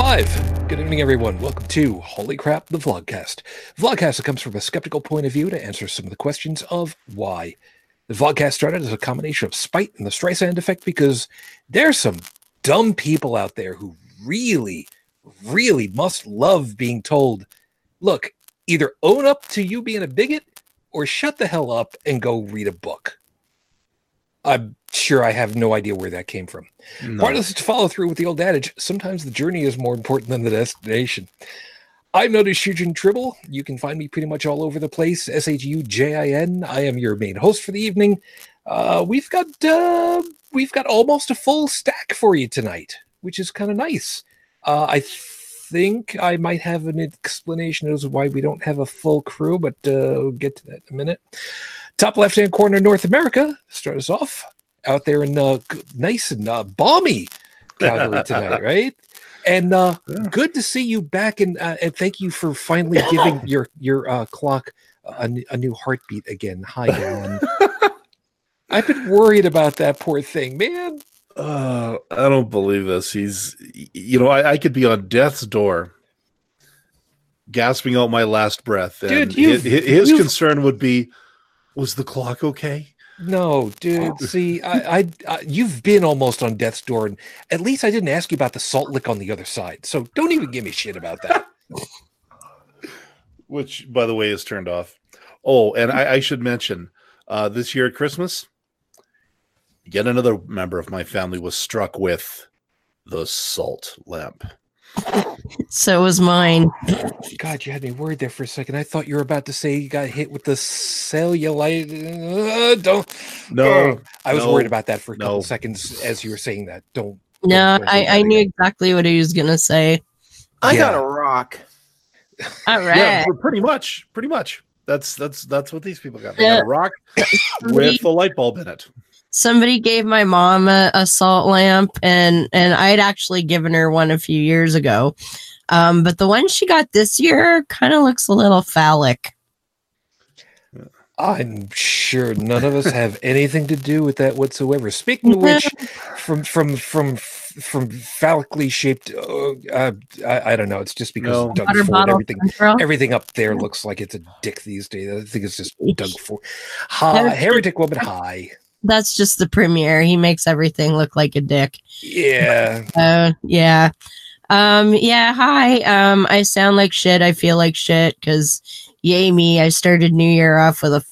Live. Good evening, everyone. Welcome to Holy Crap, the Vlogcast. Vlogcast comes from a skeptical point of view to answer some of the questions of why. The Vlogcast started as a combination of spite and the Streisand effect because there's some dumb people out there who really, really must love being told, look, either own up to you being a bigot or shut the hell up and go read a book. I'm sure I have no idea where that came from. No. Part of this is to follow through with the old adage sometimes the journey is more important than the destination. I'm as Shujin Tribble. You can find me pretty much all over the place. S H U J I N. I am your main host for the evening. Uh, we've got uh, we've got almost a full stack for you tonight, which is kind of nice. Uh, I think I might have an explanation as to why we don't have a full crew, but uh, we'll get to that in a minute. Top left hand corner, North America. Start us off out there in uh, nice and uh, balmy Calgary tonight, right? And uh, Yeah. good to see you back, and uh, and thank you for finally giving your your uh, clock a new heartbeat again. Hi, Alan. I've been worried about that poor thing, man. Uh, I don't believe this. He's, you know, I, I could be on death's door, gasping out my last breath, and Dude, hi- his, concern would be, was the clock okay? No, dude. See, I, I, I, you've been almost on death's door, and at least I didn't ask you about the salt lick on the other side. So don't even give me shit about that. Which, by the way, is turned off. Oh, and I, I should mention, uh, this year at Christmas, yet another member of my family was struck with the salt lamp. So was mine. God, you had me worried there for a second. I thought you were about to say you got hit with the cellulite. Uh, don't. No, I was no, worried about that for a couple no. seconds as you were saying that. Don't. No, don't I, I knew exactly what he was gonna say. I got Yeah. a rock. All right. yeah, pretty much, pretty much. That's that's that's what these people got. They got a rock with a light bulb in it. Somebody gave my mom a, a salt lamp, and and I'd actually given her one a few years ago. Um, but the one she got this year kind of looks a little phallic. I'm sure none of us have anything to do with that whatsoever. Speaking of which, from from from from phallically shaped, uh, uh, I, I don't know. It's just because No. of Doug Water Ford. Everything control. everything up there looks like it's a dick these days. I think it's just Doug Ford. Hi, There's- heretic woman. Hi. That's just the premiere. He makes everything look like a dick. Yeah. Uh, yeah. Um, yeah, hi. Um, I sound like shit. I feel like shit because yay me. I started New Year off with a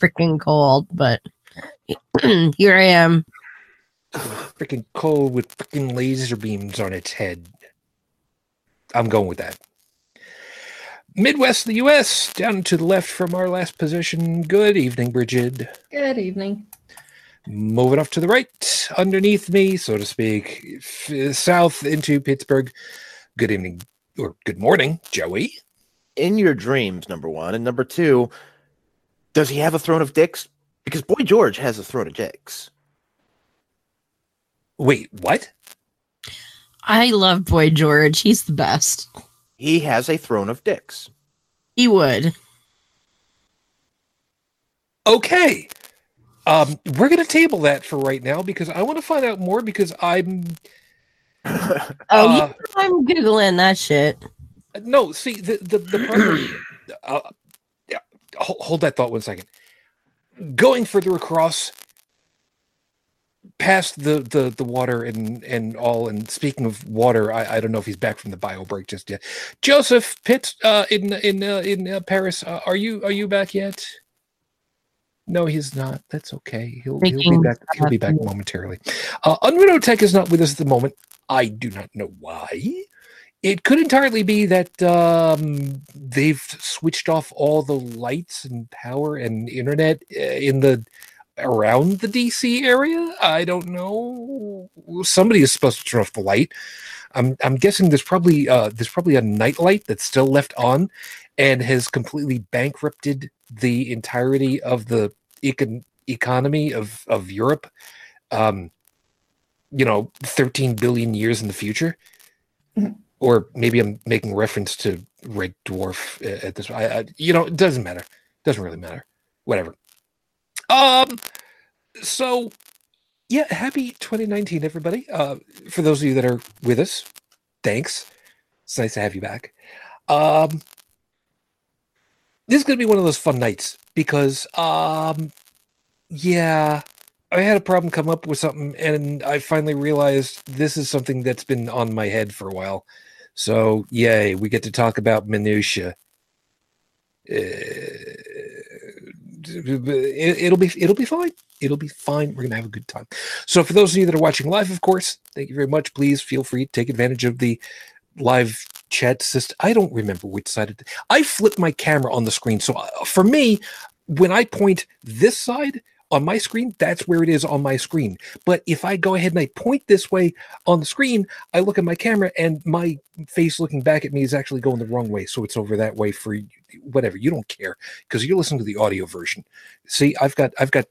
freaking cold, but here I am. freaking cold with freaking laser beams on its head. I'm going with that. Midwest of the US, down to the left from our last position. Good evening, Bridget. Good evening. Moving off to the right, underneath me, so to speak, f- south into Pittsburgh. Good evening, or good morning, Joey. In your dreams, number one. And number two, does he have a throne of dicks? Because Boy George has a throne of dicks. Wait, what? I love Boy George. He's the best. He has a throne of dicks. He would. Okay. Um, we're gonna table that for right now because I want to find out more because I'm Oh, Uh, you know I'm googling that shit. No, see the the, the problem. uh, yeah, hold, hold that thought one second. Going further across, past the the the water and and all. And speaking of water, I, I don't know if he's back from the bio break just yet. Joseph Pitt, uh, in in uh, in uh, Paris, uh, are you are you back yet? No, he's not. That's okay. He'll, he'll be back. He'll be back momentarily. Uh, Tech is not with us at the moment. I do not know why. It could entirely be that um, they've switched off all the lights and power and internet uh, in the around the DC area. I don't know. Somebody is supposed to turn off the light. I'm I'm guessing there's probably uh, there's probably a night light that's still left on, and has completely bankrupted the entirety of the econ- economy of of Europe. Um, you know, 13 billion years in the future or maybe I'm making reference to Red Dwarf uh, at this. I, I, you know, it doesn't matter. Doesn't really matter. Whatever. Um. So, yeah, happy 2019, everybody. Uh, for those of you that are with us, thanks. It's nice to have you back. Um, this is gonna be one of those fun nights because, um, yeah, I had a problem come up with something, and I finally realized this is something that's been on my head for a while. So, yay, we get to talk about minutia. Uh, it, it'll be it'll be fine. It'll be fine. We're gonna have a good time. So, for those of you that are watching live, of course, thank you very much. Please feel free to take advantage of the live chat system. I don't remember which side. It, I flip my camera on the screen, so uh, for me, when I point this side on my screen, that's where it is on my screen. But if I go ahead and I point this way on the screen, I look at my camera and my face looking back at me is actually going the wrong way. So it's over that way for whatever. You don't care because you're listening to the audio version. See, I've got, I've got,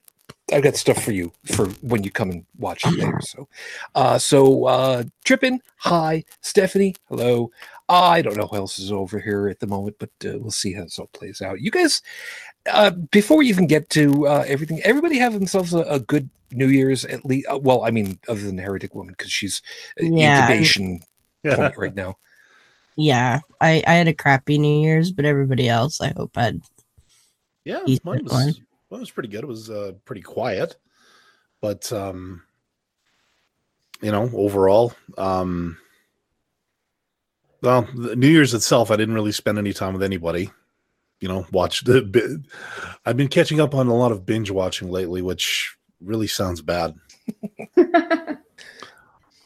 I've got stuff for you for when you come and watch it later. So, uh, so uh, Trippin, hi, Stephanie, hello. I don't know who else is over here at the moment, but uh, we'll see how this all plays out. You guys, uh, before we even get to uh, everything, everybody have themselves a, a good New Year's at least. Uh, well, I mean, other than the Heretic Woman, because she's uh, Yeah. incubation point right now. Yeah, I, I had a crappy New Year's, but everybody else, I hope had. Yeah, mine was one. Mine was pretty good. It was uh, pretty quiet, but um, you know, overall, um, well, the New Year's itself, I didn't really spend any time with anybody. You know, watch the. I've been catching up on a lot of binge watching lately, which really sounds bad. well,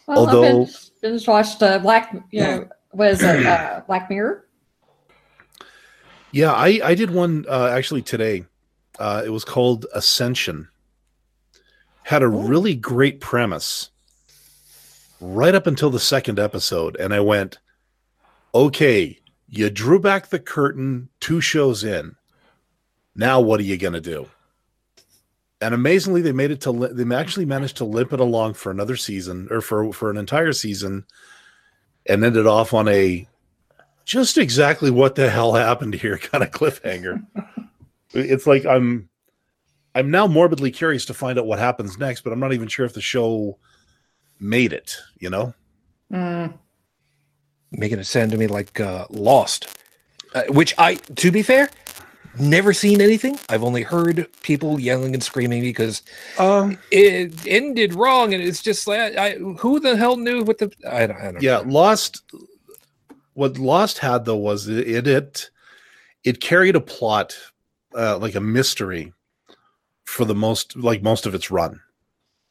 Although- binge, binge watched uh, Black, you know, was it uh, Black Mirror? Yeah, I I did one uh, actually today. Uh, it was called Ascension. Had a really great premise right up until the second episode, and I went, "Okay, you drew back the curtain two shows in. Now what are you gonna do?" And amazingly, they made it to they actually managed to limp it along for another season or for for an entire season, and ended off on a just exactly what the hell happened here kind of cliffhanger. It's like I'm I'm now morbidly curious to find out what happens next, but I'm not even sure if the show made it, you know? Mm. Making it sound to me like uh, Lost, uh, which I, to be fair, never seen anything. I've only heard people yelling and screaming because Um it ended wrong, and it's just like, I, who the hell knew what the? I don't, I don't yeah, know. Lost what Lost had though was it it it carried a plot uh, like a mystery for the most like most of its run.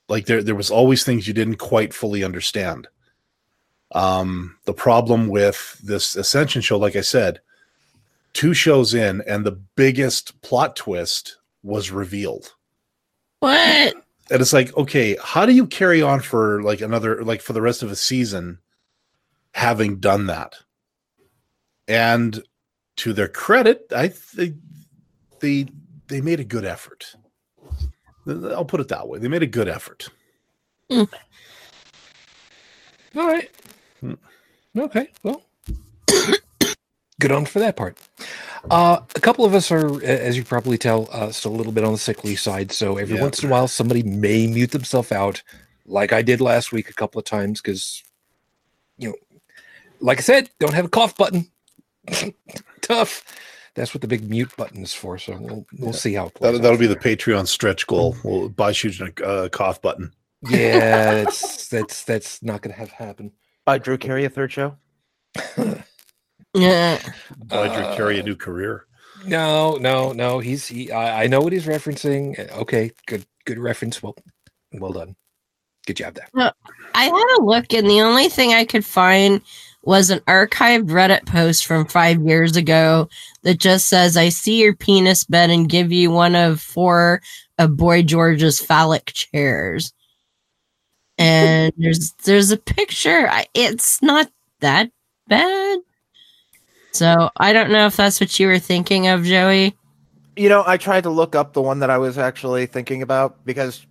Like there there was always things you didn't quite fully understand. Um the problem with this Ascension show like I said, two shows in and the biggest plot twist was revealed. What? And it's like, okay, how do you carry on for like another like for the rest of a season having done that? And to their credit, I think they they made a good effort. I'll put it that way. They made a good effort. All right. Hmm. Okay. Well, good on for that part. Uh, a couple of us are, as you probably tell, uh, still a little bit on the sickly side. So every Yeah. once in a while, somebody may mute themselves out, like I did last week a couple of times, because, you know, like I said, don't have a cough button. Tough. That's what the big mute button is for. So we'll, we'll see how it plays That, out that'll be from the. Patreon stretch goal. We'll buy shooting a uh, cough button. Yeah, that's that's that's not going to have happen. By Drew Carey, a third show. Yeah. Buy Drew Carey a Uh, new career. No, no, no. He's he. I, I know what he's referencing. Uh, Okay, good, good reference. Well, well done. Good job there. I had a look, and the only thing I could find was an archived Reddit post from five years ago that just says, I see your penis bed and give you one of four of Boy George's phallic chairs. And there's there's a picture. I, it's not that bad. So I don't know if that's what you were thinking of, Joey. You know, I tried to look up the one that I was actually thinking about because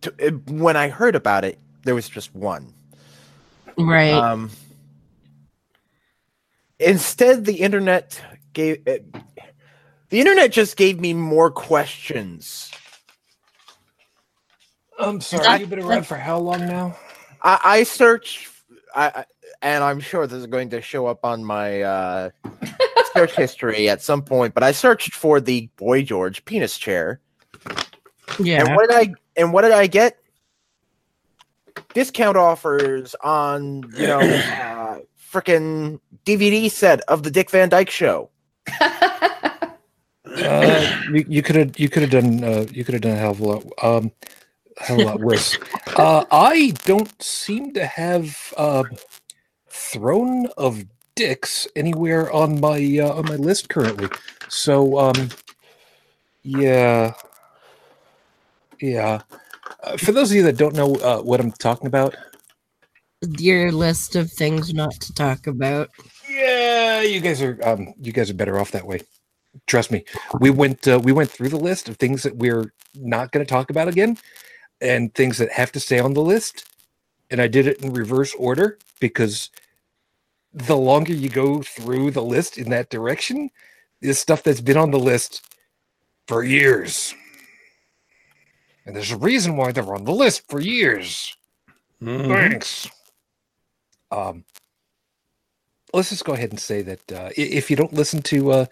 to, it, when I heard about it, there was just one. Right. Um, instead, the internet gave it, the internet just gave me more questions. I'm sorry, You've been around for how long now? I, I searched. I, I and I'm sure this is going to show up on my uh, search history at some point. But I searched for the Boy George penis chair, Yeah. and what did I and what did I get? Discount offers on you know uh, freaking DVD set of the Dick Van Dyke Show. Uh, you, could have you could have done uh, you could have done a hell of a lot um hell of a lot worse. Uh, I don't seem to have uh, Throne of Dicks anywhere on my uh, on my list currently. So um, yeah, yeah. Uh, for those of you that don't know uh, what I'm talking about, Your list of things not to talk about. yeah, you guys are um, you guys are better off that way. Trust me. We went uh, we went through the list of things that we're not going to talk about again, and things that have to stay on the list. And I did it in reverse order because the longer you go through the list in that direction, is stuff that's been on the list for years. And there's a reason why they're on the list for years. Mhm. Thanks. Um, let's just go ahead and say that uh, if you don't listen to uh,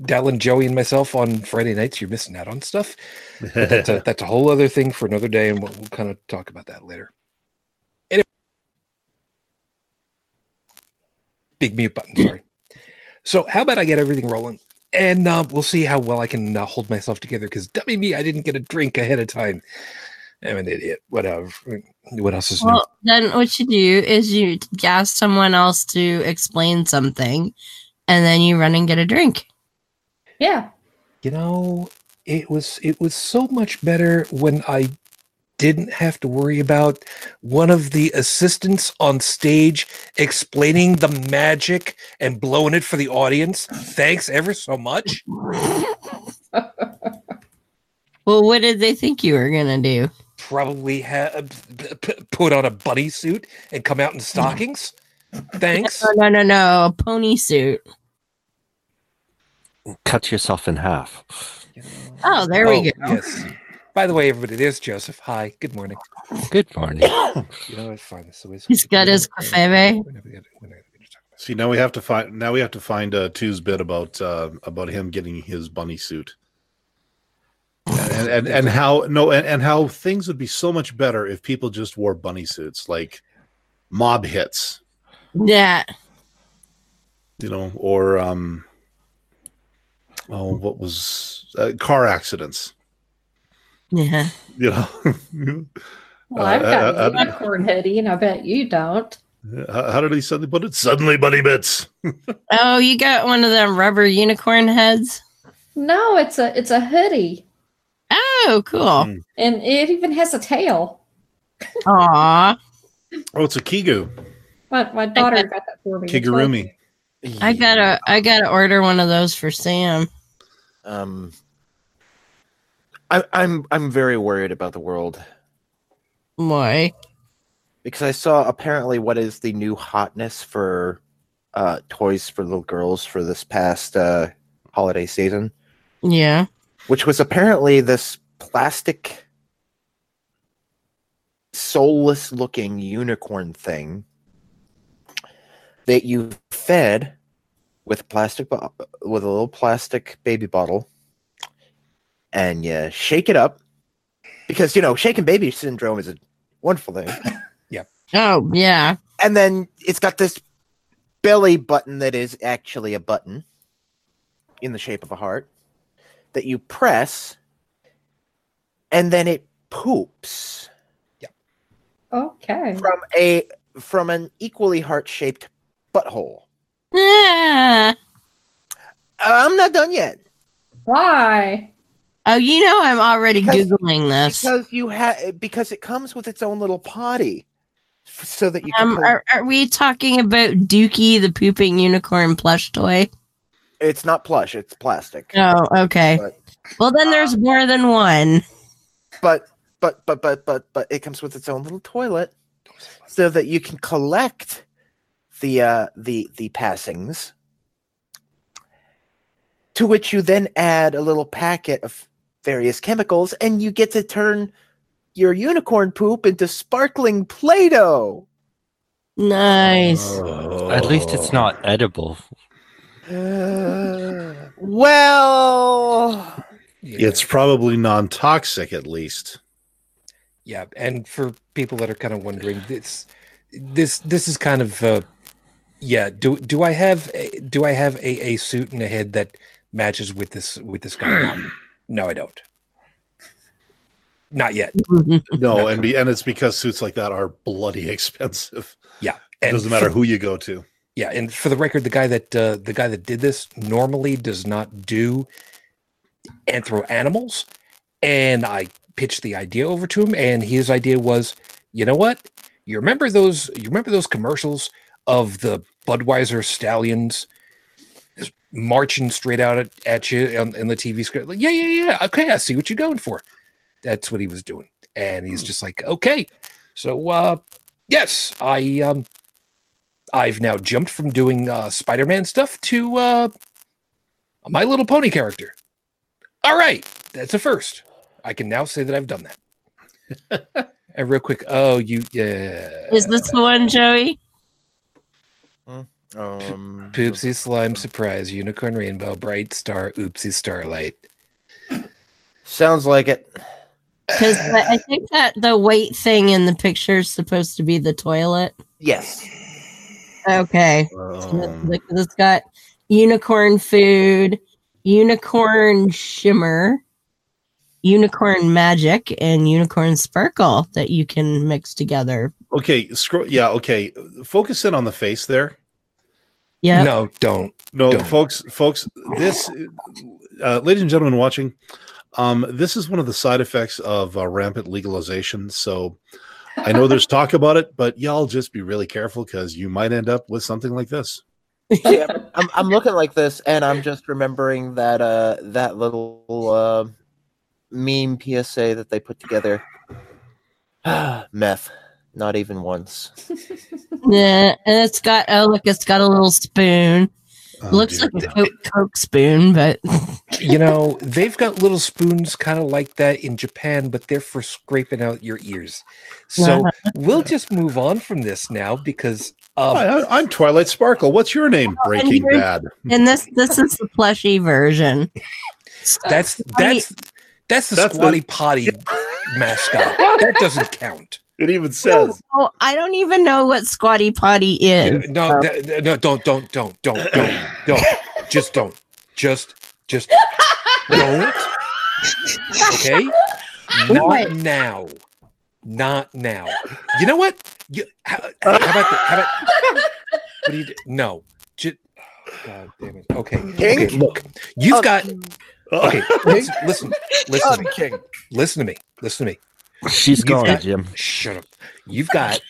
Dallin, Joey, and myself on Friday nights, you're missing out on stuff. But that's a, that's a whole other thing for another day, and we'll, we'll kind of talk about that later. Anyway, big mute button. Sorry. So, how about I get everything rolling, and uh, we'll see how well I can uh, hold myself together. Because dummy me, I didn't get a drink ahead of time. I'm an idiot. Whatever. What else is new? Well, then what you do is you ask someone else to explain something, and then you run and get a drink. yeah. you know it was it was so much better when i didn't have to worry about one of the assistants on stage explaining the magic and blowing it for the audience thanks ever so much Well, what did they think you were gonna do? Probably ha- p- p- put on a bunny suit and come out in stockings thanks No, no, no, no, pony suit. Cut yourself in half. Oh, there we go. yes by the way everybody there's joseph hi good morning Good morning. you know it's fine this is He's got his cafebe. See, now we have to find. Now we have to find uh, Two's bit about uh, about him getting his bunny suit, and and, and how no, and, and how things would be so much better if people just wore bunny suits, like mob hits, Yeah. you know, or um, oh, what was uh, car accidents, Yeah. you know. Well, I've got uh, a uh, unicorn hoodie, and I bet you don't. how, how did he suddenly put it? Suddenly, bunny bits. Oh, you got one of them rubber unicorn heads? No, it's a it's a hoodie, Oh, cool. Mm. and it even has a tail. Aw. Oh, it's a kigu, My my daughter got that for me. It's kigurumi. I gotta I gotta order one of those for Sam. Um, I, I'm I'm very worried about the world Why? because I saw apparently what is the new hotness for uh, toys for little girls for this past uh, holiday season, Yeah. which was apparently this plastic, soulless looking unicorn thing that you fed with plastic bo- with a little plastic baby bottle and you shake it up because you know shaken baby syndrome is a wonderful thing Yeah. Oh, yeah. and then it's got this belly button that is actually a button in the shape of a heart that you press and then it poops Yeah. Okay. from a from an equally heart-shaped butthole Ah. i'm not done yet Why? Oh, you know I'm already Because- googling this. because you have because it comes with its own little potty f- so that you can Um, are, are we talking about Dookie the pooping unicorn plush toy? it's not plush it's plastic Oh, okay. But- Well, then there's more than one. But but but but but but it comes with its own little toilet so that you can collect the uh the the passings to which you then add a little packet of various chemicals and you get to turn your unicorn poop into sparkling play-doh Nice. At least it's not edible. well, Yeah. It's probably non-toxic, at least. Yeah, and for people that are kind of wondering, this this this is kind of uh, yeah. Do do I have a, do I have a, a suit and a head that matches with this with this guy? no, I don't. Not yet. No, and be, and it's because suits like that are bloody expensive. Yeah, It doesn't matter for- who you go to. Yeah, and for the record, the guy that uh, the guy that did this normally does not do anthro animals, and I pitched the idea over to him, and his idea was, you know what? You remember those? You remember those commercials of the Budweiser stallions marching straight out at, at you on, in the TV screen? Like, yeah, yeah, yeah. Okay, I see what you're going for. That's what he was doing, and he's just like, okay, so uh, yes, I um. I've now jumped from doing uh, Spider-Man stuff to uh, My Little Pony character. All right, that's a first. I can now say that I've done that. and real quick, oh, you yeah, Is this the one, Joey? um, Poopsie Slime Surprise Unicorn Rainbow Bright Star Oopsie Starlight? sounds like it. Because I I think that the white thing in the picture is supposed to be the toilet. Yes. Okay. Um, Look, it's got unicorn food, unicorn shimmer, unicorn magic, and unicorn sparkle that you can mix together. okay, scroll. Yeah, okay. Focus in on the face there. Yeah. No, don't. No, Don't. folks, folks, this, uh, ladies and gentlemen watching, um, this is one of the side effects of uh, rampant legalization. So I know there's talk about it, but y'all just be really careful because you might end up with something like this. Yeah, I'm, I'm looking like this, and I'm just remembering that uh that little uh, meme PSA that they put together. Meth, not even once. Yeah, and it's got oh look, it's got a little spoon. Oh, Looks dear. like a Coke, Coke spoon, but You know, they've got little spoons kind of like that in Japan, but they're for scraping out your ears. So we'll just move on from this now because um, Hi, I- I'm Twilight Sparkle. What's your name? Breaking here's- Bad. and this this is the plushy version. that's that's that's the That's the- squatty potty mascot. That doesn't count. It even says. oh, I don't even know what Squatty Potty is. No, th- th- no, don't, don't, don't, don't, don't, don't. Just don't. Just, just don't. Okay. Not now. Not now. You know what? You, how, how about the, how about? What do you do? No. Just, God damn it. Okay. Okay. Look, you've Oh. got. Okay. Listen. Listen. Listen to me. King. Listen to me. Listen to me. She's You've gone, got- Jim. Shut up. You've got,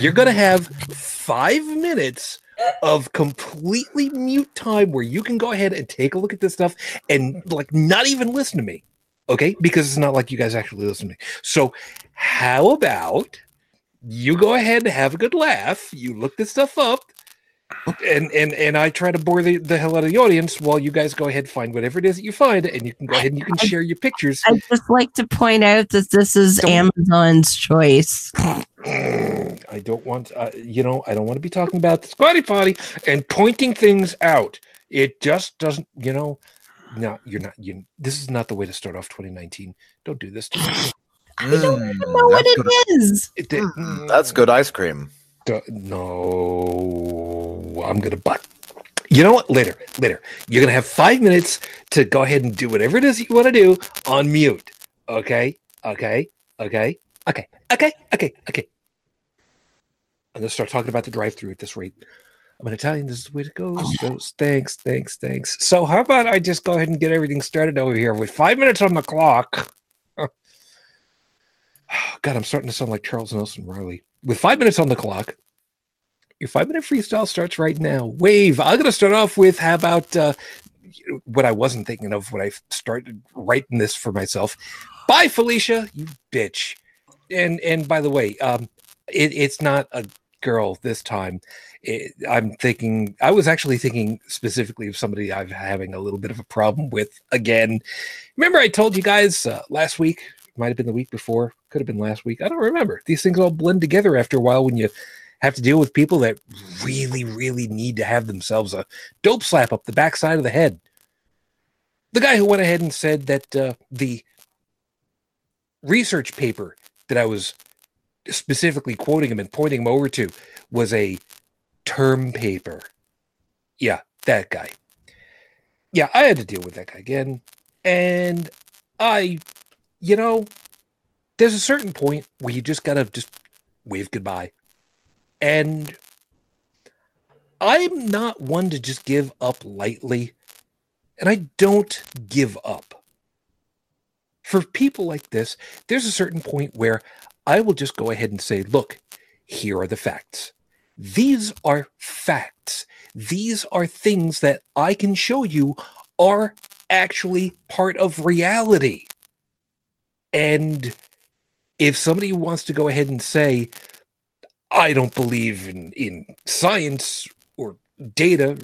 you're going to have five minutes of completely mute time where you can go ahead and take a look at this stuff and like not even listen to me. Okay. Because it's not like you guys actually listen to me. So, how about you go ahead and have a good laugh? You look this stuff up. And and and I try to bore the, the hell out of the audience while you guys go ahead and find whatever it is that you find, and you can go ahead and you can share your pictures. I'd just like to point out that this is Don't- Amazon's choice. I don't want, uh, you know, I don't want to be talking about the squatty potty and pointing things out. It just doesn't, you know. No, you're not. You. This is not the way to start off 2019. Don't do this. To me. I don't even know what that's good. it is. It, it- Mm, that's good ice cream. d- no, I'm gonna butt. You know what? Later, later. You're gonna have five minutes to go ahead and do whatever it is you want to do on mute. Okay, okay, okay, okay, okay, okay, okay. I'm gonna start talking about the drive-through at this rate. I'm an Italian. This is the way it goes. goes. Thanks, thanks, thanks. So how about I just go ahead and get everything started over here with five minutes on the clock? God, I'm starting to sound like Charles Nelson Reilly. With five minutes on the clock, your five minute freestyle starts right now. Wave. I'm going to start off with how about uh, what I wasn't thinking of when I started writing this for myself. Bye, Felicia, you bitch. And and by the way, um, it, it's not a girl this time. It, I'm thinking. I was actually thinking specifically of somebody I'm having a little bit of a problem with again. Remember, I told you guys uh, last week. Might have been the week before. Could have been last week. I don't remember. These things all blend together after a while when you have to deal with people that really, really need to have themselves a dope slap up the backside of the head. The guy who went ahead and said that uh, the research paper that I was specifically quoting him and pointing him over to was a term paper. Yeah, that guy. Yeah, I had to deal with that guy again. And I, you know, there's a certain point where you just gotta just wave goodbye. And I'm not one to just give up lightly. And I don't give up. For people like this, there's a certain point where I will just go ahead and say, look, here are the facts. These are facts. These are things that I can show you are actually part of reality. And if somebody wants to go ahead and say, I don't believe in, in science or data,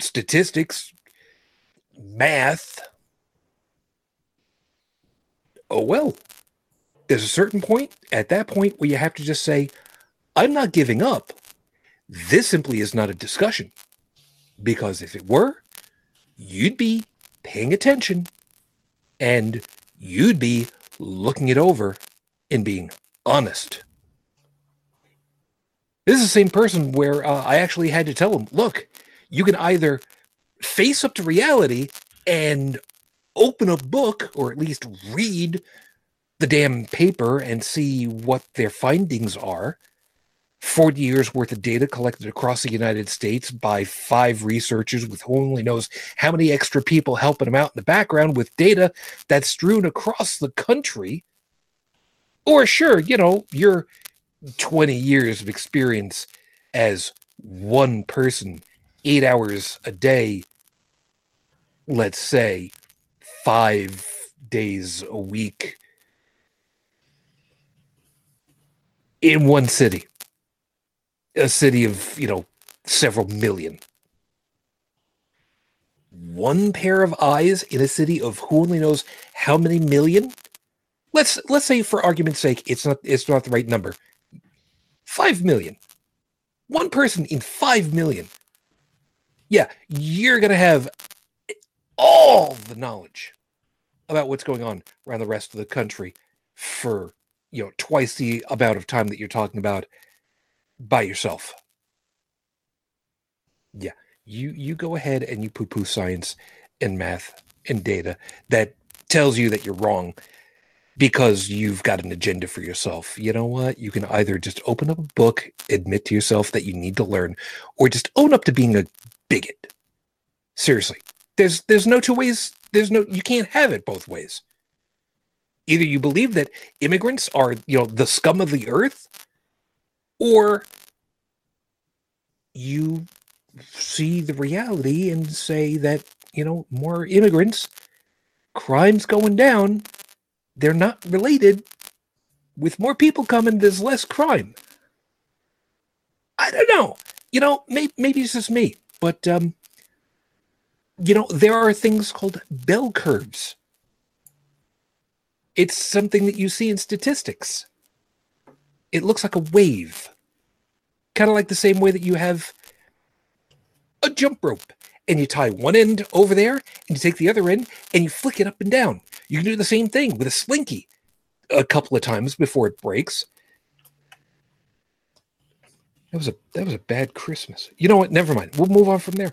statistics, math, oh well. There's a certain point at that point where you have to just say, I'm not giving up. This simply is not a discussion. Because if it were, you'd be paying attention and you'd be looking it over and being honest. This is the same person where uh, I actually had to tell him, look, you can either face up to reality and open a book or at least read the damn paper and see what their findings are. 40 years worth of data collected across the United States by five researchers with who only knows how many extra people helping them out in the background with data that's strewn across the country. Or, sure, you know, your 20 years of experience as one person, eight hours a day, let's say five days a week in one city a city of you know several million. One pair of eyes in a city of who only knows how many million? Let's let's say for argument's sake it's not it's not the right number. 5 million. One person in 5 million. Yeah you're to have all the knowledge about what's going on around the rest of the country for you know twice the amount of time that you're talking about by yourself. Yeah, you you go ahead and you poo poo science and math and data that tells you that you're wrong because you've got an agenda for yourself. You know what? You can either just open up a book, admit to yourself that you need to learn, or just own up to being a bigot. Seriously. There's there's no two ways. There's no you can't have it both ways. Either you believe that immigrants are, you know, the scum of the earth, or you see the reality and say that, you know, more immigrants, crime's going down, they're not related. With more people coming, there's less crime. I don't know. You know, maybe, maybe it's just me, but um, you know, there are things called bell curves. It's something that you see in statistics. It looks like a wave kind of like the same way that you have a jump rope and you tie one end over there and you take the other end and you flick it up and down. You can do the same thing with a slinky a couple of times before it breaks. That was a that was a bad Christmas. You know what? Never mind. We'll move on from there.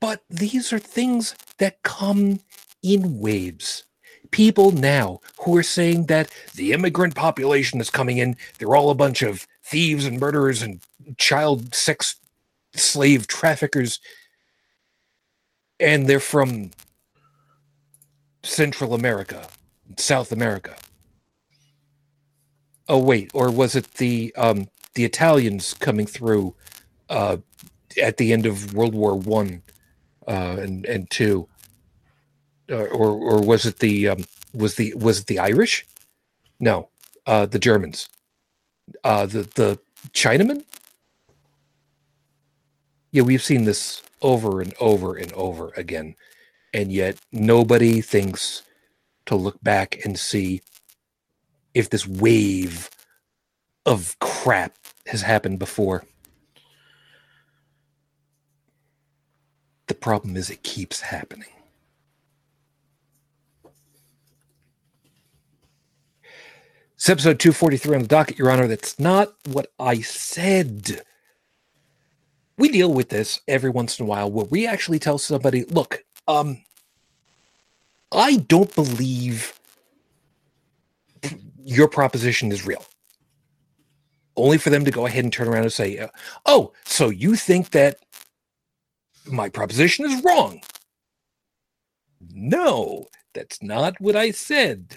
But these are things that come in waves people now who are saying that the immigrant population is coming in, they're all a bunch of thieves and murderers and child sex slave traffickers, and they're from Central America, South America. Oh wait, or was it the um, the Italians coming through uh, at the end of World War One uh, and and two? Uh, or or was it the um, was the was it the Irish? No, uh, the Germans. Uh, the the Chinamen. Yeah, we've seen this over and over and over again, and yet nobody thinks to look back and see if this wave of crap has happened before. The problem is it keeps happening. It's episode 243 on the docket, Your Honor. That's not what I said. We deal with this every once in a while where we actually tell somebody, look, um, I don't believe your proposition is real. Only for them to go ahead and turn around and say, uh, oh, so you think that my proposition is wrong? No, that's not what I said.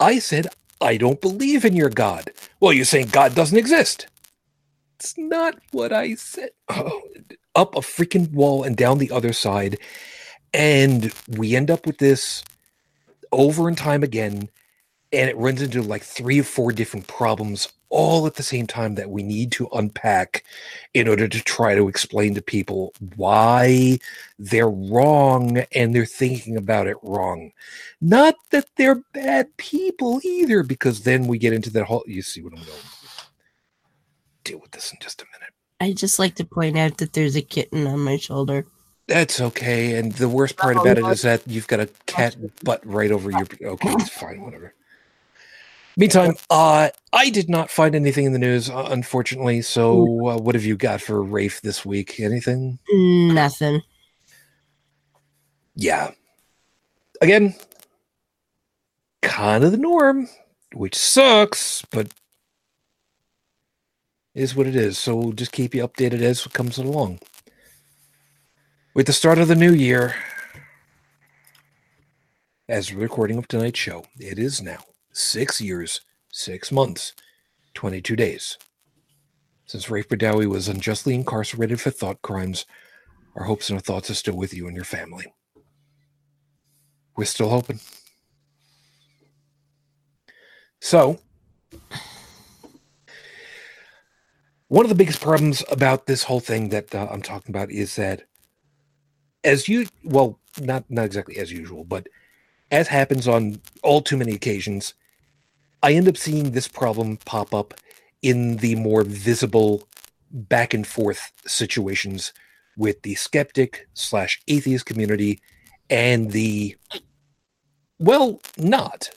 I said, I don't believe in your God. Well, you're saying God doesn't exist. It's not what I said. Oh, up a freaking wall and down the other side. And we end up with this over and time again. And it runs into like three or four different problems all at the same time that we need to unpack in order to try to explain to people why they're wrong and they're thinking about it wrong. Not that they're bad people either, because then we get into that whole. You see what I'm going. Deal with this in just a minute. I just like to point out that there's a kitten on my shoulder. That's okay. And the worst part oh, about it is that you've got a cat butt right over your. Okay, it's fine. Whatever. Meantime, uh, I did not find anything in the news, uh, unfortunately. So, uh, what have you got for Raif this week? Anything? Nothing. Yeah. Again, kind of the norm, which sucks, but is what it is. So we'll just keep you updated as it comes along. With the start of the new year, as we're recording of tonight's show, it is now six years, six months, 22 days since Raif Badawi was unjustly incarcerated for thought crimes. Our hopes and our thoughts are still with you and your family. We're still hoping. So, one of the biggest problems about this whole thing that uh, I'm talking about is that, as you well, not not exactly as usual, but as happens on all too many occasions, I end up seeing this problem pop up in the more visible back and forth situations with the skeptic slash atheist community and the well, not.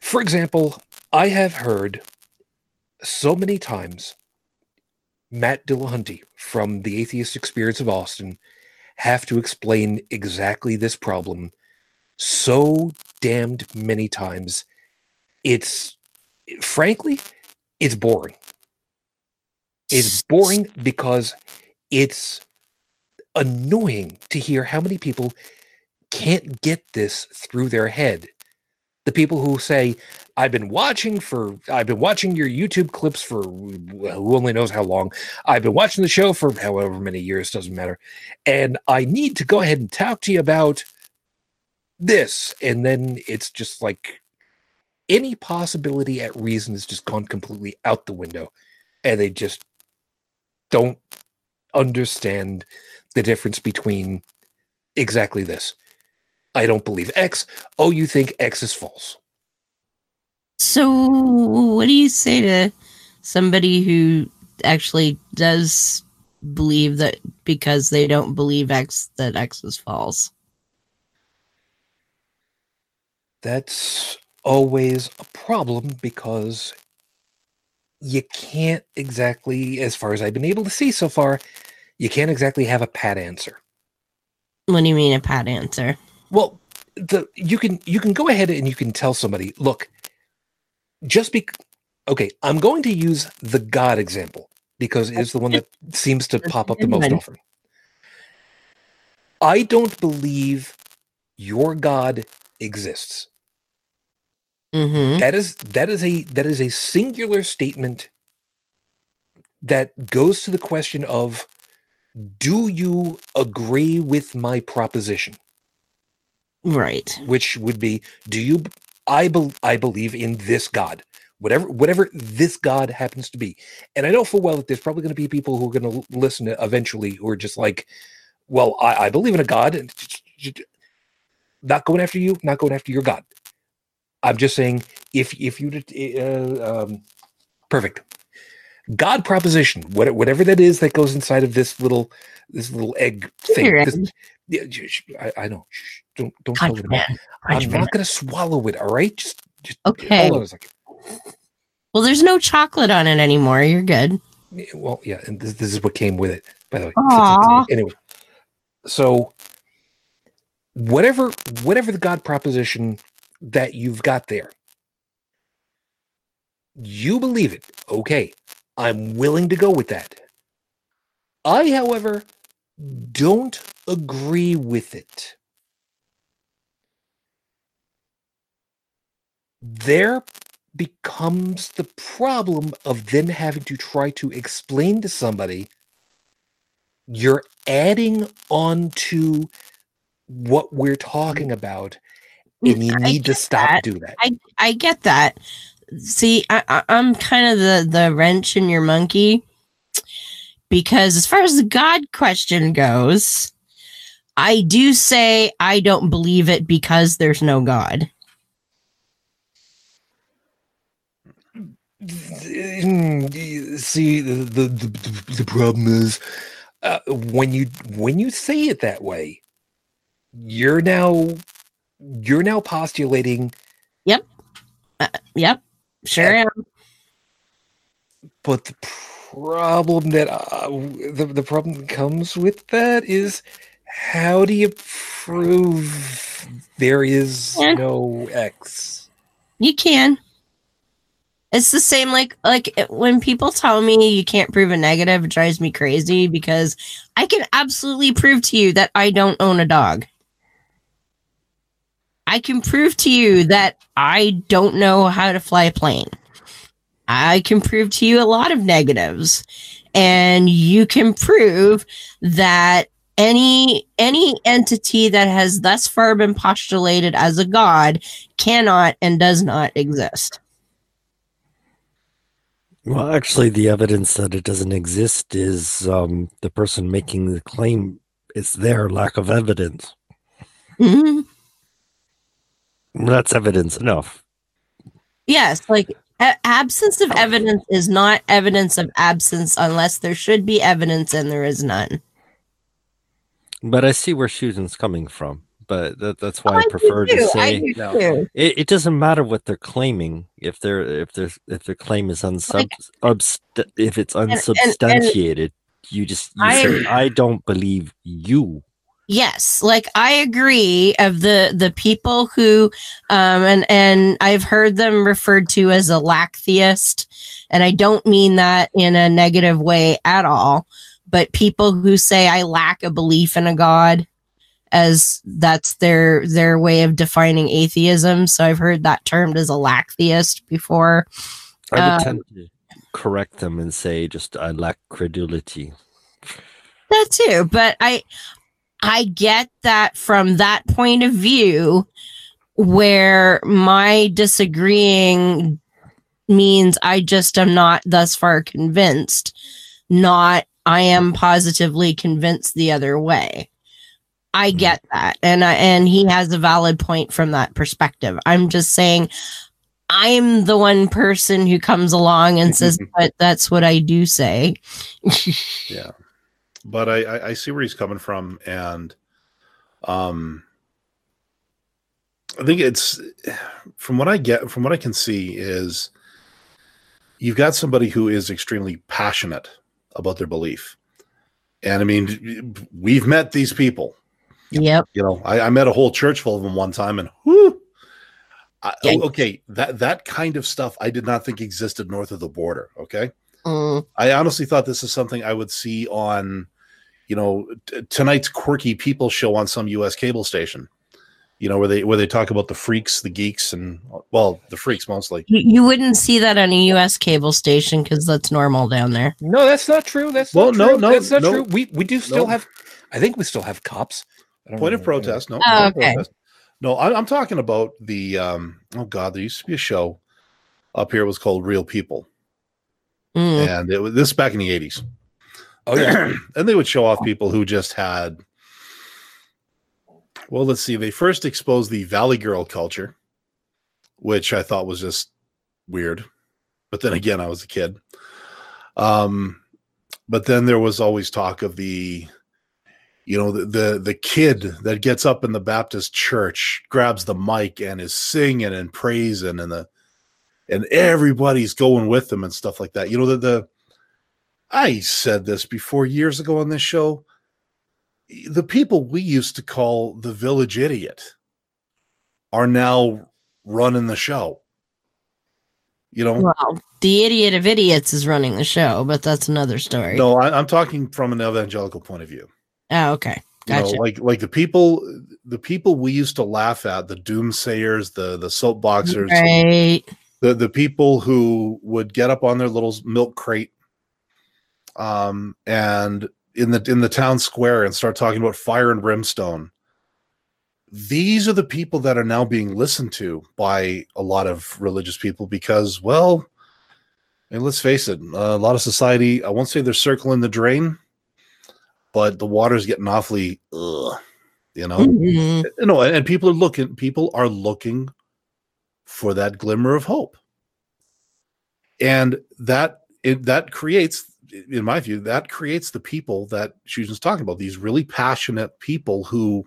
For example, I have heard so many times Matt Dillahunty from the Atheist Experience of Austin have to explain exactly this problem so damned many times. It's frankly, it's boring. It's boring because it's annoying to hear how many people can't get this through their head. The people who say, I've been watching for, I've been watching your YouTube clips for who only knows how long. I've been watching the show for however many years, doesn't matter. And I need to go ahead and talk to you about this. And then it's just like any possibility at reason has just gone completely out the window. And they just don't understand the difference between exactly this. I don't believe X. Oh, you think X is false. So, what do you say to somebody who actually does believe that because they don't believe X, that X is false? That's always a problem because you can't exactly, as far as I've been able to see so far, you can't exactly have a pat answer. What do you mean a pat answer? Well, the you can you can go ahead and you can tell somebody, look, just be okay. I'm going to use the God example because it is the one that seems to pop up the most often. I don't believe your God exists. Mm-hmm. That is that is a that is a singular statement that goes to the question of do you agree with my proposition? Right. which would be do you i bel i believe in this god whatever whatever this god happens to be and i know full well that there's probably going to be people who are going to listen to eventually who are just like well i, I believe in a god and not going after you not going after your god i'm just saying if if you did, uh, um, Perfect. God proposition, whatever that is that goes inside of this little this little egg thing. This- yeah, I, I know. Shh, don't don't tell Punch man. Punch I'm man. not gonna swallow it. All right, just, just Okay. Hold on a second. Well, there's no chocolate on it anymore. You're good. Well, yeah, and this, this is what came with it, by the way. Aw. Anyway, so whatever whatever the God proposition that you've got there, you believe it. Okay, I'm willing to go with that. I, however, don't agree with it. There becomes the problem of then having to try to explain to somebody you're adding on to what we're talking about and you need to stop that. do that I I get that. See, I, I'm kind of the the wrench in your monkey because as far as the God question goes, I do say I don't believe it because there's no God. Mm, see the the, the, the problem is uh, when you when you say it that way you're now you're now postulating Yep, uh, Yep. sure am. but the problem that uh, the, the problem that comes with that is how do you prove there is Yeah. no x You can. It's the same like like eh, when people tell me you can't prove a negative, it drives me crazy because I can absolutely prove to you that I don't own a dog. I can prove to you that I don't know how to fly a plane. I can prove to you a lot of negatives. And you can prove that any any entity that has thus far been postulated as a god cannot and does not exist. Well, actually, the evidence that it doesn't exist is um, the person making the claim. It's their lack of evidence. Mhm. That's evidence enough. Yes, like a- absence of evidence is not evidence of absence unless there should be evidence and there is none. But I see where Susan's coming from. But that, that's why Oh, I do prefer to say No. it, it doesn't matter what they're claiming if they're if there's if their claim is unsub Like- ubst- if it's and- and- unsubstantiated. you just you I- say I don't believe you. Yes, like I agree of the the people who um and and I've heard them referred to as a lack theist and I don't mean that in a negative way at all, but people who say I lack a belief in a god as that's their their way of defining atheism. So I've heard that termed as a lack theist before. I would Um, tend to correct them and say just I lack credulity. that too but i i get that from that point of view where my disagreeing means i just am not thus far convinced not i am positively convinced the other way. I hmm. get that. And I, and he has a valid point from that perspective. I'm just saying i'm the one person who comes along and says but that's what i do say. Yeah, but I, I I see where he's coming from, and um, I think it's from what I get from what I can see is you've got somebody who is extremely passionate about their belief, and I mean we've met these people. yep You know, I, I met a whole church full of them one time, and whoo. I, okay, that that kind of stuff I did not think existed north of the border. Okay, Mm. I honestly thought this is something I would see on, you know, t- tonight's quirky people show on some U.S. cable station. You know, where they where they talk about the freaks, the geeks, and well, the freaks mostly. You, you wouldn't see that on a U.S. cable station because that's normal down there. no that's not true that's Well, not no, true. no, that's not no. true we we do still No. have i think we still have cops I don't Point of protest. No, Oh, okay. protest. No, I, I'm talking about the. um Oh God, there used to be a show up here. It was called Real People, Mm. and it was this back in the '80s. oh yeah and they would show off people who just had well let's see they first exposed the valley girl culture which i thought was just weird but then again, I was a kid. Um, but then there was always talk of the, you know, the, the the kid that gets up in the Baptist church, grabs the mic, and is singing and praising, and the and everybody's going with them and stuff like that. You know, the the I said this before years ago on this show. The people we used to call the village idiot are now running the show. You know, Well, the idiot of idiots is running the show, but that's another story. no, I, I'm talking from an evangelical point of view. Oh, okay. You know, like like the people, the people we used to laugh at, the doomsayers, the the soapboxers, right. The the people who would get up on their little milk crate um and in the in the town square and start talking about fire and brimstone these are the people that are now being listened to by a lot of religious people because well and let's face it a lot of society i won't say they're circling the drain but the water's getting awfully ugh, you know Mhm. you know and people are looking people are looking for that glimmer of hope. And that it that creates in my view that creates the people that Susan's talking about these really passionate people who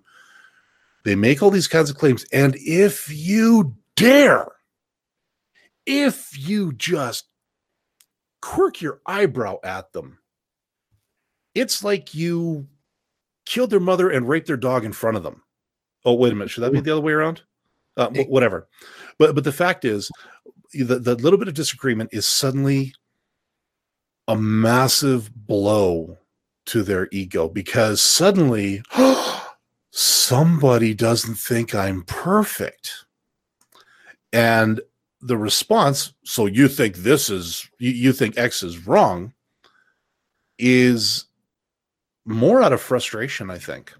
they make all these kinds of claims. And if you dare if you just quirk your eyebrow at them it's like you killed their mother and raped their dog in front of them. Oh wait a minute. Should that be the other way around? Uh, whatever but but the fact is the, the little bit of disagreement is suddenly a massive blow to their ego because suddenly somebody doesn't think I'm perfect. And the response, so you think this is, you, you think X is wrong, is more out of frustration, I think,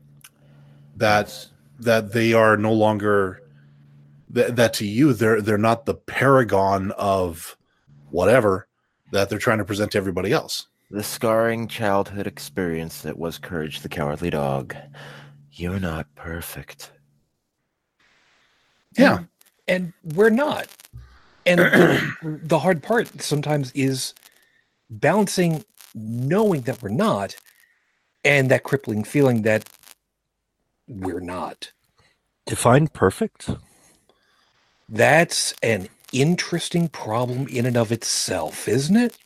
that that they are no longer that, that to you they're they're not the paragon of whatever that they're trying to present to everybody else. The scarring childhood experience that was Courage the Cowardly Dog. You're not perfect. Yeah. and we're not. And the, the hard part sometimes is balancing knowing that we're not and that crippling feeling that we're not. Define perfect. That's an interesting problem in and of itself, isn't it?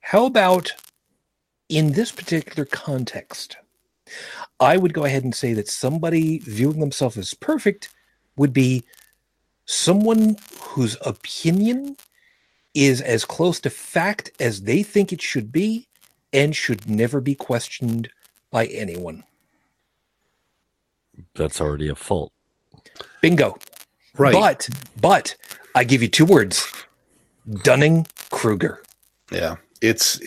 How about in this particular context? I would go ahead and say that somebody viewing themselves as perfect would be someone whose opinion is as close to fact as they think it should be and should never be questioned by anyone. That's already a fault. Bingo. Right. But but I give you two words. Dunning Kruger. yeah. It's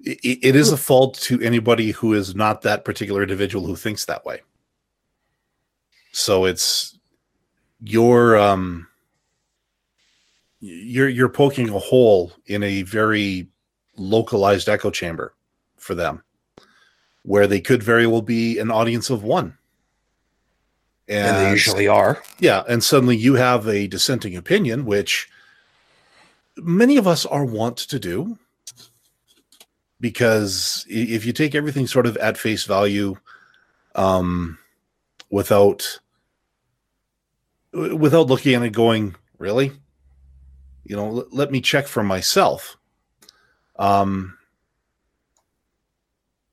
it, it is a fault to anybody who is not that particular individual who thinks that way. So it's you're um you're you're poking a hole in a very localized echo chamber for them where they could very well be an audience of one. And they usually are. Yeah, and suddenly you have a dissenting opinion, which many of us are wont to do, because if you take everything sort of at face value, um, without without looking at it, going really, you know, l- let me check for myself. Um,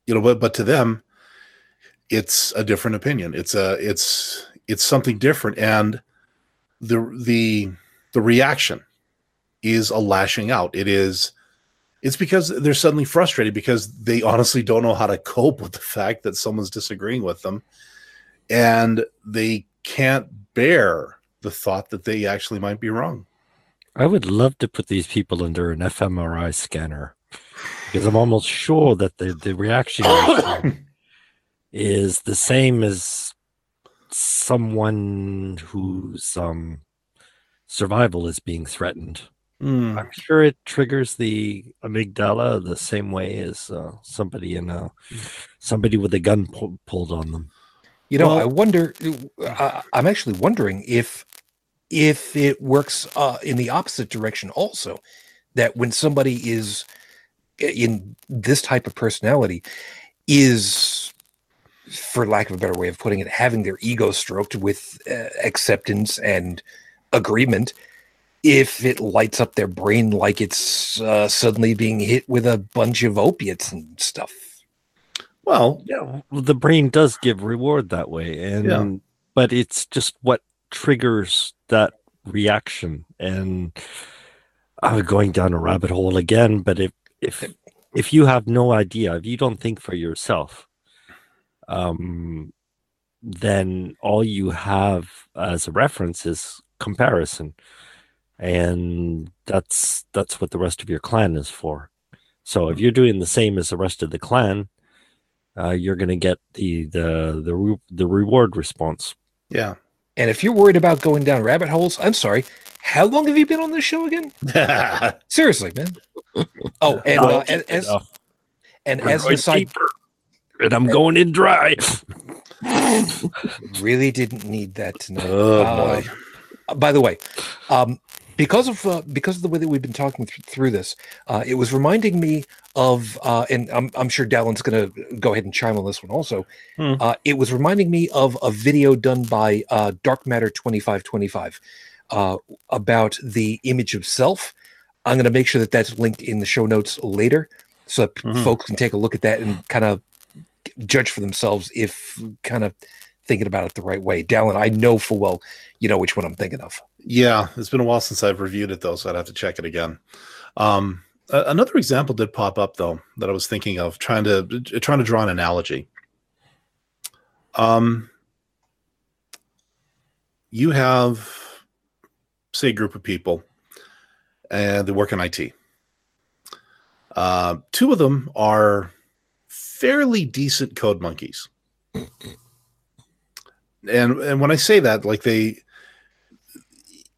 you know, but but to them, it's a different opinion. It's a it's it's something different, and the the the reaction is a lashing out. It is it's because they're suddenly frustrated because they honestly don't know how to cope with the fact that someone's disagreeing with them, and they can't bear the thought that they actually might be wrong. I would love to put these people under an fMRI scanner because I'm almost sure that the, the reaction is the same as someone whose um, survival is being threatened. Hmm. I'm sure it triggers the amygdala the same way as uh, somebody in a somebody with a gun pu- pulled on them. You know, Well- I wonder. I, I'm actually wondering if if it works uh, in the opposite direction also, that when somebody is in this type of personality is for lack of a better way of putting it having their ego stroked with uh, acceptance and agreement if it lights up their brain like it's uh, suddenly being hit with a bunch of opiates and stuff Well, Yeah, the brain does give reward that way, and Yeah. but it's just what triggers that reaction. And I'm going down a rabbit hole again. But if if if you have no idea, if you don't think for yourself, um, then all you have as a reference is comparison, and that's that's what the rest of your clan is for. So if you're doing the same as the rest of the clan, uh, you're going to get the the the re- the reward response. yeah. and if you're worried about going down rabbit holes i'm sorry how long have you been on this show again seriously man oh and uh, Not and as enough. and as going the side deeper, and I'm going in dry. really didn't need that tonight oh Uh, boy. By the way, um, because of uh, because of the way that we've been talking th- through this, uh, it was reminding me of, uh, and I'm, I'm sure Dallin's going to go ahead and chime on this one also. Hmm. Uh, it was reminding me of a video done by uh, Darkmatter2525 uh, about the image of self. I'm going to make sure that that's linked in the show notes later, so that Mhm. folks can take a look at that and kind of judge for themselves if kind of thinking about it the right way. Dallin, I know full well you know which one I'm thinking of. Yeah, it's been a while since I've reviewed it though, so I'd have to check it again. Um, another example did pop up though that I was thinking of trying to trying to draw an analogy. Um, you have say a group of people, and they work in IT. Uh, two of them are fairly decent code monkeys, and and when I say that, like they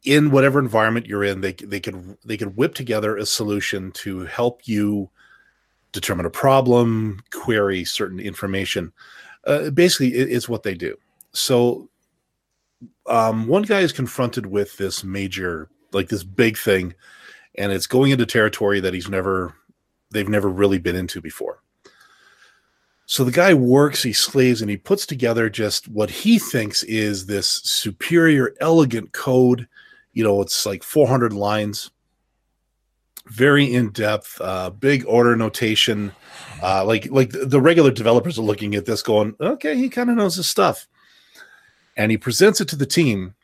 in whatever environment you're in, they they could they could whip together a solution to help you determine a problem, query certain information. Uh, basically, it, it's what they do. So, um, one guy is confronted with this major, like this big thing, and it's going into territory that he's never, they've never really been into before. So the guy works, he slaves, and he puts together just what he thinks is this superior, elegant code. You know it's like 400 lines. Very in depth uh big O notation. Uh like like the regular developers are looking at this going okay he kind of knows his stuff. And he presents it to the team.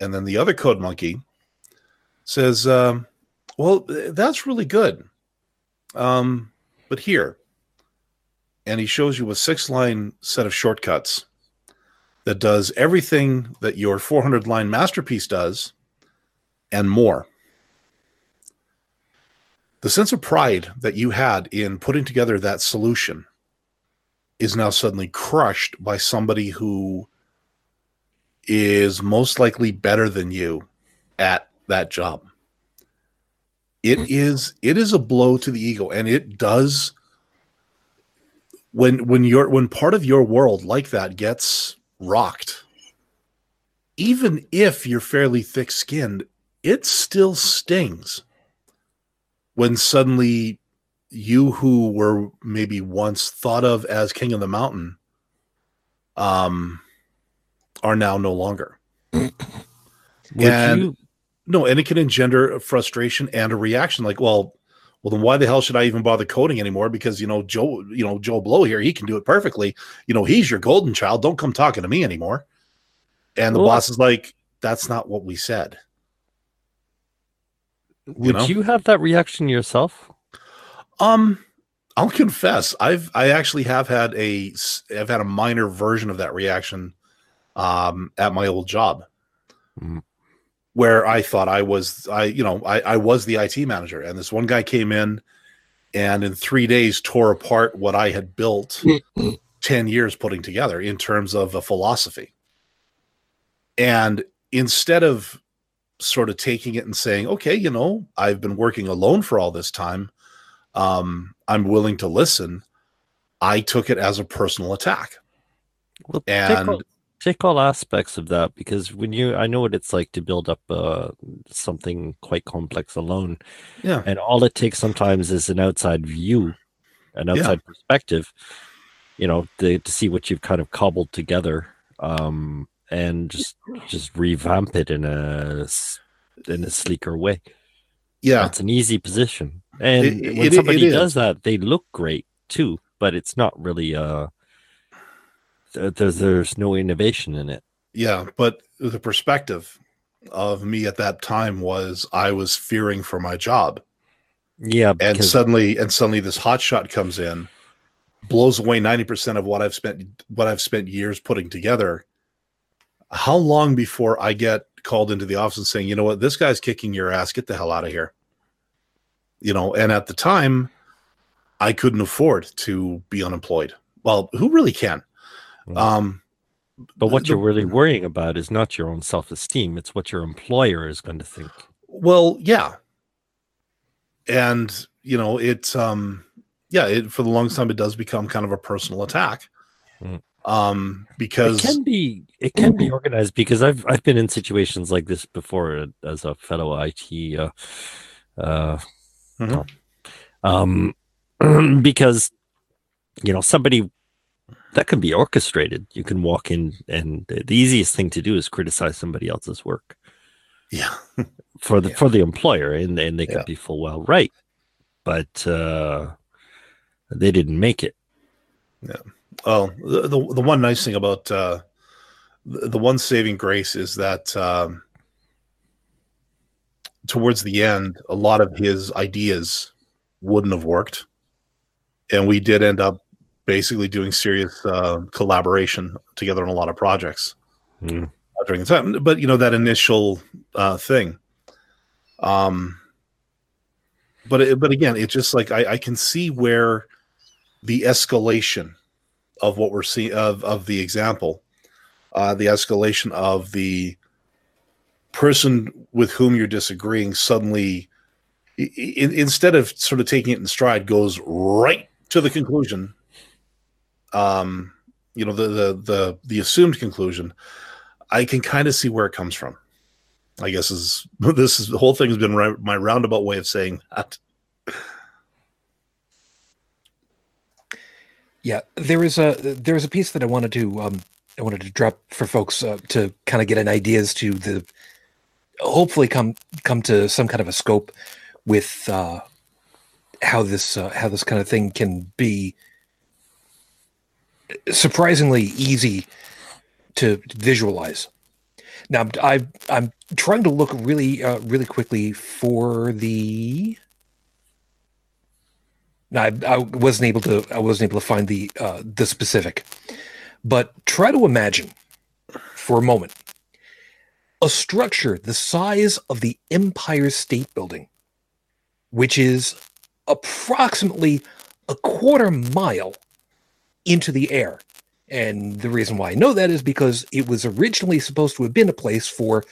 And then the other code monkey says um well that's really good. Um but here and he shows you a six line set of shortcuts that does everything that your 400 line masterpiece does and more. The sense of pride that you had in putting together that solution is now suddenly crushed by somebody who is most likely better than you at that job. It is it is a blow to the ego and it does when when your when part of your world like that gets rocked even if you're fairly thick skinned it still stings when suddenly you who were maybe once thought of as king of the mountain um are now no longer. And- you no and it can engender frustration and a reaction like well well then why the hell should i even bother coding anymore because you know joe you know joe blow here he can do it perfectly you know he's your golden child don't come talking to me anymore and the Well, boss is like that's not what we said would know? you have that reaction yourself? Um, I'll confess, I've I actually have had a I've had a minor version of that reaction, um, at my old job, Mm. Where I thought I was I you know I I was the IT manager, and this one guy came in, and in three days tore apart what I had built ten years putting together in terms of a philosophy, and instead of sort of taking it and saying, okay, you know, I've been working alone for all this time um, I'm willing to listen. I took it as a personal attack. Well, And a, take all aspects of that because when you i know what it's like to build up uh, something quite complex alone Yeah. and all it takes sometimes is an outside view an outside perspective you know to, to see what you've kind of cobbled together um and just just revamp it in a in a sleeker way Yeah. that's an easy position and It- when it- it somebody is. does that they look great too but it's not really uh Uh, there's there's no innovation in it Yeah, but the perspective of me at that time was I was fearing for my job. yeah And suddenly and suddenly this hot shot comes in, blows away 90% of what I've spent what I've spent years putting together. How long before I get called into the office and saying, you know what, this guy's kicking your ass, get the hell out of here. You know, and at the time I couldn't afford to be unemployed. Well, who really can? Um but what the- you're really worrying about is not your own self-esteem it's what your employer is going to think Well, yeah. And, you know, it's um yeah, it for the longest time it does become kind of a personal attack. Mm. Um it because can be it can be organized because i've i've been in situations like this before as a fellow it uh uh Mhm. um because you know somebody that can be orchestrated you can walk in and the easiest thing to do is criticize somebody else's work yeah. for the Yeah. for the employer and and they could Yeah. be full well right but uh they didn't make it Yeah. Well, the, the the one nice thing about uh the, the one saving grace is that um towards the end a lot of his ideas wouldn't have worked. And we did end up basically doing serious uh, collaboration together on a lot of projects. Mm. during the time. But you know that initial uh, thing. Um, but it, but again, it's just like I, I can see where the escalation of what we're seeing of of the example, uh, the escalation of the person with whom you're disagreeing suddenly i- i- instead of sort of taking it in stride goes right to the conclusion um you know the the the, the assumed conclusion I can kind of see where it comes from. I guess is this is the whole thing has been my roundabout way of saying that. Yeah, there is a there is a piece that I wanted to um I wanted to drop for folks uh, to kind of get an idea as to the hopefully come come to some kind of a scope with uh how this uh, how this kind of thing can be surprisingly easy to visualize. Now I I'm trying to look really uh, really quickly for the no, I, I wasn't able to. I wasn't able to find the uh, the specific, but try to imagine for a moment a structure the size of the Empire State Building, which is approximately a quarter mile into the air. And the reason why I know that is because it was originally supposed to have been a place for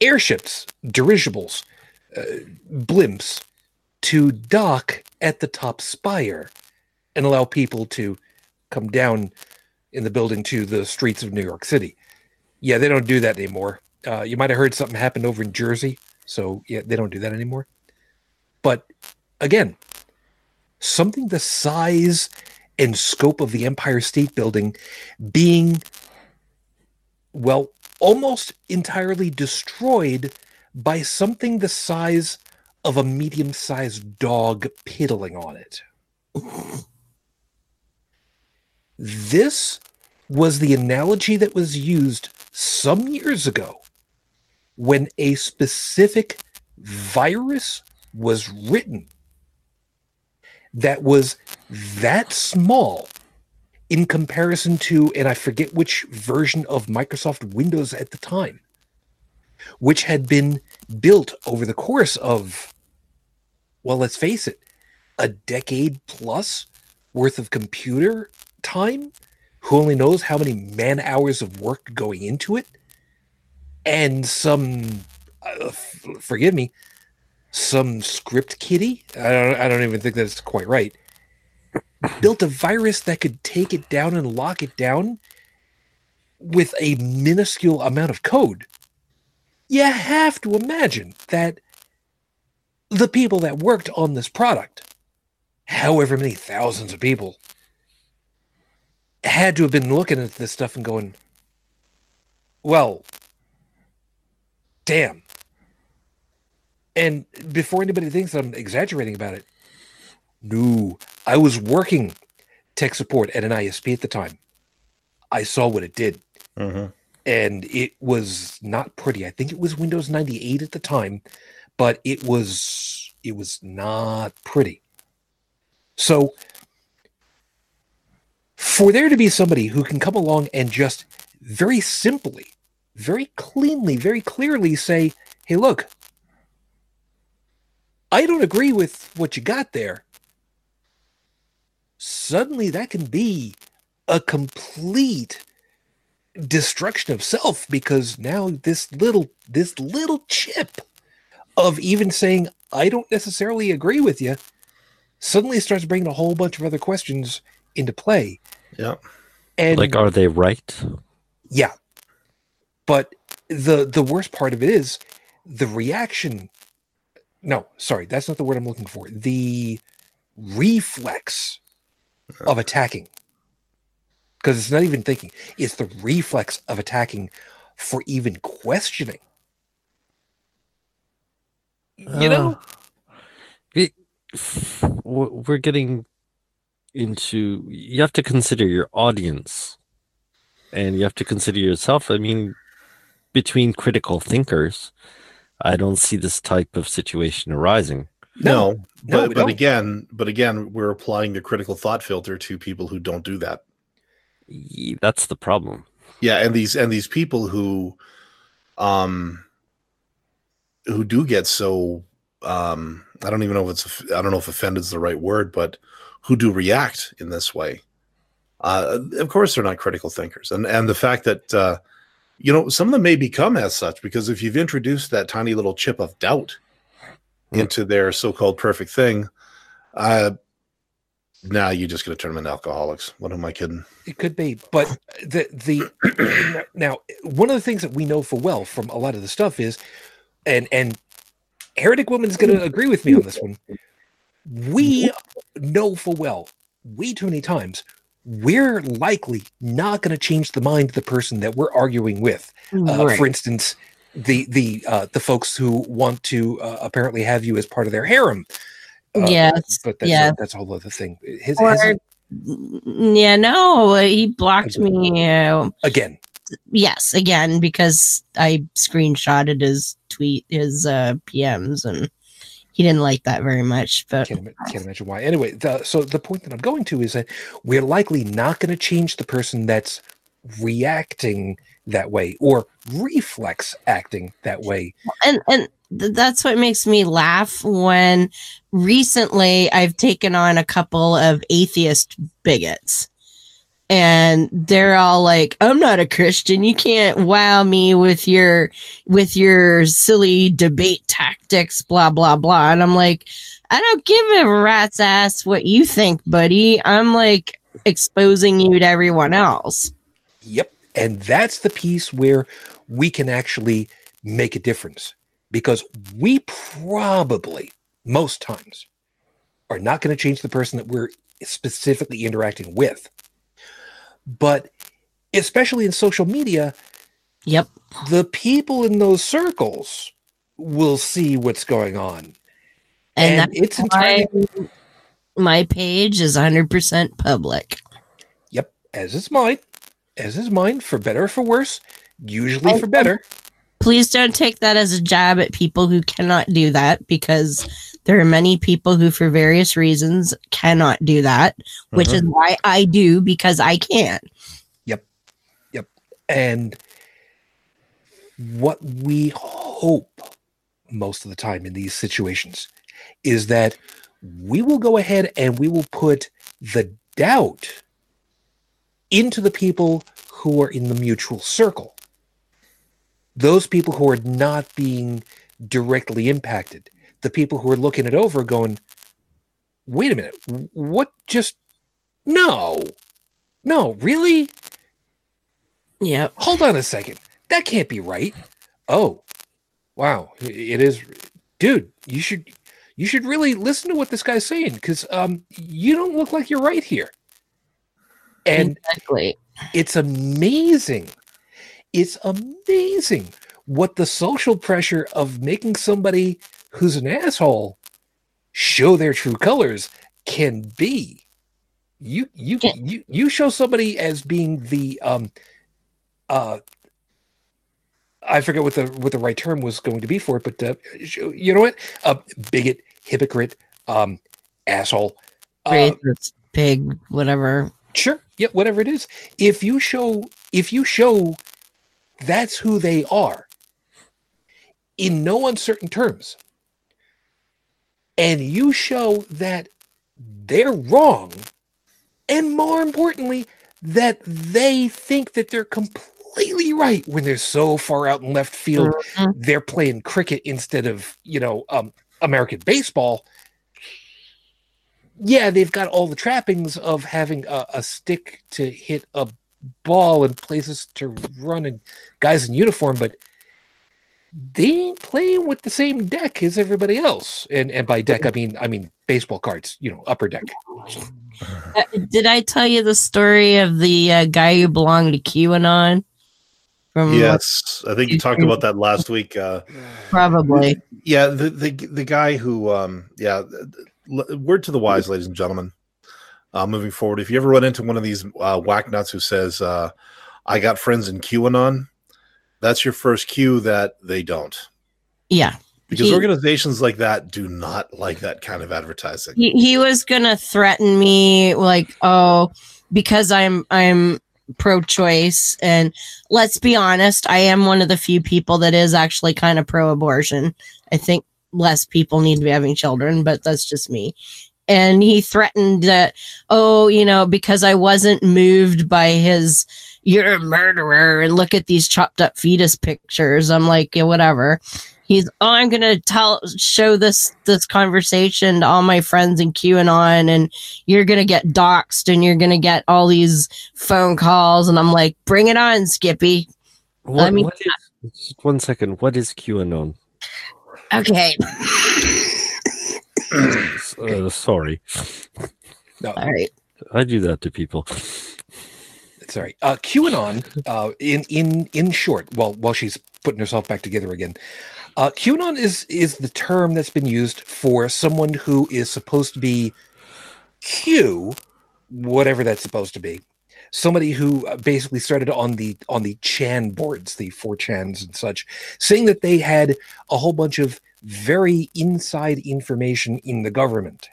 airships, dirigibles, uh, blimps to dock at the top spire and allow people to come down in the building to the streets of New York City. Yeah, they don't do that anymore. Uh, you might have heard something happened over in Jersey. So, yeah, they don't do that anymore. But again, something the size and scope of the Empire State Building being, well, almost entirely destroyed by something the size of a medium sized dog piddling on it. This was the analogy that was used some years ago when a specific virus was written that was that small in comparison to, and I forget which version of Microsoft Windows at the time, which had been built over the course of, well, let's face it, a decade plus worth of computer time. Who only knows how many man hours of work going into it? And some, uh, forgive me, some script kiddie. I don't, I don't even think that's quite right. Built a virus that could take it down and lock it down with a minuscule amount of code, you have to imagine that the people that worked on this product, however many thousands of people, had to have been looking at this stuff and going, well, damn. And before anybody thinks I'm exaggerating about it, no, I was working tech support at an ISP at the time. I saw what it did, Mhm. and it was not pretty. I think it was Windows 98 at the time, but it was it was not pretty. So for there to be somebody who can come along and just very simply, very cleanly, very clearly say, "Hey, look, I don't agree with what you got there." Suddenly that can be a complete destruction of self because now this little this little chip of even saying I don't necessarily agree with you suddenly starts bringing a whole bunch of other questions into play. Yeah. And like, are they right? yeah. But the the worst part of it is the reaction no, sorry, that's not the word I'm looking for. The reflex of attacking. Because it's not even thinking, it's the reflex of attacking for even questioning. You uh, know? it, we're getting into you have to consider your audience and you have to consider yourself i mean between critical thinkers i don't see this type of situation arising No, No, but we but again, but again, we're applying the critical thought filter to people who don't do that. That's the problem Yeah, and these and these people who, um, who do get so, um, I don't even know if it's I don't know if offended is the right word, but who do react in this way. Uh, of course, they're not critical thinkers, and and the fact that uh, you know some of them may become as such because if you've introduced that tiny little chip of doubt. Into their so-called perfect thing, uh, now you're just going to turn them into alcoholics. What am I kidding? It could be, but the the now one of the things that we know for well from a lot of the stuff is, and and Heretic Woman is going to agree with me on this one. We know for well, way too many times, we're likely not going to change the mind of the person that we're arguing with. Uh, Right. For instance, the the uh, the folks who want to uh, apparently have you as part of their harem. Uh, Yes, but that's yeah. that's a whole other thing. His, Or- his- yeah, no, he blocked me. Again, yes, again because I screenshotted his tweet, his uh, PMs, and he didn't like that very much. But can't, can't imagine why. Anyway, the, so the point that I'm going to is that we're likely not going to change the person that's reacting that way or reflex acting that way. and and that's what makes me laugh when recently I've taken on a couple of atheist bigots. And they're all like, "I'm not a Christian. You can't wow me with your with your silly debate tactics, blah blah blah." And I'm like, "I don't give a rat's ass what you think, buddy. I'm like exposing you to everyone else." Yep. And that's the piece where we can actually make a difference because we probably, most times, are not going to change the person that we're specifically interacting with. But especially in social media, Yep. the people in those circles will see what's going on. And, And, that's it's entirely, my page is 100% public. yep, as is mine, as is mine, for better or for worse, usually And- for oh. better. please don't take that as a jab at people who cannot do that because there are many people who for various reasons cannot do that which is uh-huh. why i do because i can Yep. Yep. And what we hope most of the time in these situations is that we will go ahead and we will put the doubt into the people who are in the mutual circle. Those people who are not being directly impacted, the people who are looking it over going, wait a minute, what just, no, no, really? Yeah. hold on a second that can't be right oh wow it is dude you should you should really listen to what this guy's saying because um you don't look like you're right here and exactly. it's amazing it's amazing what the social pressure of making somebody who's an asshole show their true colors can be you you Yeah. you you show somebody as being the um uh I forget what the what the right term was going to be for it, but uh, you know what? A bigot, hypocrite, um, asshole. Uh, Racist, pig, whatever. Sure. Yeah, whatever it is. If you show if you show that's who they are in no uncertain terms, and you show that they're wrong, and more importantly, that they think that they're completely right when they're so far out in left field, Mhm. they're playing cricket instead of, you know, um, American baseball yeah, they've got all the trappings of having a, a stick to hit a ball and places to run and guys in uniform, but they ain't playing with the same deck as everybody else. And and by deck I mean I mean baseball cards, you know, upper deck. Uh, Did I tell you the story of the uh, guy who belonged to QAnon? From Yes, I think you talked about that last week. Uh, probably. yeah, the, the the guy who, um, yeah, l- word to the wise, ladies and gentlemen. Uh, moving forward, if you ever run into one of these uh, whack nuts who says, uh, "I got friends in QAnon," that's your first cue that they don't, Yeah. because He- organizations like that do not like that kind of advertising. He, he was gonna threaten me like, oh, because I'm I'm pro-choice and let's be honest, I am one of the few people that is actually kind of pro-abortion. I think less people need to be having children, but that's just me. And he threatened that, oh, you know, because I wasn't moved by his you're a murderer and look at these chopped up fetus pictures. I'm like, yeah, whatever. He's oh, I'm gonna tell show this this conversation to all my friends in QAnon and you're gonna get doxxed and you're gonna get all these phone calls and I'm like, bring it on, Skippy. What, mean- what is, just one second. What is QAnon? Okay. Uh, sorry, No, All right. I do that to people. sorry. Uh QAnon, uh in in in short, while while she's putting herself back together again. Uh, QAnon is is the term that's been used for someone who is supposed to be Q, whatever that's supposed to be. Somebody who uh, basically started on the on the Chan boards, the four Chans and such, saying that they had a whole bunch of very inside information in the government,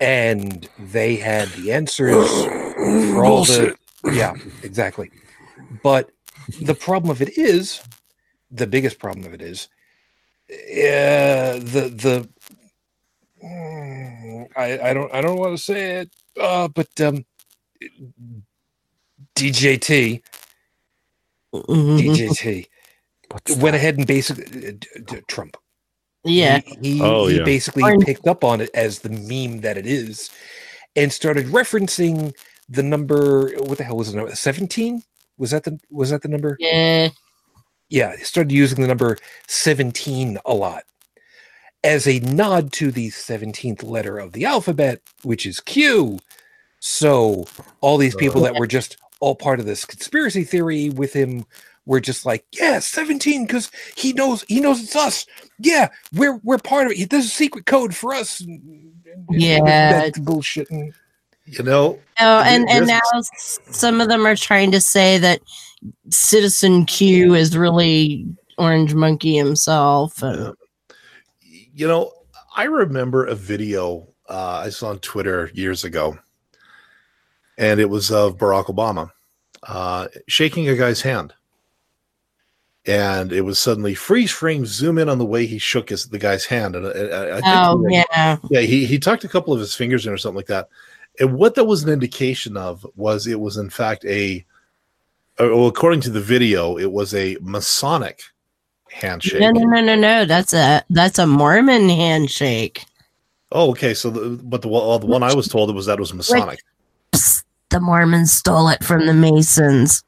and they had the answers for all the yeah, exactly. But the problem of it is, the biggest problem of it is, uh, the the Mm, I I don't I don't want to say it, uh, but um, DJT Mhm. DJT went ahead and basically uh, d- d- Trump. Yeah. He, he, Oh, he yeah. basically Or- picked up on it as the meme that it is and started referencing the number what the hell was the number 17 was that the was that the number Yeah. yeah he started using the number 17 a lot as a nod to the 17th letter of the alphabet which is q so all these people that were just all part of this conspiracy theory with him. We're just like yeah 17 because he knows he knows it's us. Yeah we're we're part of it. There's a secret code for us. And- and- and Yeah. that's bullshit. And You know, Oh, and and now some of them are trying to say that Citizen Q is really Orange Monkey himself. And, you know, I remember a video uh, I saw on Twitter years ago, and it was of Barack Obama uh, shaking a guy's hand, and it was suddenly freeze frame, zoom in on the way he shook his the guy's hand, and I, I, oh he, yeah, yeah, he he tucked a couple of his fingers in or something like that, and what that was an indication of was it was in fact a, uh, well, according to the video, it was a Masonic handshake. no, no, no, no, no. That's a that's a Mormon handshake. Oh, okay. So, the, but the, well, the one I was told it was that it was Masonic. Psst, the Mormons stole it from the Masons.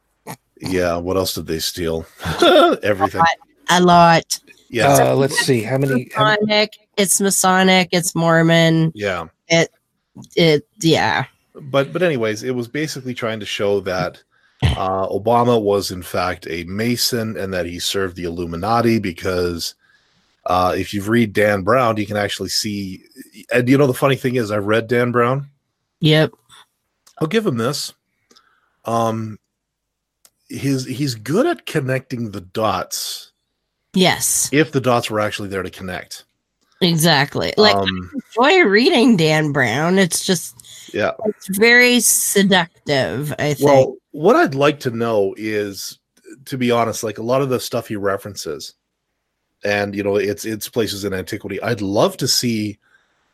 Yeah. What else did they steal? Everything. A lot. Yeah. Uh, let's see how many. How many Masonic. It's Masonic. It's Mormon. yeah. It It. yeah. but but anyways, it was basically trying to show that uh, Obama was in fact a Mason and that he served the Illuminati because uh, if you read Dan Brown, you can actually see. And you know the funny thing is, I've read Dan Brown. Yep. I'll give him this. Um, his he's good at connecting the dots Yes. if the dots were actually there to connect. Exactly. Like um, enjoy reading Dan Brown. It's just yeah. it's very seductive, I think. Well, what I'd like to know is, to be honest, like a lot of the stuff he references, and you know, it's it's places in antiquity. I'd love to see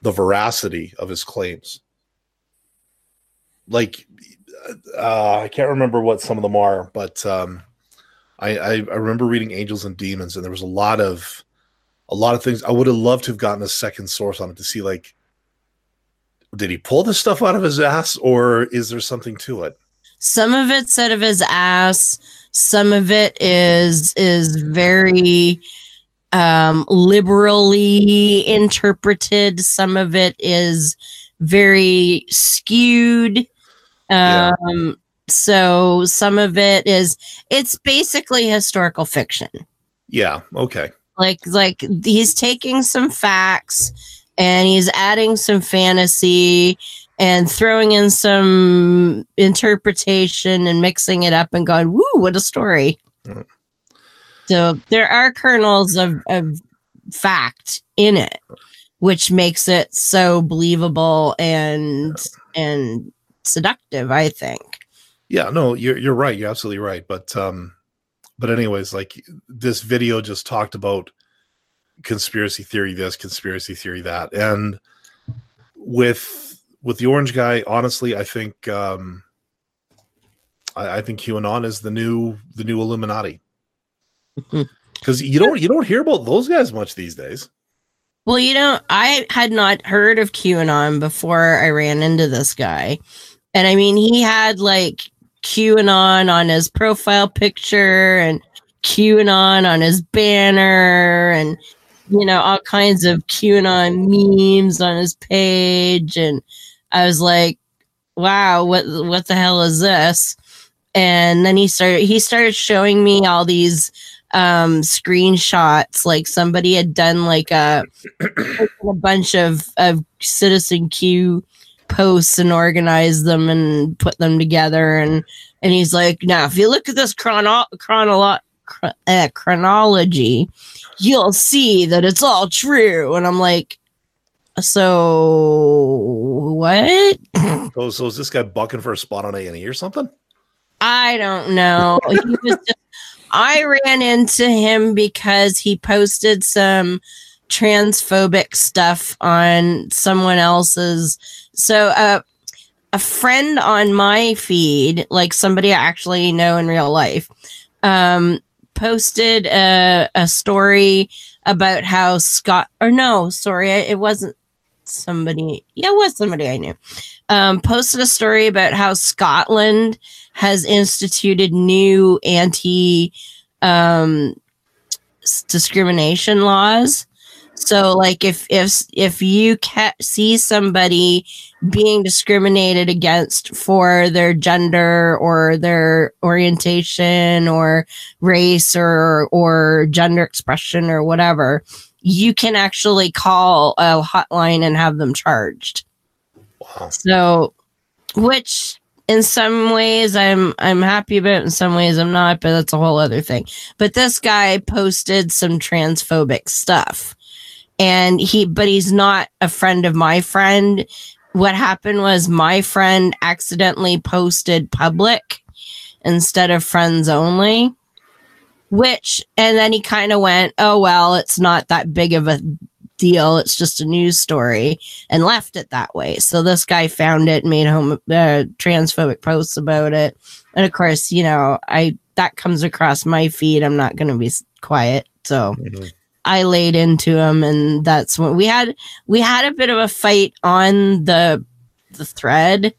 the veracity of his claims. Like, uh, I can't remember what some of them are, but um, I, I I remember reading Angels and Demons, and there was a lot of a lot of things. I would have loved to have gotten a second source on it to see like. Did he pull this stuff out of his ass, or is there something to it? some of it's out of his ass some of it is is very um liberally interpreted some of it is very skewed Yeah. um so some of it is it's basically historical fiction Yeah. Okay. like like he's taking some facts and he's adding some fantasy and throwing in some interpretation and mixing it up and going woo what a story Mhm. so there are kernels of, of fact in it which makes it so believable and and seductive i think Yeah. No, you're you're right. You're absolutely right. But um, but anyways, like this video just talked about conspiracy theory this, conspiracy theory that, and with with the orange guy, honestly, I think um, I, I think QAnon is the new the new Illuminati because you don't you don't hear about those guys much these days. Well, you know, I had not heard of QAnon before I ran into this guy. And I mean, he had like QAnon on his profile picture and QAnon on his banner and, you know, all kinds of QAnon memes on his page. And I was like, wow, what, what the hell is this? And then he started, he started showing me all these um screenshots like somebody had done like a a bunch of of citizen q posts and organized them and put them together and and he's like now if you look at this chrono- chronolo- chron- uh, chronology you'll see that it's all true and i'm like so what So so is this guy bucking for a spot on A and E or something? I don't know. He was just, I ran into him because he posted some transphobic stuff on someone else's. So, uh, a friend on my feed, like somebody I actually know in real life, um, posted a, a story about how Scott, or no, sorry, it wasn't somebody. Yeah, it was somebody I knew. Um, posted a story about how Scotland has instituted new anti um, discrimination laws so like if if if you ca- see somebody being discriminated against for their gender or their orientation or race or or gender expression or whatever you can actually call a hotline and have them charged Wow. so, which in some ways I'm I'm happy about, in some ways I'm not, but that's a whole other thing. But this guy posted some transphobic stuff. And he but he's not a friend of my friend. What happened was my friend accidentally posted public instead of friends only. Which and then he kind of went, "Oh well, it's not that big of a deal. It's just a news story." and left it that way. So this guy found it, and made home uh, transphobic posts about it, and of course, you know, I that comes across my feed. I'm not going to be quiet, so Mhm. I laid into him, and that's when we had we had a bit of a fight on the the thread,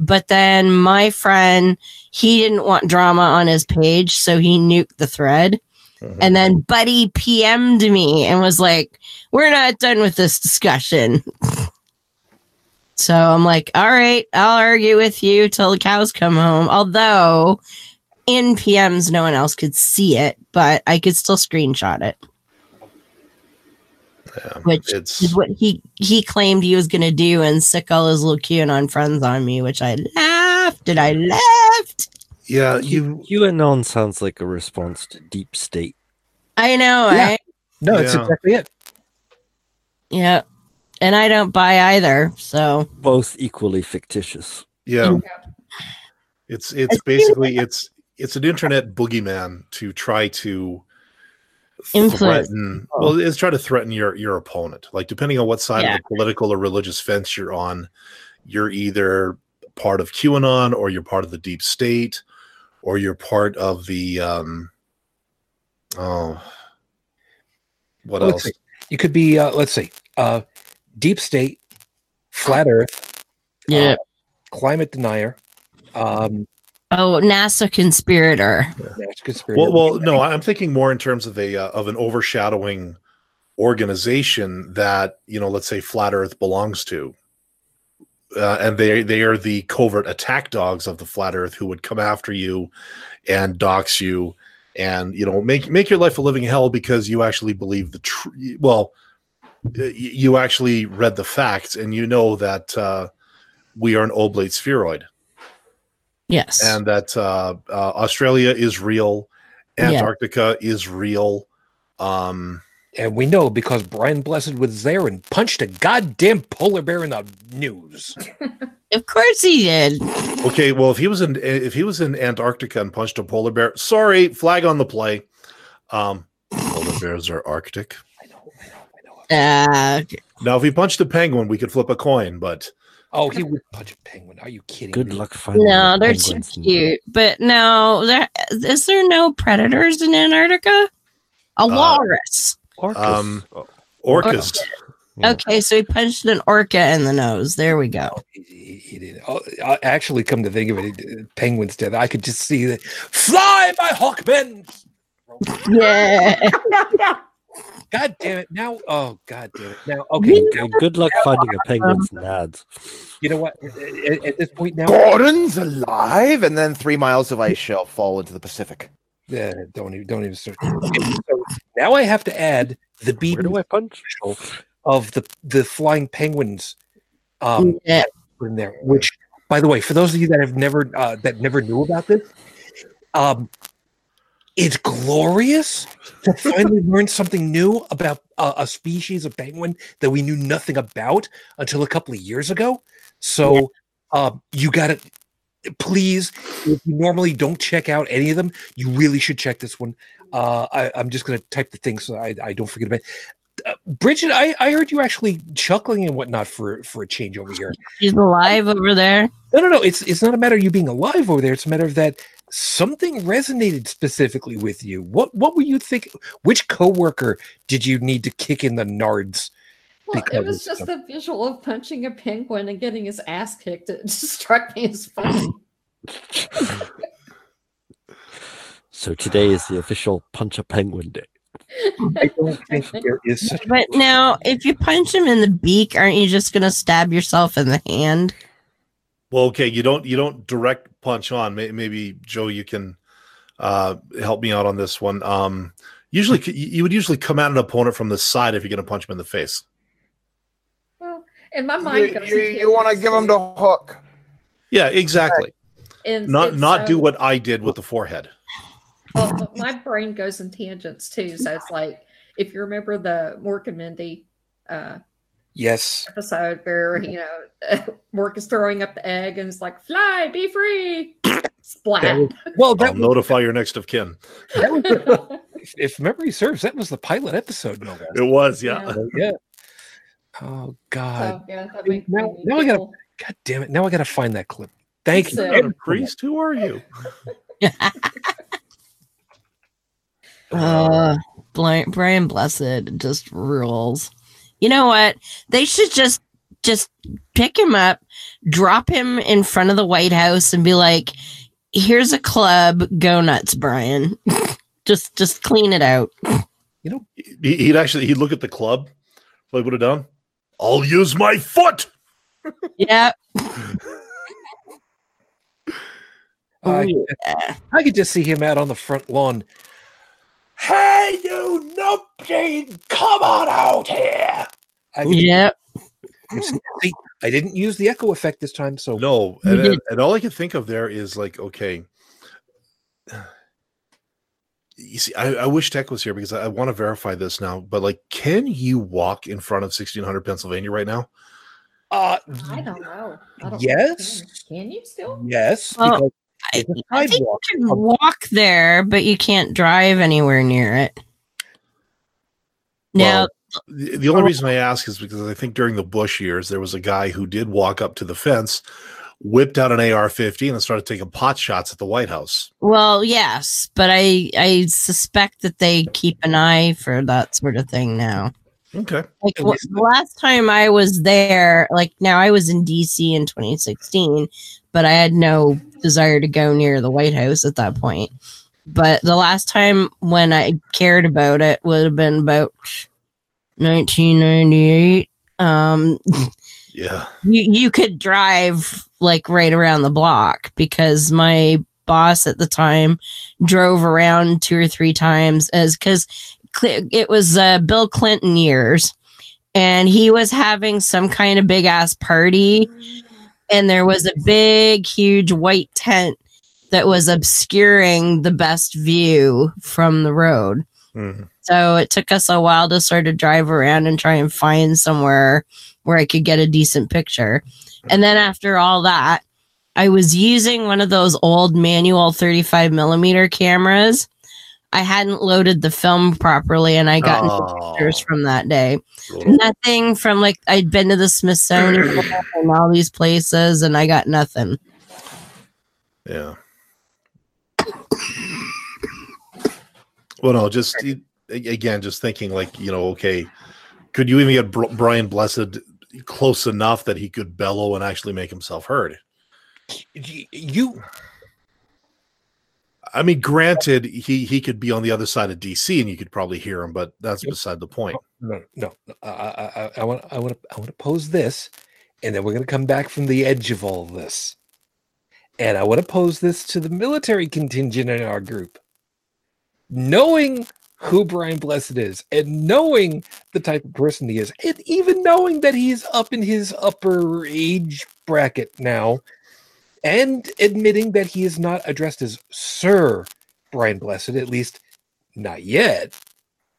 But then my friend, he didn't want drama on his page, so he nuked the thread. Mhm. And then Buddy PM'd me and was like, We're not done with this discussion. so I'm like, All right, I'll argue with you till the cows come home. Although in PMs, no one else could see it, but I could still screenshot it, Yeah, which it's is what he he claimed he was going to do and sick all his little QAnon friends on me, which I laughed and I laughed. yeah. You QAnon sounds like a response to deep state. I know, Yeah. right? No, that's Yeah. exactly it. Yeah. And I don't buy either. So Both equally fictitious. yeah. Mm. It's it's basically it's it's an internet boogeyman to try to Influence. threaten well it's try to threaten your your opponent like depending on what side Yeah. of the political or religious fence you're on you're either part of qanon or you're part of the deep state or you're part of the um oh what Let's else see. You could be, uh, let's see, uh, deep state, flat Earth, yeah. uh, climate denier, um, Oh, NASA conspirator. national conspiracy. well, well no i'm thinking more in terms of a uh, of an overshadowing organization that you know let's say flat earth belongs to uh, and they they are the covert attack dogs of the flat earth who would come after you and dox you and you know make make your life a living hell because you actually believe the tr- well you actually read the facts and you know that uh, we are an oblate spheroid Yes. and that uh, uh, Australia is real, Yeah. Antarctica is real. Um, and we know because Brian Blessed was there and punched a goddamn polar bear in the news. of course he did. okay, well, if he was in if he was in Antarctica and punched a polar bear, sorry, flag on the play. Um, polar bears are Arctic. I know, I know, I know. Uh, Now, if he punched a penguin, we could flip a coin, but Oh, he would punch a penguin. Are you kidding? Good me? luck finding. no, they're too penguins in- cute. But no, there is there no predators in Antarctica? A walrus. Orcas. Um, Oh, orcas. Okay, so he punched an orca in the nose. There we go. He, he- he did. Oh, uh, actually, come to think of it, it- penguins dead. I could just see that. Fly, my hawkmen! Yeah. God damn it! Now, oh god damn it! Now, okay. Well, good luck finding a penguin's nads. You know what? At, at this point now, Gordon's alive, and then three miles of ice shell fall into the Pacific. uh, don't even don't even start. Okay, so now I have to add the Where beat do I punch? of the the flying penguins. Um, yeah. in there. Which, by the way, for those of you that have never uh, that never knew about this, um, it's glorious to finally learn something new about uh, a species of penguin that we knew nothing about until a couple of years ago. So, um, you got to please, if you normally don't check out any of them, you really should check this one. Uh, I, I'm just going to type the thing so I, I don't forget about it. Uh, Bridget, I, I heard you actually chuckling and whatnot for for a change over here. She's alive over there. No, no, no. It's it's not a matter of you being alive over there. It's a matter of that something resonated specifically with you. What what were you thinking? Which coworker did you need to kick in the nards? Well, it was just the visual of punching a penguin and getting his ass kicked. It just struck me as funny. So today is the official punch a penguin day. I don't think there is such. But now, if you punch him in the beak, aren't you just going to stab yourself in the hand? Well, okay, you don't you don't direct punch on. Maybe Joe, you can uh, help me out on this one. Um, usually, you would usually come at an opponent from the side if you're going to punch him in the face. well, in my mind, You, you, you want to give him the hook. Yeah, exactly. and Not it's, not um, do what I did with the forehead. Well, my brain goes in tangents too. So it's like if you remember the Mork and Mindy uh, Yes. episode where you know Mork is throwing up the egg and it's like, "Fly, be free!" Splat. That was, well, I'll that was, notify your next of kin. that was if, if memory serves, that was the pilot episode. No. It was, yeah. Yeah. Yeah. Oh God. so yeah, that Now- me now I gotta- God damn it! Now I got to find that clip. Thank you. So- You're not a priest. Who are you? Uh, Bli- Brian Blessed just rules. You know what? They should just just pick him up, drop him in front of the White House, and be like, "Here's a club. Go nuts, Brian. just just clean it out." You know, He'd actually he'd look at the club. What would have done? I'll use my foot. Yeah. I, oh, yeah. I could just see him out on the front lawn. Hey, you numpty, come on out here. I, Yeah. see, I didn't use the echo effect this time, so No, and, and, and all I can think of there is like, okay. You see, I, I wish Tech was here because I, I want to verify this now. But like, can you walk in front of 1600 Pennsylvania right now? uh, I don't know. I don't Yes. Can, can you still? yes, Well, because I, I think you can walk there, but you can't drive anywhere near it. Now, Well, the, only oh. reason I ask is because I think during the Bush years there was a guy who did walk up to the fence, whipped out an AR-15, and started taking pot shots at the White House. well, yes, but I I suspect that they keep an eye for that sort of thing now. Okay, Like least- the last time I was there, like now I was in DC in 2016, but I had no desire to go near the White House at that point. But the last time when I cared about it would have been about 1998. Um, yeah, you you could drive like right around the block because my boss at the time drove around two or three times as because it was uh, Bill Clinton years, and he was having some kind of big ass party, and there was a big, huge white tent that was obscuring the best view from the road. Mhm. So it took us a while to sort of drive around and try and find somewhere where I could get a decent picture. And then after all that, I was using one of those old manual 35 millimeter cameras. I hadn't loaded the film properly and I got into Oh, pictures from that day. brutal. Nothing from like I'd been to the Smithsonian and all these places and I got nothing. Yeah. Well, no, just again, just thinking like you know, okay, could you even get Br- Brian Blessed close enough that he could bellow and actually make himself heard? Y- you I mean, granted, he he could be on the other side of DC and you could probably hear him, but that's beside the point. Oh, no no no, I I I- I want I want to I want to pose this, and then we're going to come back from the edge of all this, and I want to pose this to the military contingent in our group, knowing who Brian Blessed is, and knowing the type of person he is, and even knowing that he's up in his upper age bracket now, and admitting that he is not addressed as Sir Brian Blessed, at least not yet.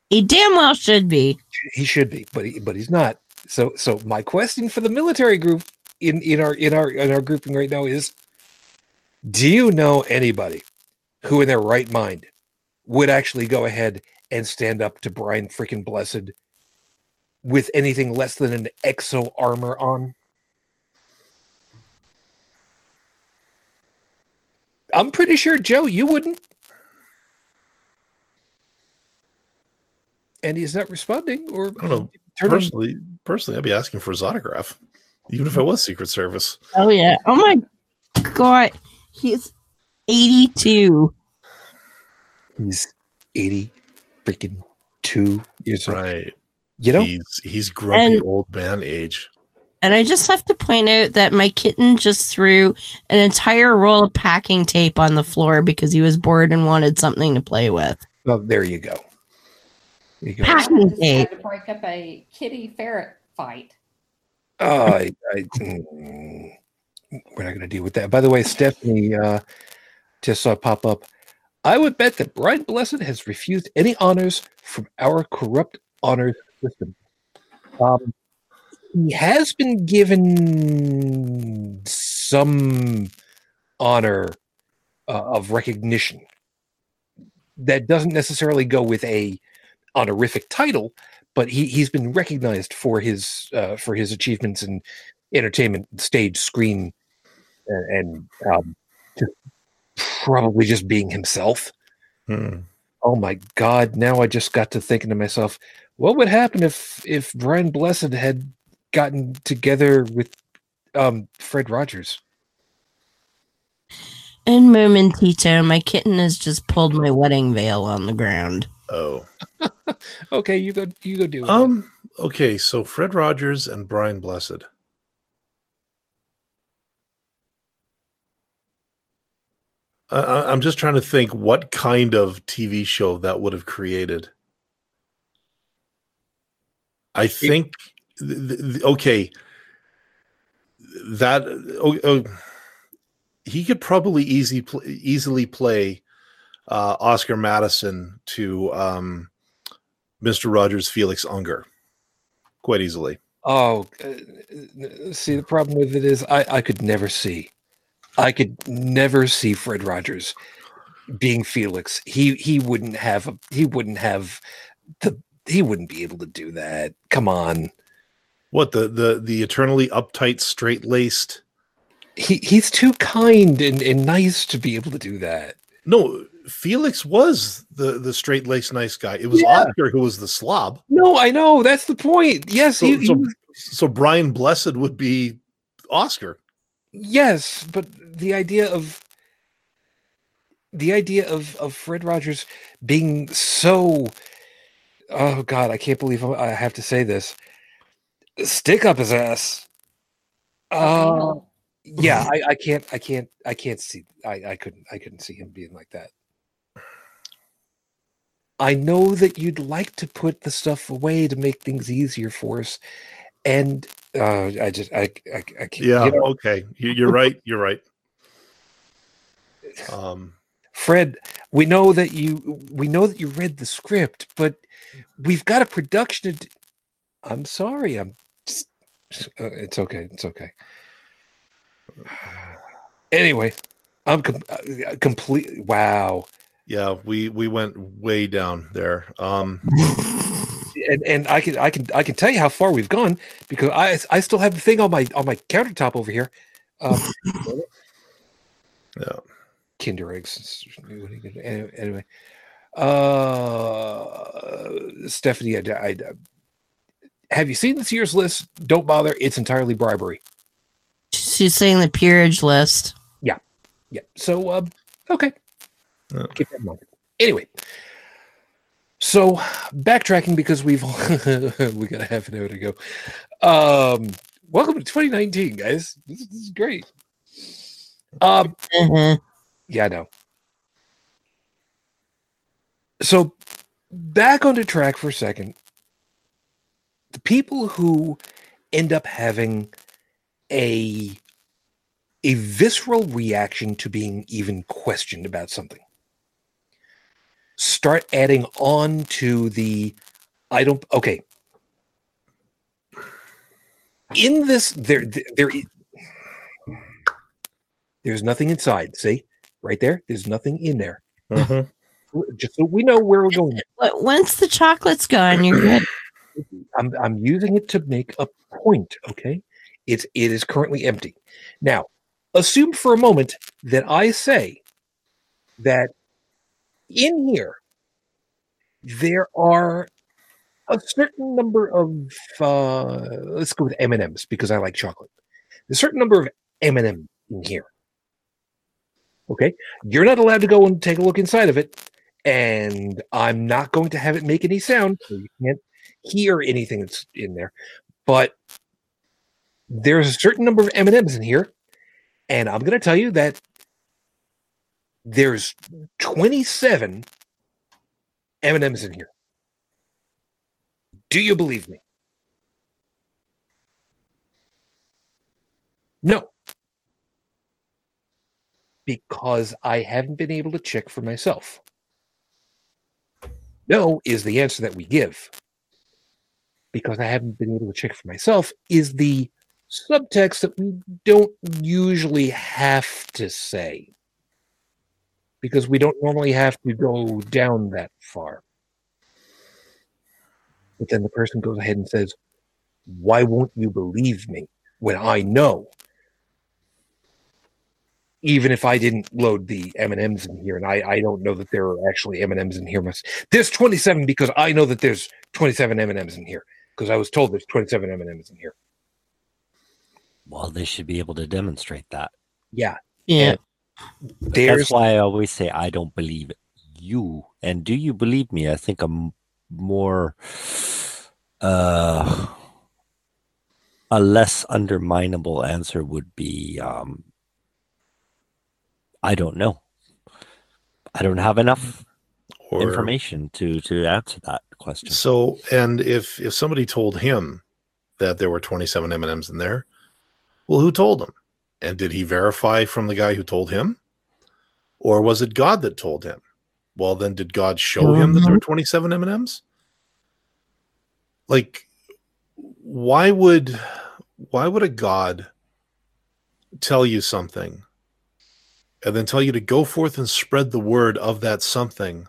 He damn well should be. he should be, but he, but he's not. So so my question for the military group in in our in our in our grouping right now is: Do you know anybody who, in their right mind, would actually go ahead and stand up to Brian freaking Blessed with anything less than an exo armor on? I'm pretty sure Joe, you wouldn't. And he's not responding, or I don't know. turn on- Personally, personally, I'd be asking for his autograph, even if it was Secret Service. Oh yeah. Oh my god. He's 82. He's 80 freaking two years old. Right. You know, He's he's grumpy And- old man age. And I just have to point out that my kitten just threw an entire roll of packing tape on the floor because he was bored and wanted something to play with. well, there you go. There you go. Packing Just tape. had to break up a kitty ferret fight. Oh, I, I, mm, we're not going to deal with that. By the way, Stephanie uh, just saw pop up. I would bet that Brian Blessed has refused any honors from our corrupt honors system. Um, he has been given some honor uh, of recognition that doesn't necessarily go with a honorific title, but he he's been recognized for his uh, for his achievements in entertainment, stage, screen, and, and um, just probably just being himself. Hmm. Oh my God! Now I just got to thinking to myself, what would happen if if Brian Blessed had gotten together with um Fred Rogers. In momentito, my kitten has just pulled my wedding veil on the ground. Oh. Okay, you go. You go do it. Um. Okay. So Fred Rogers and Brian Blessed. I- I, I'm just trying to think what kind of TV show that would have created. I think. Th- th- th- okay. That. Oh, oh, he could probably easy pl- easily play uh, Oscar Madison to um, Mr. Rogers Felix Unger quite easily. Oh, uh, see, the problem with it is I, I could never see, I could never see Fred Rogers being Felix. He he wouldn't have a, he wouldn't have the he wouldn't be able to do that. Come on, What the the the eternally uptight, straight laced? he he's too kind and, and nice to be able to do that. No, Felix was the the straight laced nice guy. It was Yeah. Oscar who was the slob. No, I know that's the point. Yes, So, he, he so, was- so Brian Blessed would be Oscar. yes, but the idea of the idea of of Fred Rogers being so oh god, I can't believe I have to say this. Stick up his ass. Uh, yeah, I, I can't, I can't, I can't see. I, I couldn't, I couldn't see him being like that. I know that you'd like to put the stuff away to make things easier for us, and uh, I just, I, I, I can't. Yeah. you know, okay. You, you're right. You're right. Um. Fred, we know that you, we know that you read the script, but we've got a production. To d- I'm sorry. I'm. Uh, it's okay. It's okay. Anyway, I'm com- uh, complete. Wow. Yeah. We we went way down there. Um. and and I can I can I can tell you how far we've gone because I I still have the thing on my on my countertop over here. Um, Yeah. Kinder eggs. Anyway, anyway. uh, Stephanie, I, I, have you seen this year's list? Don't bother. It's entirely bribery. She's saying the peerage list. Yeah. Yeah. So um, okay. Yeah. Keep that in mind. Anyway. So backtracking because we've we got a half an hour to go. Um, welcome to 2019, guys. This, is- this is great. Um, Uh-huh. yeah, I know. So back onto track for a second. The people who end up having a a visceral reaction to being even questioned about something start adding on to the I don't okay. In this there there i- there's nothing inside, see? Right there, there's nothing in there. Mhm. Just so we know where we're going. But once the chocolate's gone, you're good. I'm I'm using it to make a point, okay? It's it is currently empty. Now, assume for a moment that I say that in here there are a certain number of uh let's go with M&Ms because I like chocolate. A certain number of M&Ms in here. Okay? You're not allowed to go and take a look inside of it and I'm not going to have it make any sound so you can't hear anything that's in there, but there's a certain number of M and M's in here, and I'm going to tell you that there's 27 M and M's in here. Do you believe me? No, because I haven't been able to check for myself. No is the answer that we give because I haven't been able to check for myself, is the subtext that we don't usually have to say because we don't normally have to go down that far. But then the person goes ahead and says, Why won't you believe me when I know? Even if I didn't load the M and M's in here, and I, I don't know that there are actually M and M's in here. There's 27 because I know that there's 27 M and M's in here because I was told there's 27 M and M's in here. Well, they should be able to demonstrate that. Yeah, Yeah. there's That's why I always say I don't believe you. And do you believe me? I think I'm more uh a less underminable answer would be um I don't know. I don't have enough Or information to to answer that question. so, and if if somebody told him that there were 27 M and M's in there, well, who told him? And did he verify from the guy who told him, or was it God that told him? Well, then did God show him that there were um, 27 M and M's? Like, why would why would a God tell you something and then tell you to go forth and spread the word of that something,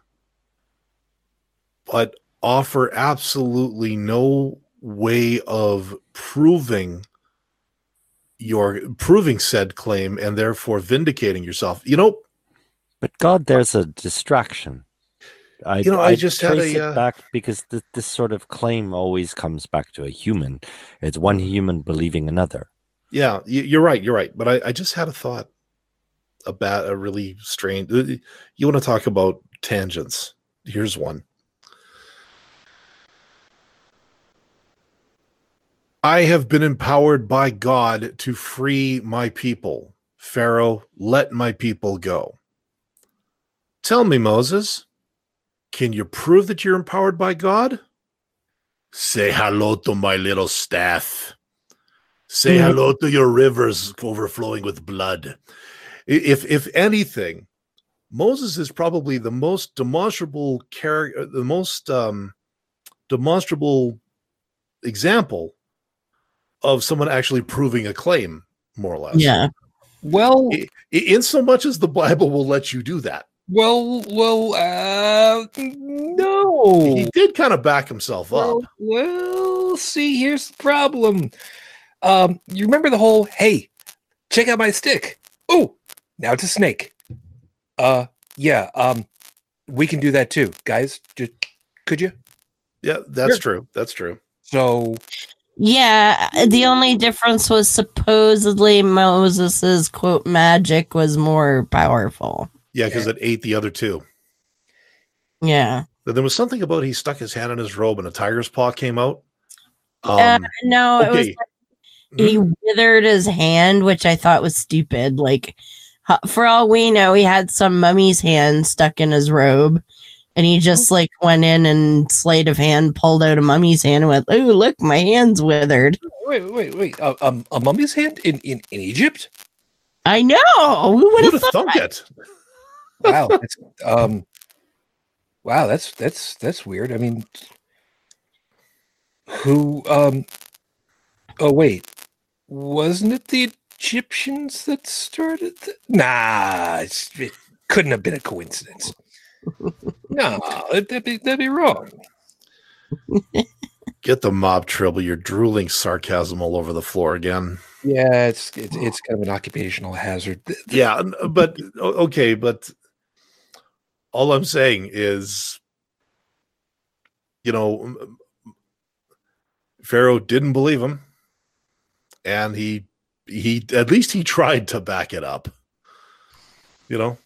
but offer absolutely no way of proving your proving said claim and therefore vindicating yourself. You know, But God, there's a distraction. I, You know, I just had a, it uh, back because th- this sort of claim always comes back to a human. It's one human believing another. yeah, you're right, you're right. But I, I just had a thought about a really strange. You want to talk about tangents? Here's one. I have been empowered by God to free my people. Pharaoh, let my people go. Tell me, Moses, can you prove that you're empowered by God? Say hello to my little staff. Say Mhm. hello to your rivers overflowing with blood. If if anything, Moses is probably the most demonstrable character, the most um, demonstrable example of someone actually proving a claim, more or less. Yeah. well, I- in so much as the Bible will let you do that. well, well. Uh, no. He did kind of back himself up. Well, well, see, here's the problem. Um, you remember the whole "Hey, check out my stick." Oh, now it's a snake. Uh, yeah. Um, we can do that too, guys. Just, could you? Yeah, that's Sure. true. That's true. So, Yeah. The only difference was supposedly Moses's quote magic was more powerful. Yeah, because it ate the other two. Yeah. But There was something about he stuck his hand in his robe and a tiger's paw came out. Um, Uh, no, it was okay. he withered his hand, which I thought was stupid. Like, for all we know, he had some mummy's hand stuck in his robe, and he just like went in and sleight of hand pulled out a mummy's hand and went, "Oh, look, my hand's withered." wait, wait, wait. Uh, um, a mummy's hand in in, in Egypt? I know. Who would have have thought? thunk it? Wow. that's, um, wow. That's that's that's weird. I mean, who? Um. Oh wait, wasn't it the Egyptians that started? th- nah, it's, it couldn't have been a coincidence. no, that'd be that'd be wrong. Get the mob trouble. You're drooling sarcasm all over the floor again. Yeah, it's it's, it's kind of an occupational hazard. Yeah, but okay, but all I'm saying is, you know, Pharaoh didn't believe him, and he he at least he tried to back it up. You know,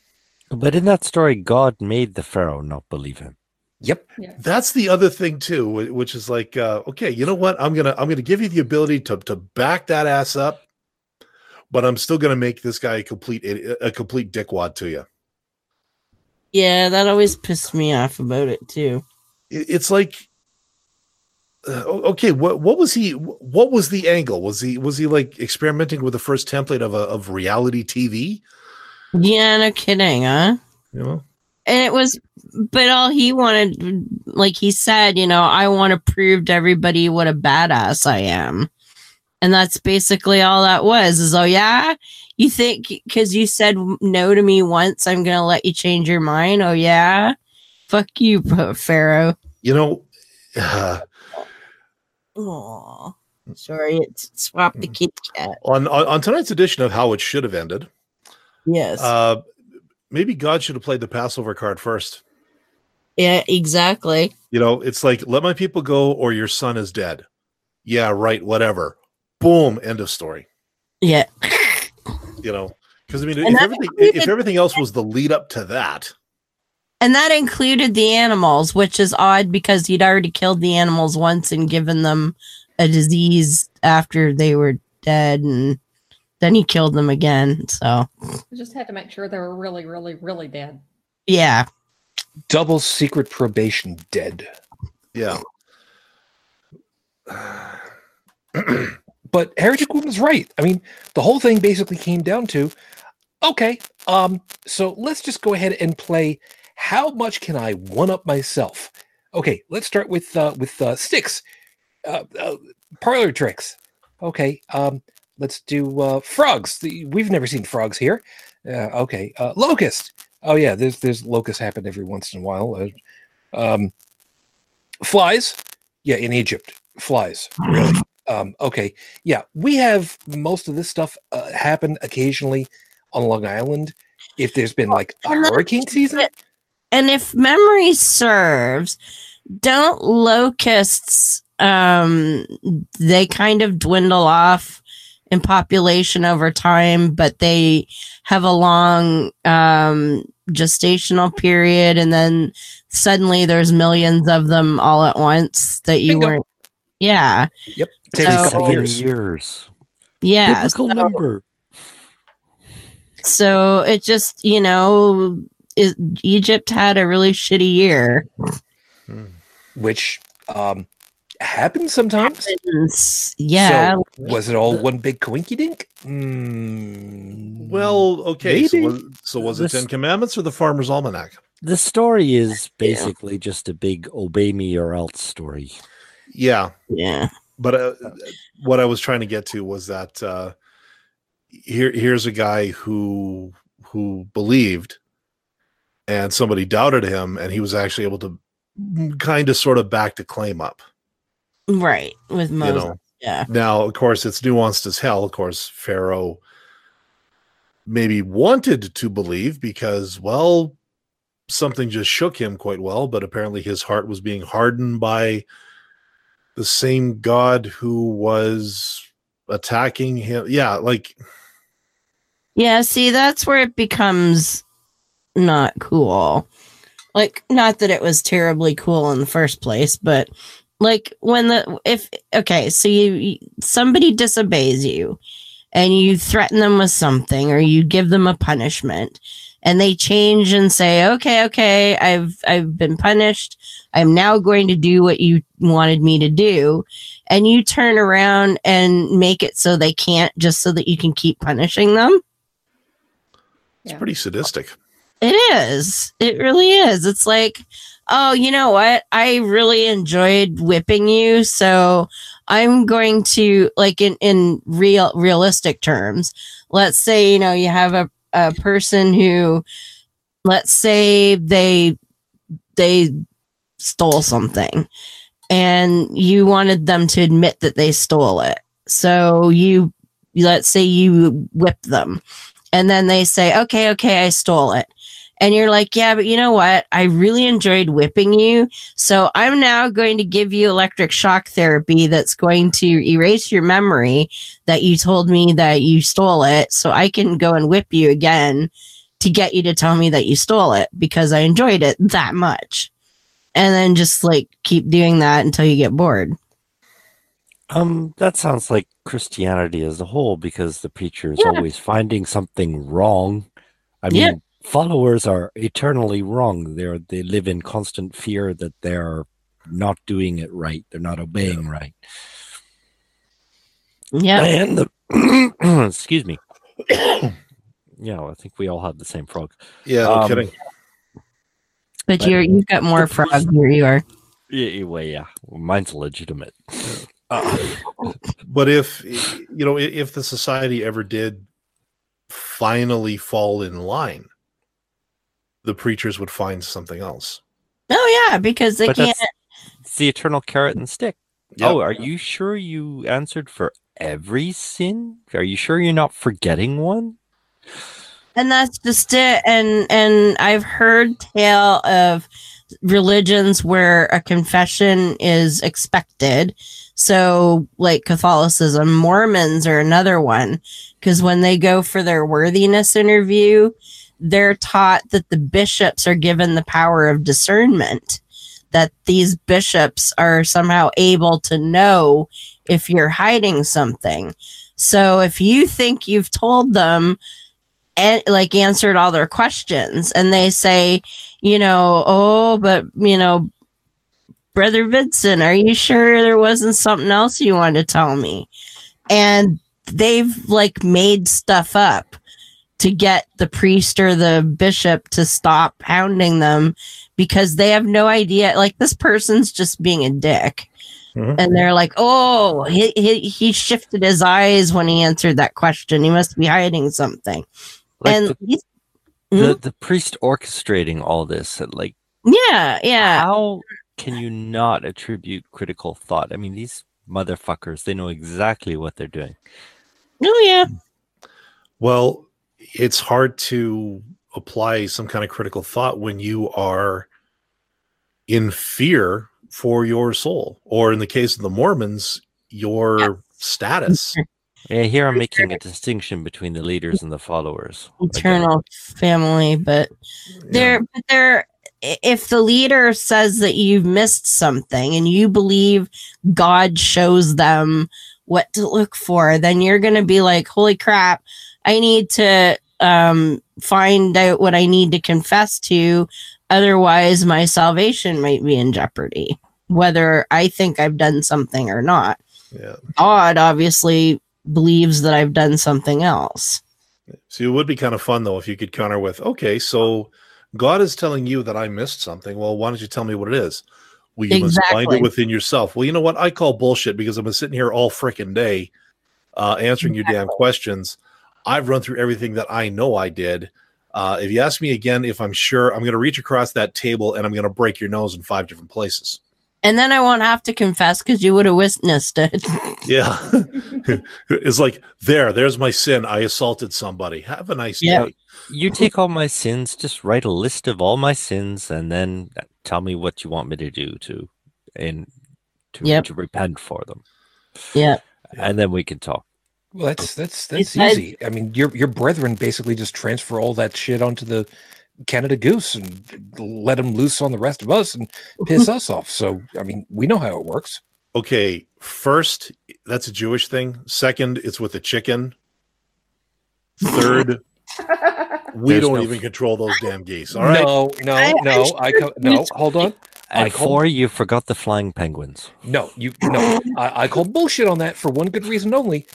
But in that story, God made the Pharaoh not believe him. Yep. that's the other thing too, which is like, uh, okay, you know what? I'm gonna I'm gonna give you the ability to to back that ass up, but I'm still gonna make this guy a complete a complete dickwad to you. Yeah, that always pissed me off about it too. it's like uh, okay what what was he what was the angle was he was he like experimenting with the first template of a of reality tv Yeah, no kidding, huh? you know And it was, but all he wanted, like he said, you know, I want to prove to everybody what a badass I am. And that's basically all that was is, oh, yeah, you think because you said no to me once, I'm going to let you change your mind. Oh, yeah. Fuck you, Pharaoh. you know uh, Oh, sorry. It's swap the kitty cat. on, on on tonight's edition of how it should have ended Yes. uh maybe god should have played the passover card first yeah, exactly. you know it's like let my people go or your son is dead yeah right whatever boom end of story Yeah. You know, because I mean, And if everything included- if everything else was the lead up to that, And that included the animals, which is odd because he'd already killed the animals once and given them a disease after they were dead, and then he killed them again. So, I just had to make sure they were really, really, really dead. yeah. Double secret probation dead. yeah. But Heretic Woman was right. I mean, the whole thing basically came down to okay, um, so let's just go ahead and play how much can I one up myself? Okay, let's start with uh with uh sticks. Uh, uh parlor tricks. Okay, um let's do uh frogs. The, we've never seen frogs here. Uh, okay, uh locust. Oh yeah, there's there's locusts happen every once in a while. Uh, um flies. Yeah, in Egypt, flies. Really? Um, okay, yeah, we have most of this stuff uh, happen occasionally on Long Island. If there's been like a and hurricane season, And if memory serves, don't locusts um they kind of dwindle off in population over time, but they have a long um gestational period and then suddenly there's millions of them all at once that you Bingo. weren't yeah. takes a So- couple Seven years. years. Yeah. Biblical so- number. So it just, you know, it, Egypt had a really shitty year. which um happens sometimes. It's- yeah. So, was it all one big coinky dink? Mm, Well, okay. So was, so was it This- Ten Commandments or the Farmer's Almanac? The story is basically just a big obey me or else story. Yeah, yeah. but uh, what I was trying to get to was that uh, here here's a guy who who believed, and somebody doubted him, and he was actually able to kind of sort of back the claim up. Right. With You Moses. know, yeah. now of course it's nuanced as hell. Of course, Pharaoh maybe wanted to believe because well something just shook him quite well but apparently his heart was being hardened by the same god who was attacking him yeah like Yeah, see, that's where it becomes not cool. Like, not that it was terribly cool in the first place, but like when the if okay, so you somebody disobeys you and you threaten them with something or you give them a punishment and they change and say, "Okay, okay, I've I've been punished. I'm now going to do what you wanted me to do." And you turn around and make it so they can't just so that you can keep punishing them. it's Yeah. pretty sadistic It is. It really is. It's like, oh, you know what? I really enjoyed whipping you, so I'm going to like in in real realistic terms. Let's say you know you have a a person who, let's say they they stole something, and you wanted them to admit that they stole it. So you let's say you whip them, and then they say, okay, okay, I stole it and you're like, yeah, but you know what? I really enjoyed whipping you. So I'm now going to give you electric shock therapy that's going to erase your memory that you told me that you stole it. So I can go and whip you again to get you to tell me that you stole it because I enjoyed it that much. And then just like keep doing that until you get bored. Um, that sounds like Christianity as a whole because the preacher is Yeah. always finding something wrong. I mean, Yeah. Followers are eternally wrong. They're they live in constant fear that they're not doing it right. They're not obeying right. Yeah. And the excuse me. yeah, I think we all have the same frog. yeah no Um, kidding But But- you're you've got more frogs where you are. Yeah, well, yeah, mine's legitimate. Uh, but if you know if the society ever did finally fall in line the preachers would find something else Oh yeah, because they but can't that's it's the eternal carrot and stick. Yep. Oh, are you sure you answered for every sin? Are you sure you're not forgetting one? and that's just it and and i've heard tale of religions where a confession is expected. So, like Catholicism, Mormons are another one because when they go for their worthiness interview, they're taught that the bishops are given the power of discernment, that these bishops are somehow able to know if you're hiding something. So, if you think you've told them, and like answered all their questions and they say you know oh but you know brother vincent are you sure there wasn't something else you wanted to tell me and they've like made stuff up to get the priest or the bishop to stop hounding them because they have no idea like this person's just being a dick Mhm. and they're like oh he, he he shifted his eyes when he answered that question he must be hiding something Like and the, he's- the, Mhm. the priest orchestrating all this, uh, like yeah yeah how can you not attribute critical thought? I mean, these motherfuckers, they know exactly what they're doing. oh yeah Well, it's hard to apply some kind of critical thought when you are in fear for your soul, or in the case of the Mormons, your status. Yeah, here I'm making a distinction between the leaders and the followers. eternal family but they're but they're if the leader says that you've missed something and you believe god shows them what to look for then you're going to be like holy crap i need to um find out what i need to confess to otherwise my salvation might be in jeopardy whether i think i've done something or not Yeah. god obviously believes that i've done something else So it would be kind of fun though if you could counter with, okay, so God is telling you that I missed something. Well, why don't you tell me what it is? Well, you must find it within yourself. Well, you know what? I call bullshit because I've been sitting here all freaking day uh, answering your damn questions. I've run through everything that I know I did. Uh, if you ask me again if I'm sure, I'm going to reach across that table and I'm going to break your nose in five different places. and then I won't have to confess because you would have witnessed it. Yeah. it's like, there, there's my sin. I assaulted somebody. Have a nice Yeah. day. You take all my sins, just write a list of all my sins, and then tell me what you want me to do to, and to, Yep. to repent for them, yeah. and then we can talk. Well, that's that's that's Besides- easy. I mean, your your brethren basically just transfer all that shit onto the Canada Goose and let them loose on the rest of us and piss us off. So, I mean, we know how it works. Okay, first, that's a Jewish thing. Second, it's with the chicken. Third, we There's don't no- even control those damn geese. All right. No, no, I- I no. I, co- no. Hold on. And Michael? four, you forgot the flying penguins. No, you no. I, I call bullshit on that for one good reason only.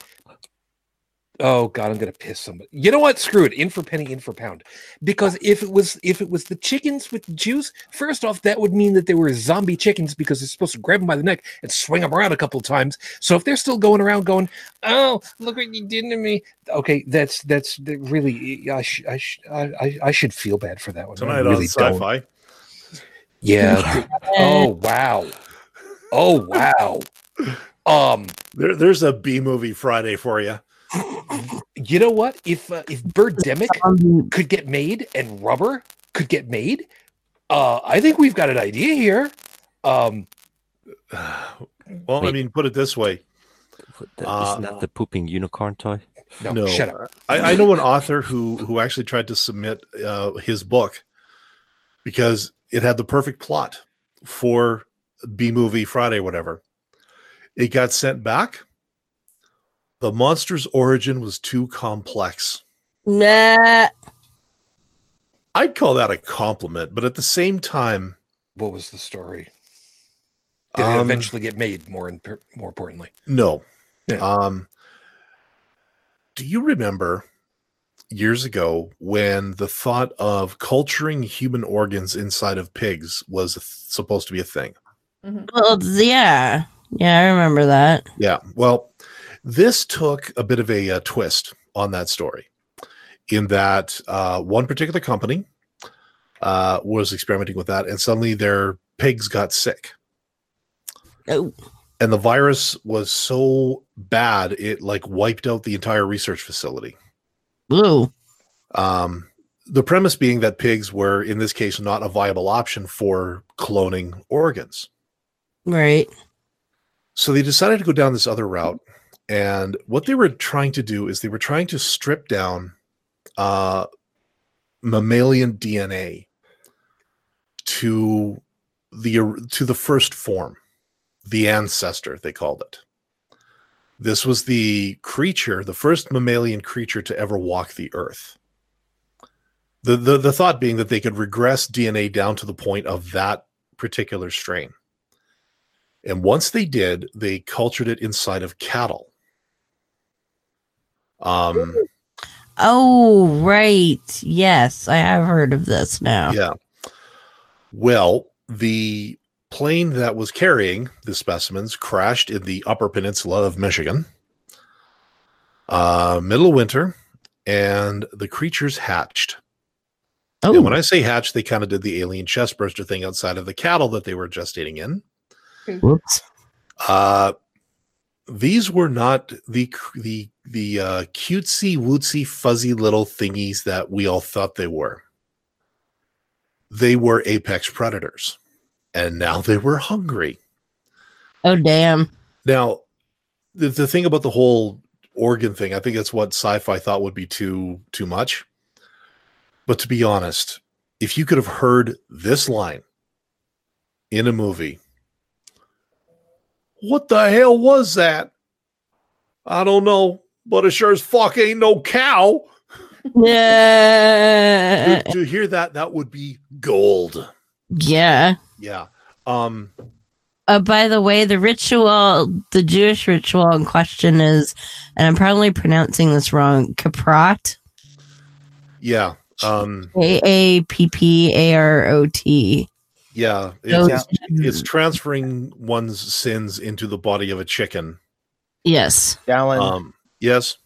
Oh God, I'm gonna piss somebody. You know what? Screw it. In for penny, in for pound. Because if it was if it was the chickens with the Jews, first off, that would mean that they were zombie chickens because they're supposed to grab them by the neck and swing them around a couple of times. So if they're still going around going, "Oh, look what you did to me," okay, that's that's that really. I sh- I, sh- I I I should feel bad for that one. I Tonight really on don't. sci-fi. Yeah. oh wow. Oh wow. Um. There, there's a B movie Friday for you. You know what? If uh, if Birdemic Um, could get made and rubber could get made, uh, I think we've got an idea here. Um, Well, I mean, put it this way. Th- Uh, Isn't that the pooping unicorn toy? no, No. shut up. I, I know an author who who actually tried to submit uh, his book because it had the perfect plot for B movie Friday, whatever. It got sent back. The monster's origin was too complex. nah. I'd call that a compliment, but at the same time, What was the story? Did it um, eventually get made? More and more importantly, no. Yeah. Um, do you remember years ago when the thought of culturing human organs inside of pigs was supposed to be a thing? Well, yeah. Yeah, I remember that. Yeah. Well, this took a bit of a, uh twist on that story in that uh, one particular company uh, was experimenting with that, and suddenly their pigs got sick. Oh. And the virus was so bad, it like wiped out the entire research facility. Ooh. Um, the premise being that pigs were, in this case, not a viable option for cloning organs. Right. So they decided to go down this other route. And what they were trying to do is they were trying to strip down uh, mammalian DNA to the to the first form, the ancestor they called it. This was the creature, the first mammalian creature to ever walk the earth. The, the the thought being that they could regress DNA down to the point of that particular strain. And once they did, they cultured it inside of cattle. Um, Oh, right. Yes, I have heard of this now. yeah. Well, the plane that was carrying the specimens crashed in the Upper Peninsula of Michigan, uh, middle of winter, and the creatures hatched. Oh, And when I say hatched, they kind of did the alien chest burster thing outside of the cattle that they were gestating in. whoops. Uh, these were not the the the uh, cutesy wootsy fuzzy little thingies that we all thought they were. They were apex predators, and now they were hungry. Oh, damn. Now, the, the thing about the whole organ thing, I think that's what sci-fi thought would be too too much. But to be honest, if you could have heard this line in a movie, what the hell was that? I don't know, but it sure as fuck ain't no cow. Yeah. to, to hear that, that would be gold. Yeah. Yeah. Um. Uh, by the way, the ritual, the Jewish ritual in question is, and I'm probably pronouncing this wrong, Kaprat. Yeah. Um. A A P P A R O T. Yeah. Those- It's, it's transferring one's sins into the body of a chicken. Yes. Dallin, Um. Yes.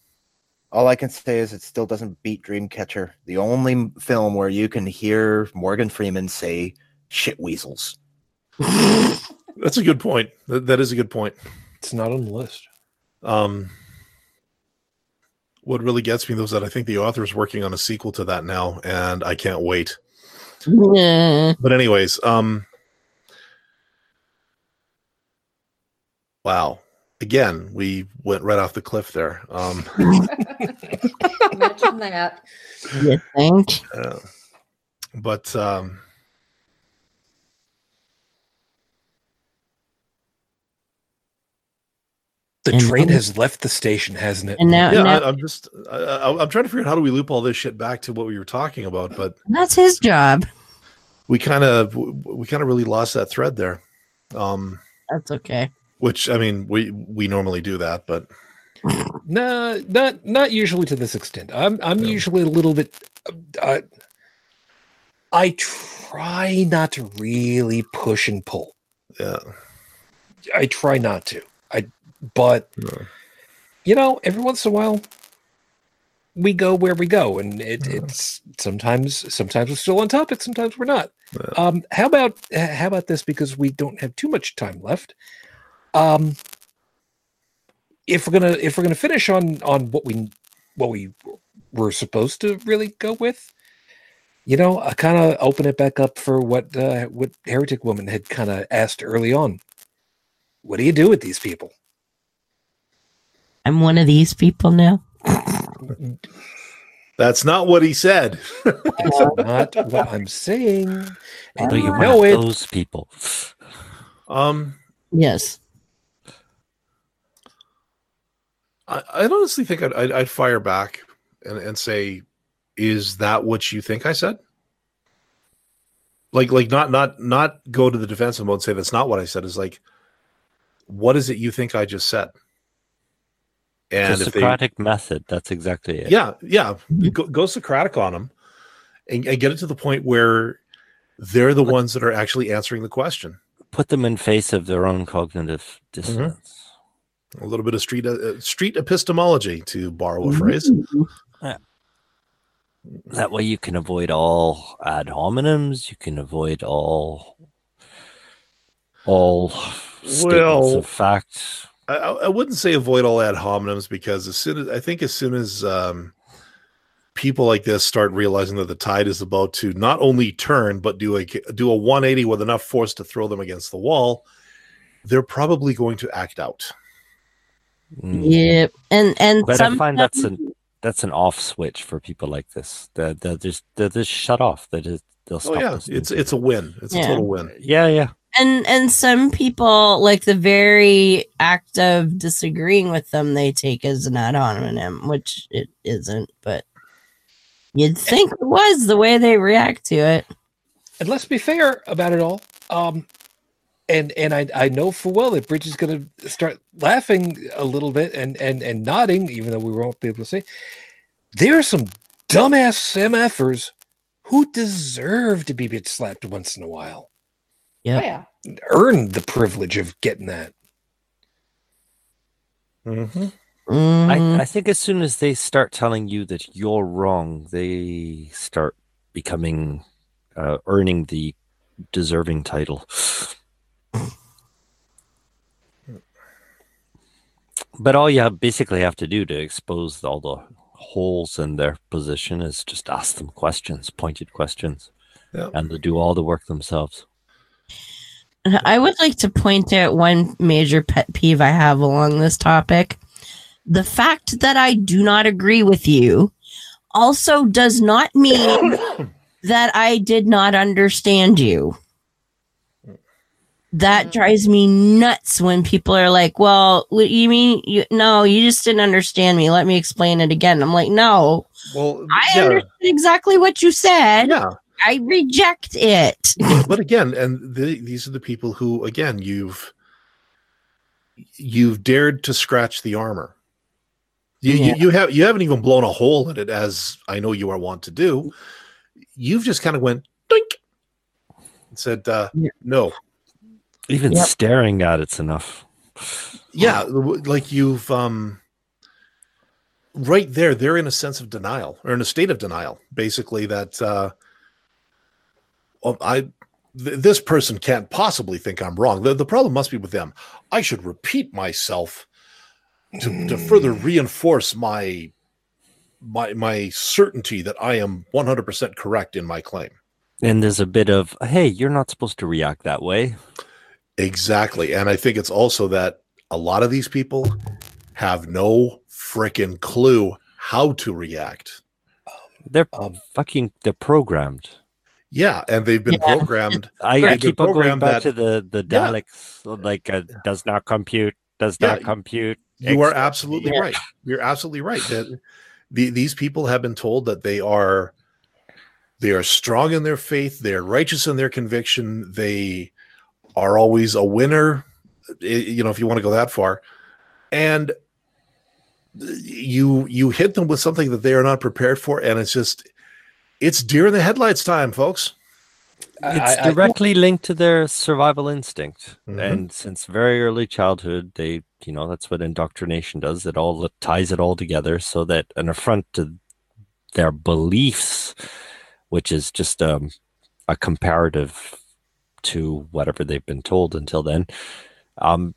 all I can say is it still doesn't beat Dreamcatcher, the only film where you can hear Morgan Freeman say shit weasels. That's a good point. That, that is a good point. It's not on the list. Um, what really gets me though is that I think the author is working on a sequel to that now, and I can't wait. Yeah. But anyways, um, wow. Again, we went right off the cliff there. Um, Imagine that. You think? uh, but um, The And train now- has left the station, hasn't it? And now, yeah, now I, I'm just I, I, I'm trying to figure out how do we loop all this shit back to what we were talking about, but that's his job. we kind of we kind of really lost that thread there. Um, That's okay. which I mean, we we normally do that, but No, not not usually to this extent. I'm I'm No. usually a little bit. Uh, I try not to really push and pull. yeah, I try not to. But you know, every once in a while, we go where we go, and it, Yeah. it's sometimes sometimes we're still on topic, sometimes we're not. Yeah. Um, how about how about this? Because we don't have too much time left. Um, if we're gonna if we're gonna finish on on what we what we were supposed to really go with, you know, I kind of open it back up for what uh, what heretic woman had kind of asked early on. What do you do with these people? I'm one of these people now. that's not what he said. That's not what I'm saying. And you you want know it. those people? Um, Yes. I, I honestly think I'd, I'd, I'd fire back and, and say, "Is that what you think I said?" Like, like not not not go to the defensive mode and say that's not what I said. Is like, what is it you think I just said? And the if they, Socratic method. That's exactly it. yeah, yeah, go, go Socratic on them, and, and get it to the point where they're the ones that are actually answering the question. Put them in face of their own cognitive Mm-hmm. dissonance. A little bit of street uh, street epistemology, to borrow Mm-hmm. a phrase. That way you can avoid all ad hominems. You can avoid all all statements Well, of fact. I, I I wouldn't say avoid all ad hominems because as soon as I think as soon as um, people like this start realizing that the tide is about to not only turn but do a do a 180 with enough force to throw them against the wall, they're probably going to act out. Mm. Yep. And and But I find that's an that's an off switch for people like this. They're, they're just they're just shut off. They just they'll Oh stop. yeah, it's it's a win. It's a Yeah. total win. yeah yeah. And and some people like the very act of disagreeing with them they take as an ad hominem which it isn't but you'd think it was the way they react to it And let's be fair about it all. Um, and and I, I know full well that Bridge is going to start laughing a little bit and and and nodding, even though we won't be able to see. There are some dumbass MFers who deserve to be bitch slapped once in a while. Yep. Oh, yeah. Earned the privilege of getting that. Mm-hmm. Mhm. I, I think as soon as they start telling you that you're wrong, they start becoming uh, earning the deserving title. But all you have, basically have to do to expose all the holes in their position is just ask them questions, pointed questions, Yeah. and to do all the work themselves. I would like to point out one major pet peeve I have along this topic. The fact that I do not agree with you also does not mean that I did not understand you. That Mhm. drives me nuts when people are like, "Well, what you mean you no, you just didn't understand me. Let me explain it again." I'm like, "No, Well, I yeah, understood exactly what you said. yeah. I reject it." but again, and the, these are the people who, again, you've you've dared to scratch the armor. You, Yeah. you you have you haven't even blown a hole in it, as I know you are wont to do. You've just kind of went dink and said, uh, Yeah. "No, Even Yep. staring at it's enough. yeah, like you've um, right there. They're in a sense of denial or in a state of denial, basically. That uh, oh, I th- this person can't possibly think I'm wrong. The, the problem must be with them. I should repeat myself to, to further reinforce my my my certainty that I am 100% correct in my claim. And there's a bit of, hey, you're not supposed to react that way. Exactly. And I think it's also that a lot of these people have no freaking clue how to react. They're Um, fucking, they're programmed. Yeah, and they've been Yeah. programmed. I, I keep on going back that- to the the Yeah. Daleks, like uh, does not compute, does Yeah, not compute. You are absolutely Yeah. right. You're absolutely right. That the, these people have been told that they are they are strong in their faith, they're righteous in their conviction, they are always a winner. You know, if you want to go that far, and you you hit them with something that they are not prepared for, and it's just it's deer in the headlights time, folks. It's I- I- directly linked to their survival instinct, Mhm. and since very early childhood, they, you know, that's what indoctrination does. It all ties it all together, so that an affront to their beliefs, which is just um, a comparative to whatever they've been told until then, um,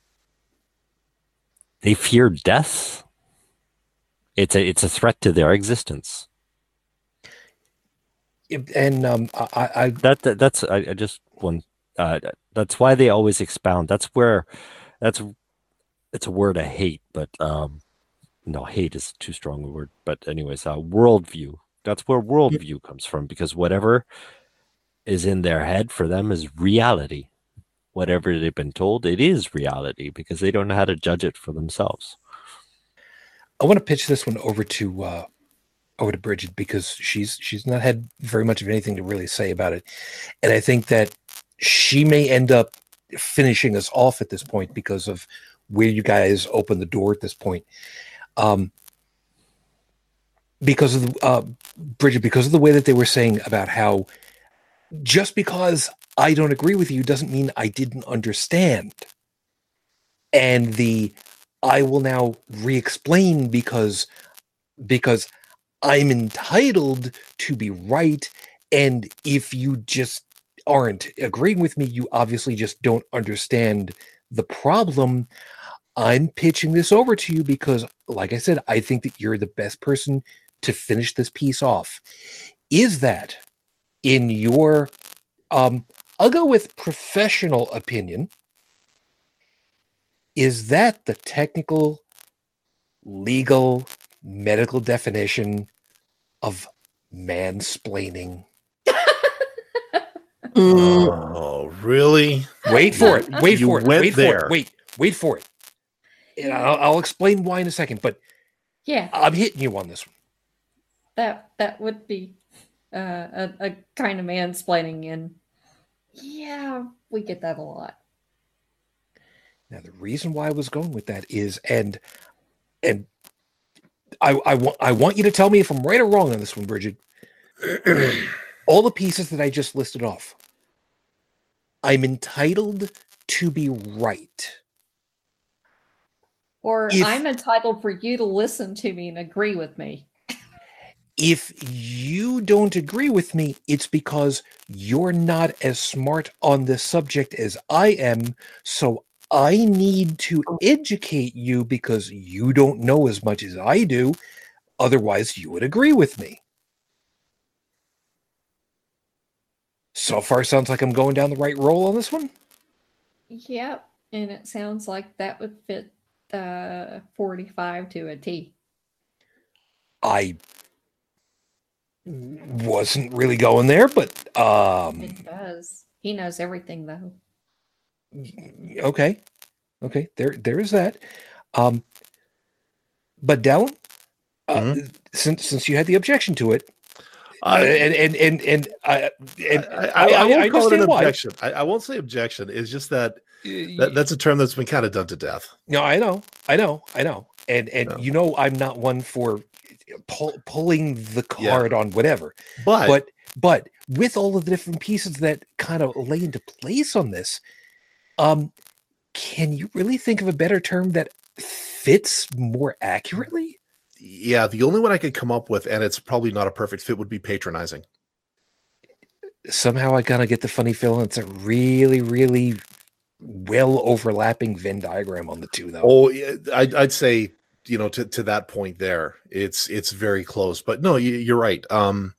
they fear death. It's a it's a threat to their existence. And um, I, I that, that that's I, I just one uh that's why they always expound. That's where that's it's a word i hate but um no hate is too strong a word. But anyways uh worldview. That's where worldview comes from because whatever is in their head for them is reality. Whatever they've been told it is reality because they don't know how to judge it for themselves. I want to pitch this one over to uh, over to Bridget because she's she's not had very much of anything to really say about it, and I think that she may end up finishing us off at this point because of where you guys open the door at this point. Um, because of the, uh, Bridget, because of the way that they were saying about how just because I don't agree with you doesn't mean I didn't understand, and the I will now re-explain because because I'm entitled to be right. And if you just aren't agreeing with me, you obviously just don't understand the problem. I'm pitching this over to you because, like I said, I think that you're the best person to finish this piece off. Is that in your um I'll go with professional opinion. Is that the technical, legal, medical definition of mansplaining? Oh, really? Wait for it. Wait You for it. went Wait for there. it. Wait. Wait for it. And I'll, I'll explain why in a second, but Yeah, I'm hitting you on this one. that that would be uh, a, a kind of mansplaining, and yeah, we get that a lot. Now, the reason why I was going with that is, and and I I want I want you to tell me if I'm right or wrong on this one, Bridget. All the pieces that I just listed off, I'm entitled to be right. Or If- I'm entitled for you to listen to me and agree with me. If you don't agree with me, it's because you're not as smart on this subject as I am. So I need to educate you because you don't know as much as I do. Otherwise, you would agree with me. So far, sounds like I'm going down the right roll on this one. Yep, and it sounds like that would fit uh 45 to a T. I wasn't really going there, but um, It does. He knows everything though. Okay okay there there is that um but Dallin, uh, since since you had the objection to it uh, I, and and and and I and I, I, I, won't call it an why. objection. I, I won't say objection. It's just that, that that's a term that's been kind of done to death. no I know I know I know and and No. you know I'm not one for pull, pulling the Yeah. card on whatever But, but but with all of the different pieces that kind of lay into place on this um can you really think of a better term that fits more accurately yeah, the only one I could come up with, and it's probably not a perfect fit, would be patronizing. somehow i kind of get the funny feeling it's a really really well overlapping venn diagram on the two though Oh, yeah, I'd, I'd say you know to, to that point there, it's it's very close. But no, you, you're right. Um,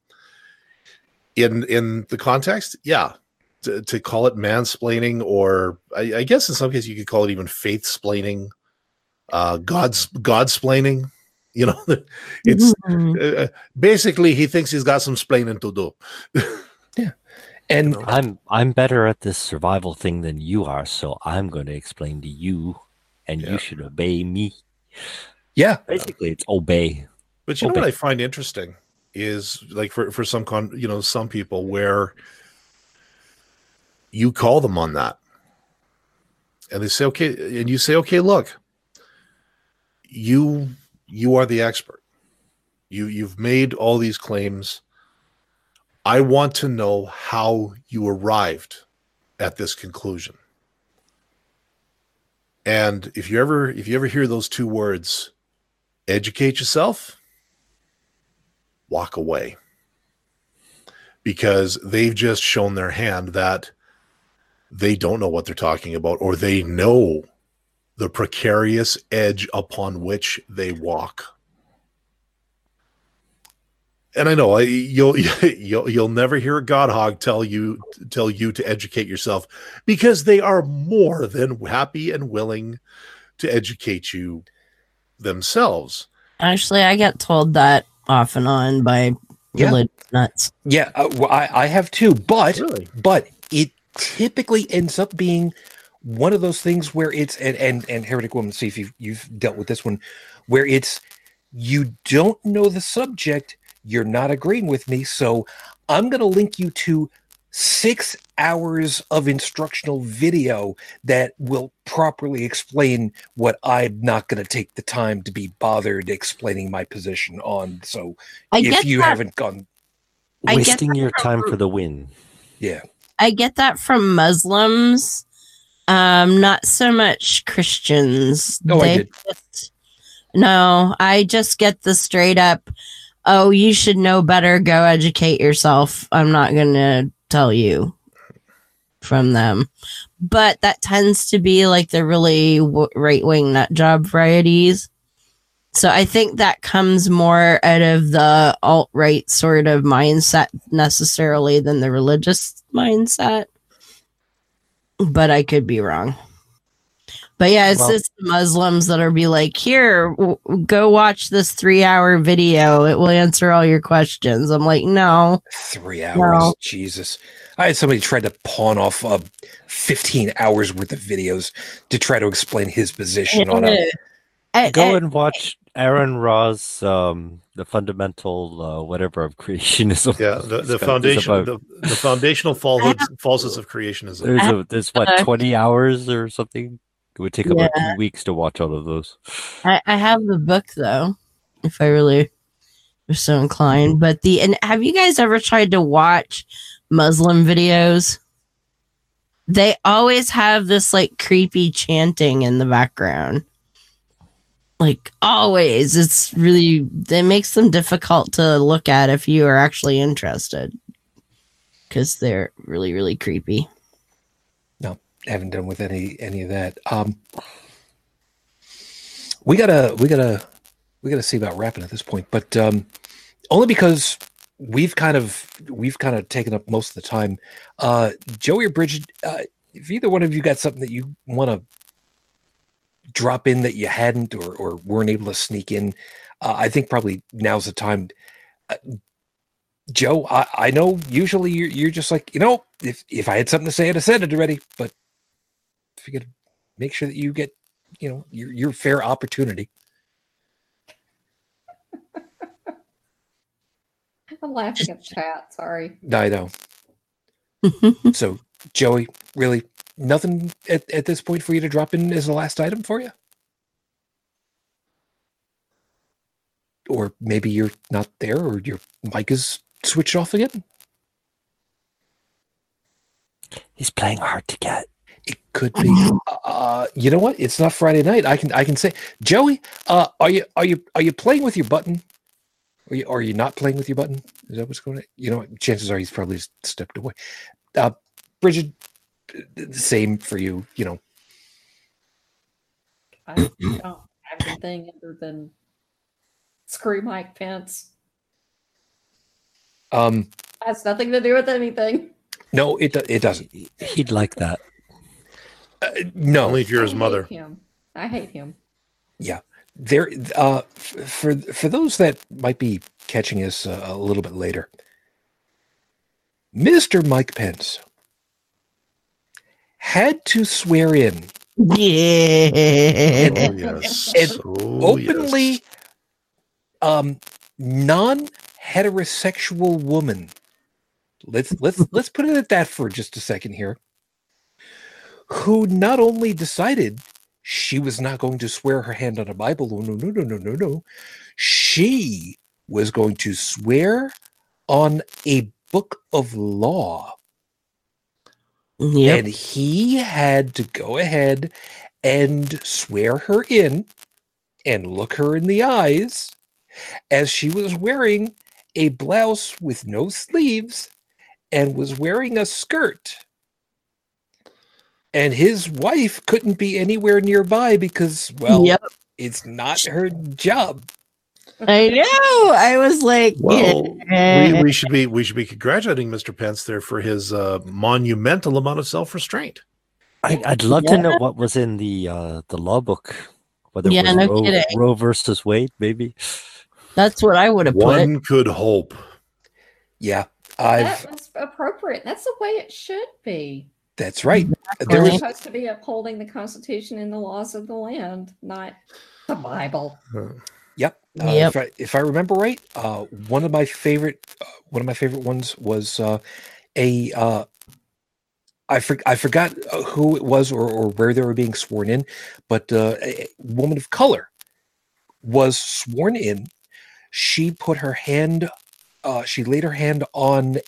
in in the context, yeah, to, to call it mansplaining, or I, I guess in some cases you could call it even faith splaining, uh, God's Godsplaining. You know, it's mm, uh, basically he thinks he's got some splaining to do. Yeah, and I'm I'm better at this survival thing than you are, so I'm going to explain to you, and Yeah. you should obey me. yeah Basically, it's obey. But you know what I find interesting is like for for some con you know some people where you call them on that. And they say okay and you say okay look you you are the expert. You you've made all these claims. I want to know how you arrived at this conclusion. And if you ever if you ever hear those two words educate yourself walk away. Because they've just shown their hand that they don't know what they're talking about or they know the precarious edge upon which they walk and i know I- you'll you'll you'll never hear a god hog tell you tell you to educate yourself because they are more than happy and willing to educate you themselves Actually, I get told that off and on by Yeah. nuts. yeah uh, well, I, I have too but really but it typically ends up being one of those things where it's and and, and heretic woman see if you've, you've dealt with this one where it's you don't know the subject you're not agreeing with me so i'm going to link you to six hours of instructional video that will properly explain what i'm not going to take the time to be bothered explaining my position on so I if you that, haven't gone Wasting your time for the win. yeah I get that from Muslims, um, not so much Christians. Oh, I did. just- no, I just get the straight up. Oh, you should know better. Go educate yourself. I'm not gonna tell you from them, but that tends to be like the really w- right wing nut job varieties. So I think that comes more out of the alt right sort of mindset necessarily than the religious mindset. But I could be wrong. But yeah, it's Well- just Muslims that'll be like, here, w- go watch this three hour video. It will answer all your questions. I'm like, no. Three hours. No. Jesus. I had somebody try to pawn off uh, 15 hours worth of videos to try to explain his position on it. I- Go I- and watch Aron Ra's, um, the fundamental uh, whatever of creationism. Yeah, the, It's the foundation, about- the, the foundational falsehoods, falsehoods of creationism. There's a there's what Uh, twenty hours or something. It would take about two weeks to watch all of those. I, I have the book though, if I really was so inclined. But the and have you guys ever tried to watch Muslim videos? They always have this like creepy chanting in the background. Like always, it's really it makes them difficult to look at if you are actually interested. Because they're really, really creepy. No, haven't done with any any of that. Um, we gotta we gotta we gotta see about wrapping at this point, but um, only because we've kind of we've kind of taken up most of the time. Uh, Joey or Bridget, uh, if either one of you got something that you want to drop in that you hadn't or or weren't able to sneak in, uh, I think probably now's the time. Uh, Joe, I, I know usually you're, you're just like, you know, if, if I had something to say, I'd have said it already, but if you could make sure that you get, you know, your, your fair opportunity. I'm laughing at the chat. Sorry. I know. So, Joey, really nothing at, at this point for you to drop in as the last item for you? Or maybe you're not there or your mic is switched off again? He's playing hard to get. It could be. Uh, you know what? It's not Friday night. I can I can say, Joey, uh, are you are you are you playing with your button? Are you are you not playing with your button? Is that what's going on? You know, what? chances are he's probably just stepped away. Uh, Bridget, same for you. You know, I don't have anything other than screw Mike Pence. um, Has nothing to do with anything. no, it it doesn't. He'd like that. Uh, no, Only if you're his mother. Him. I hate him. Yeah, there uh for for those that might be catching us uh, a little bit later mr mike pence had to swear in Yeah. Oh, yes. And Oh, yes. openly um non-heterosexual woman let's let's let's put it at that for just a second here who not only decided she was not going to swear her hand on a bible oh, no no no no no no she was going to swear on a book of law Yep. and he had to go ahead and swear her in and look her in the eyes as she was wearing a blouse with no sleeves and was wearing a skirt. And his wife couldn't be anywhere nearby because, well, Yep. it's not her job. I know. I was like, Well, yeah. we, we should be we should be congratulating Mr. Pence there for his uh, monumental amount of self restraint. I, I'd love to know what was in the uh, the law book. Whether Yeah, it was no Roe, kidding. Roe versus Wade, maybe. That's what I would have put. One could hope. Yeah, I've. That was appropriate. That's the way it should be. That's right. There We're was supposed to be upholding the Constitution and the laws of the land, not the Bible. Yep. Uh, Yep. If, I, if I remember right, uh, one of my favorite uh, one of my favorite ones was uh, a uh, I for, I forgot uh, who it was or, or where they were being sworn in, but uh, a woman of color was sworn in. She put her hand, uh, she laid her hand on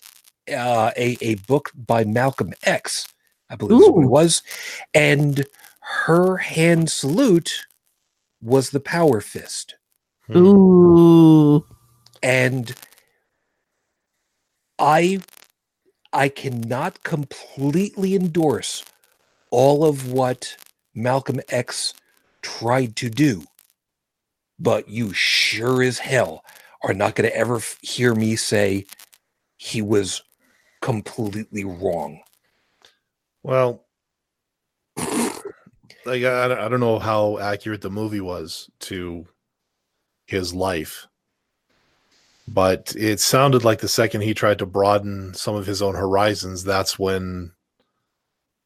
uh, a a book by Malcolm X, I believe is what it was, and her hand salute was the power fist Mm-hmm. Ooh. and i i cannot completely endorse all of what malcolm x tried to do but you sure as hell are not going to ever f- hear me say he was completely wrong. Well, like I, I don't know how accurate the movie was to his life, but it sounded like the second he tried to broaden some of his own horizons, that's when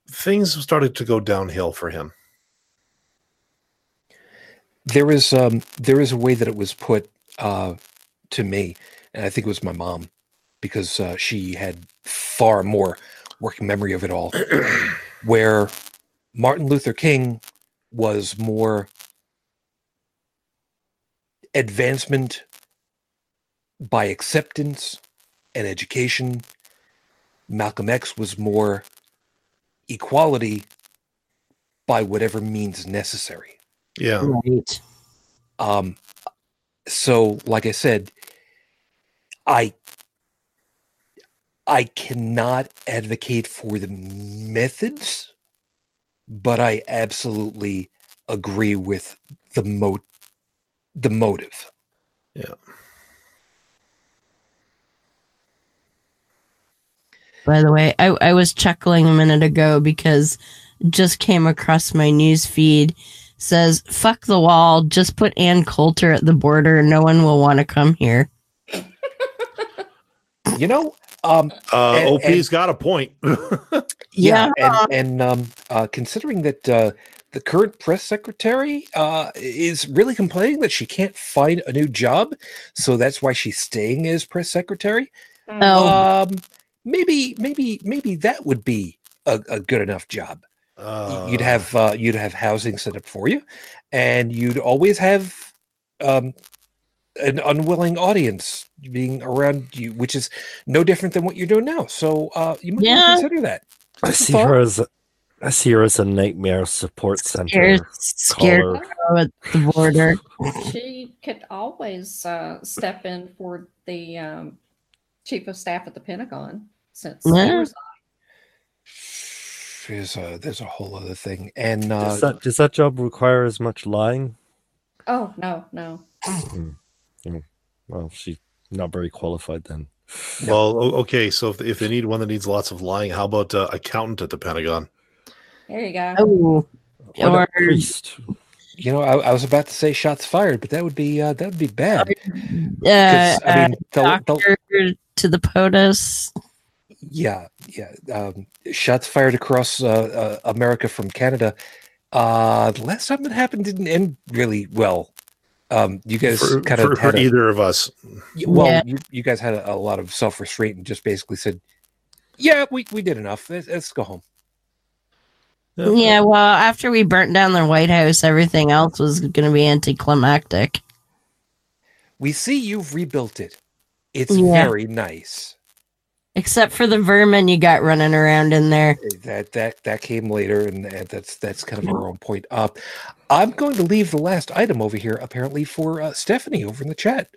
things started to go downhill for him. There is um there is a way that it was put uh to me, and I think it was my mom because uh, she had far more working memory of it all. where Martin Luther King was more advancement by acceptance and education. Malcolm X was more equality by whatever means necessary. Yeah. Right. Um, so, like I said, I I cannot advocate for the methods, but I absolutely agree with the mo the motive. Yeah. By the way, I, I was chuckling a minute ago because just came across my news feed says fuck the wall, just put Ann Coulter at the border, no one will want to come here. You know, um, Uh, And- OP's got a point. yeah, Yeah. and and um, uh, considering that uh, the current press secretary uh, is really complaining that she can't find a new job, so that's why she's staying as press secretary. Oh. Um, maybe, maybe, maybe that would be a, a good enough job. Y- you'd Uh, have uh, you'd have housing set up for you, and you'd always have um, an unwilling audience being around you, which is no different than what you're doing now. So uh, you might Yeah. consider that. I Just a see thought. her as a, I see her as a nightmare support center. scared caller. at the border. She could always uh, step in for the um, chief of staff at the Pentagon since Yeah. resigned. There's a there's a whole other thing, and uh, Does that does that job require as much lying? Oh no, no. Well, she's not very qualified then. well, okay. So if, if they need one that needs lots of lying, how about uh, accountant at the Pentagon? There you go. Oh, Or- priest. you know, I, I was about to say shots fired, but that would be uh, that would be bad. uh, 'Cause, I uh, mean, the, the, doctor to the POTUS. yeah, yeah. Um, shots fired across uh, uh, America from Canada. Uh, the last time that happened didn't end really well. Um, you guys kind of for had a, either of us. well, Yeah. you, you guys had a, a lot of self restraint and just basically said, "Yeah, we, we did enough. Let's, let's go home." Yeah, well, after we burnt down the White House, everything else was going to be anticlimactic. We see you've rebuilt it. It's Yeah. very nice. Except for the vermin you got running around in there. that that that came later and that's that's kind of our own point uh i'm going to leave the last item over here apparently for uh, stephanie over in the chat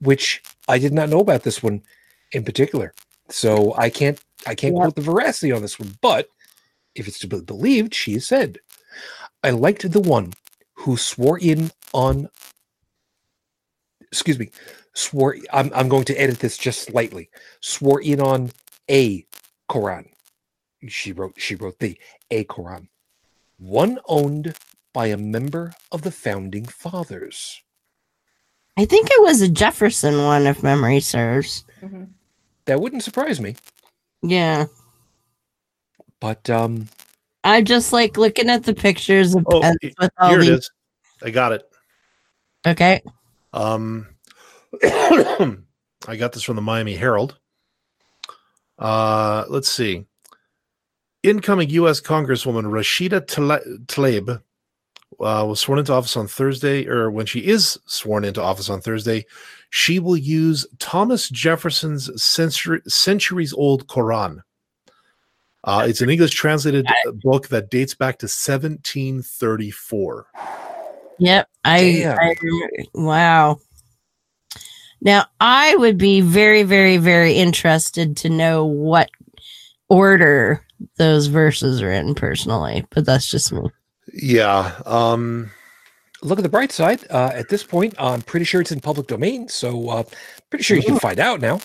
which i did not know about this one in particular so i can't i can't Yep. quote the veracity on this one but if it's to be believed she said i liked the one who swore in on excuse me swore i'm, I'm going to edit this just slightly swore in on a quran she wrote she wrote the a quran one owned by a member of the founding fathers I think it was a Jefferson one, if memory serves. Mhm. that wouldn't surprise me Yeah. But um I'm just like looking at the pictures of Oh, Pence with all Here it these. is. I got it. Okay. Um, I got this from the Miami Herald. Uh, let's see. Incoming U.S. Congresswoman Rashida Tlaib uh, was sworn into office on Thursday, or when she is sworn into office on Thursday, she will use Thomas Jefferson's century, centuries old Quran. Uh, it's an English translated book that dates back to 1734. Yep. I, I. Wow. Now, I would be very, very, very interested to know what order those verses are in personally, but that's just me. Yeah. Um look at the bright side. Uh, at this point, I'm pretty sure it's in public domain, so uh, pretty sure you can find out now.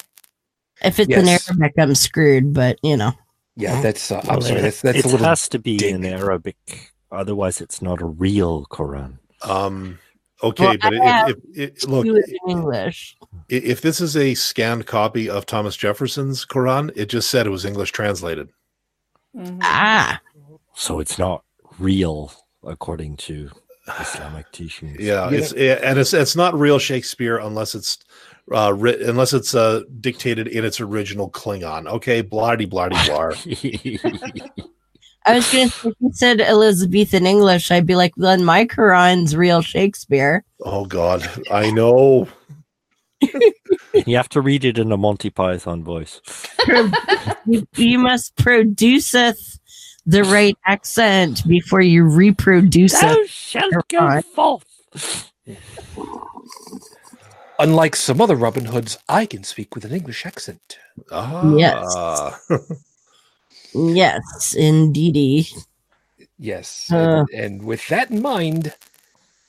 If it's Yes. in Arabic, I'm screwed. But you know, Yeah, that's. Uh, I'm sorry. it- That's that's it a little. has to be in. Arabic, otherwise it's not a real Quran. Um, okay, Well, but I have if, if, if, look, in English. i- if this is a scanned copy of Thomas Jefferson's Quran, it just said it was English translated. Mhm. Ah, So it's not real according to Islamic teachings. Yeah, You it's and it's it's not real Shakespeare unless it's uh writ, unless it's uh dictated in its original Klingon. Okay, blardy blardy blar. I was gonna say if you said Elizabethan English, I'd be like, then my Quran's real Shakespeare. oh God, I know. you have to read it in a Monty Python voice. You, you must produceth the right accent before you reproduce it. shalt go forth. Unlike some other Robin Hoods, I can speak with an English accent. Ah, Yes. Yes, indeedy. Yes, Uh. and, and with that in mind,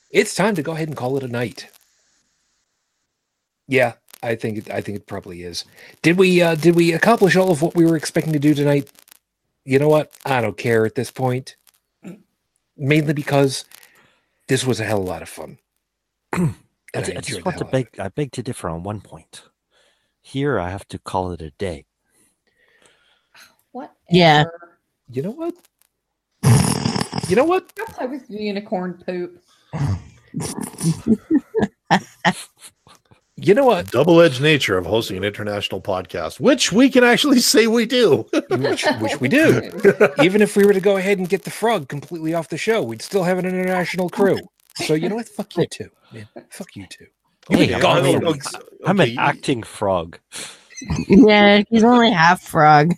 it's time to go ahead and call it a night. Yeah, I think it, I think it probably is. Did we uh, did we accomplish all of what we were expecting to do tonight? You know what? I don't care at this point. Mainly because this was a hell of a lot of fun. I, I just want to hell out of it. beg. I beg to differ on one point. Here, I have to call it a day. What? Yeah. You know what? You know what? Go play with unicorn poop. You know what? double-edged nature of hosting an international podcast, which we can actually say we do. Which, which we do. Even if we were to go ahead and get the frog completely off the show, we'd still have an international crew. So you know what? Fuck you too, man. Fuck you too. You've been Hey, gone I'm, for an- I'm an acting frog. Yeah, he's only half frog.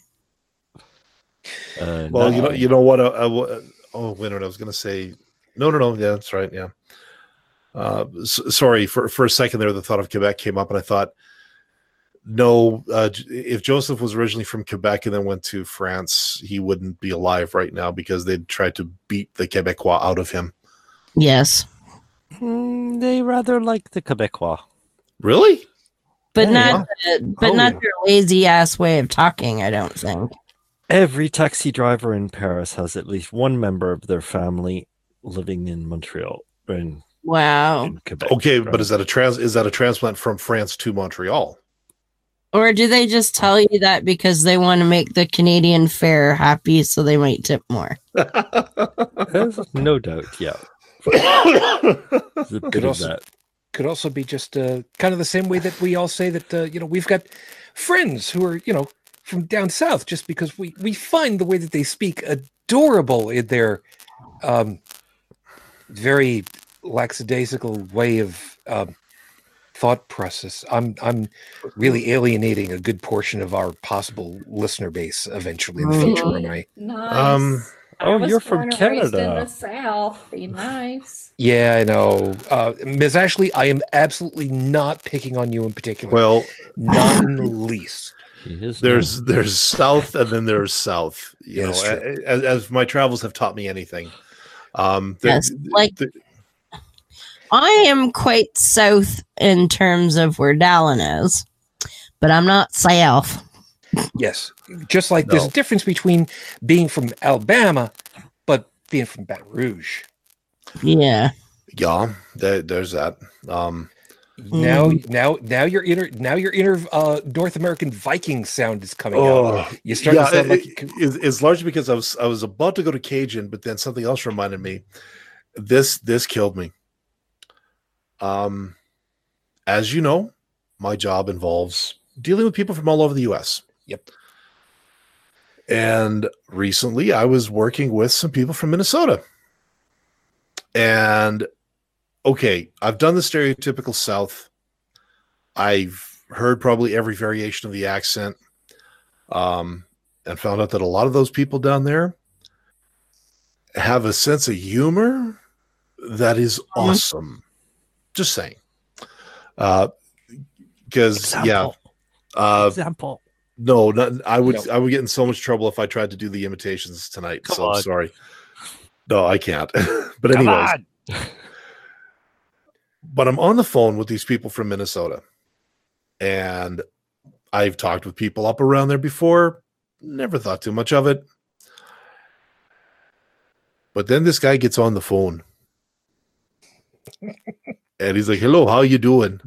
Uh, Well, no, you know, you know what? Uh, uh, oh, wait a minute. I was going to say, no, no, no. Yeah, that's right. Yeah. Uh, s- sorry for for a second there. The thought of Quebec came up, and I thought, no, uh, if Joseph was originally from Quebec and then went to France, he wouldn't be alive right now because they'd tried to beat the Quebecois out of him. Yes, Mm, they rather like the Quebecois. Really? but Yeah, not the, but Oh, not yeah. your lazy ass way of talking. I don't think. Every taxi driver in Paris has at least one member of their family living in Montreal in, Wow. in Quebec. Okay, but is that a trans? Is that a transplant from France to Montreal? Or do they just tell you that because they want to make the Canadian fare happy, so they might tip more? No doubt. Yeah, there's a bit of also- that. Could also be just uh, kind of the same way that we all say that uh, you know we've got friends who are you know from down south just because we we find the way that they speak adorable in their um, very lackadaisical way of um, thought process. I'm I'm really alienating a good portion of our possible listener base eventually in the future. Am I? Nice. Um, I oh, was you're from born and raised In Canada. the South, be nice. Yeah, I know, uh, Ms. Ashley. I am absolutely not picking on you in particular. well, not in the least. He is there's there's south and then there's south. You Yeah, know, that's true. a- as, as my travels have taught me anything. Um, there- Yes, like- there- I am quite south in terms of where Dallin is, but I'm not south. Yes, just like there's a difference between being from Alabama, but being from Baton Rouge. Yeah. yeah, there, there's that. Um, Now, Mm-hmm. now, now your inner, now your inner uh, North American Viking sound is coming oh, out. You start yeah, to sound like it- it's, it's largely because I was I was about to go to Cajun, but then something else reminded me. This this killed me. Um, as you know, my job involves dealing with people from all over the U.S. Yep. And recently, I was working with some people from Minnesota. And okay, I've done the stereotypical South. I've heard probably every variation of the accent, um, and found out that a lot of those people down there have a sense of humor that is awesome. Just saying. Uh, because yeah, Example. uh, Example. No, not, I would No. I would get in so much trouble if I tried to do the imitations tonight. Come so I'm on. sorry. No, I can't. but anyways, but I'm on the phone with these people from Minnesota, and I've talked with people up around there before. Never thought too much of it. But then this guy gets on the phone, and he's like, "Hello, how you doing?"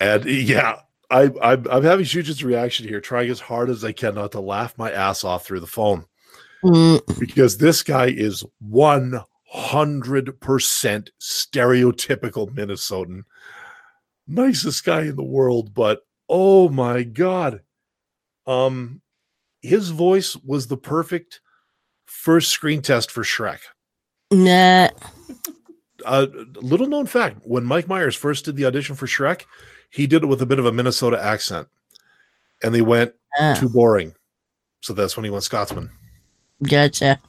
And yeah, I, I'm, I'm having Shujin's reaction here, trying as hard as I can not to laugh my ass off through the phone Mm, because this guy is 100% stereotypical Minnesotan. Nicest guy in the world, but oh my god. Um his voice was the perfect first screen test for Shrek. nah. A little known fact, when Mike Myers first did the audition for Shrek, he did it with a bit of a Minnesota accent. And they went Ah, too boring. So that's when he went Scotsman. gotcha.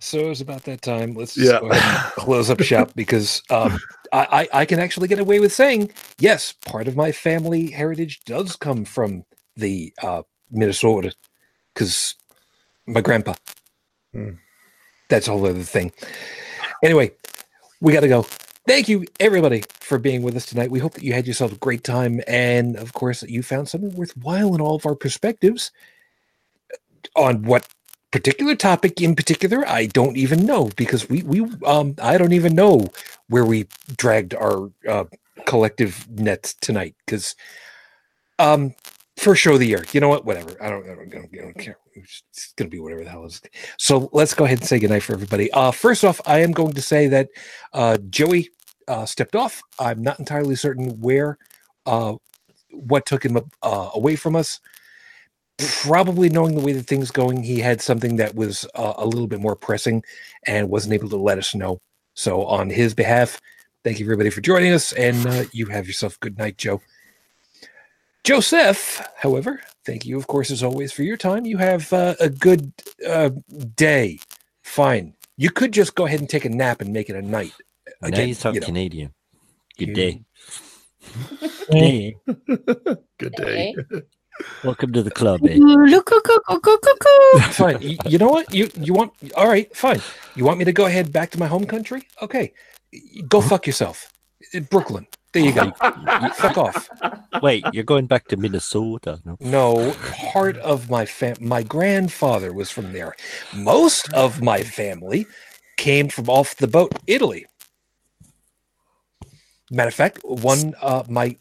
So it was about that time. Let's Yeah. go ahead and close up shop because um, I, I, I can actually get away with saying yes. Part of my family heritage does come from the uh, Minnesota because my grandpa. Hmm. That's a whole other thing. Anyway, we got to go. Thank you, everybody, for being with us tonight. We hope that you had yourself a great time, and of course, that you found something worthwhile in all of our perspectives on what particular topic in particular i don't even know because we we um i don't even know where we dragged our uh collective nets tonight because um first show of the year. You know what? Whatever. I don't i don't, I don't, I don't care. It's, it's gonna be whatever the hell is. So let's go ahead and say goodnight for everybody. Uh first off i am going to say that uh joey uh stepped off. I'm not entirely certain where uh what took him uh, away from us. Probably knowing the way that things going he had something that was uh, a little bit more pressing and wasn't able to let us know. So on his behalf thank you everybody for joining us and uh, you have yourself a good night joe joseph however thank you of course as always for your time you have uh, a good uh, day fine you could just go ahead and take a nap and make it a night now Again, you sound you know. Canadian. Good You- day. Hey. Good day. Welcome to the club, eh? Look, look, look, look, look, look, look. fine you, you know what you you want all right fine you want me to go ahead back to my home country okay go fuck yourself brooklyn there you go. Fuck off. Wait, you're going back to Minnesota? No. no part of my fam my grandfather was from there. Most of my family came from off the boat italy. Matter of fact one uh my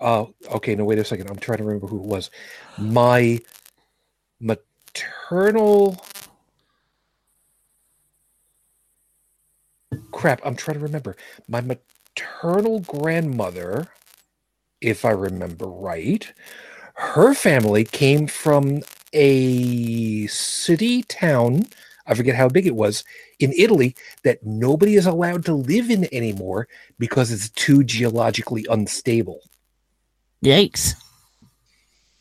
uh okay no wait a second. I'm trying to remember who it was. My maternal crap i'm trying to remember. My maternal grandmother if i remember right. Her family came from a city town i forget how big it was in italy that nobody is allowed to live in anymore because it's too geologically unstable. Yikes.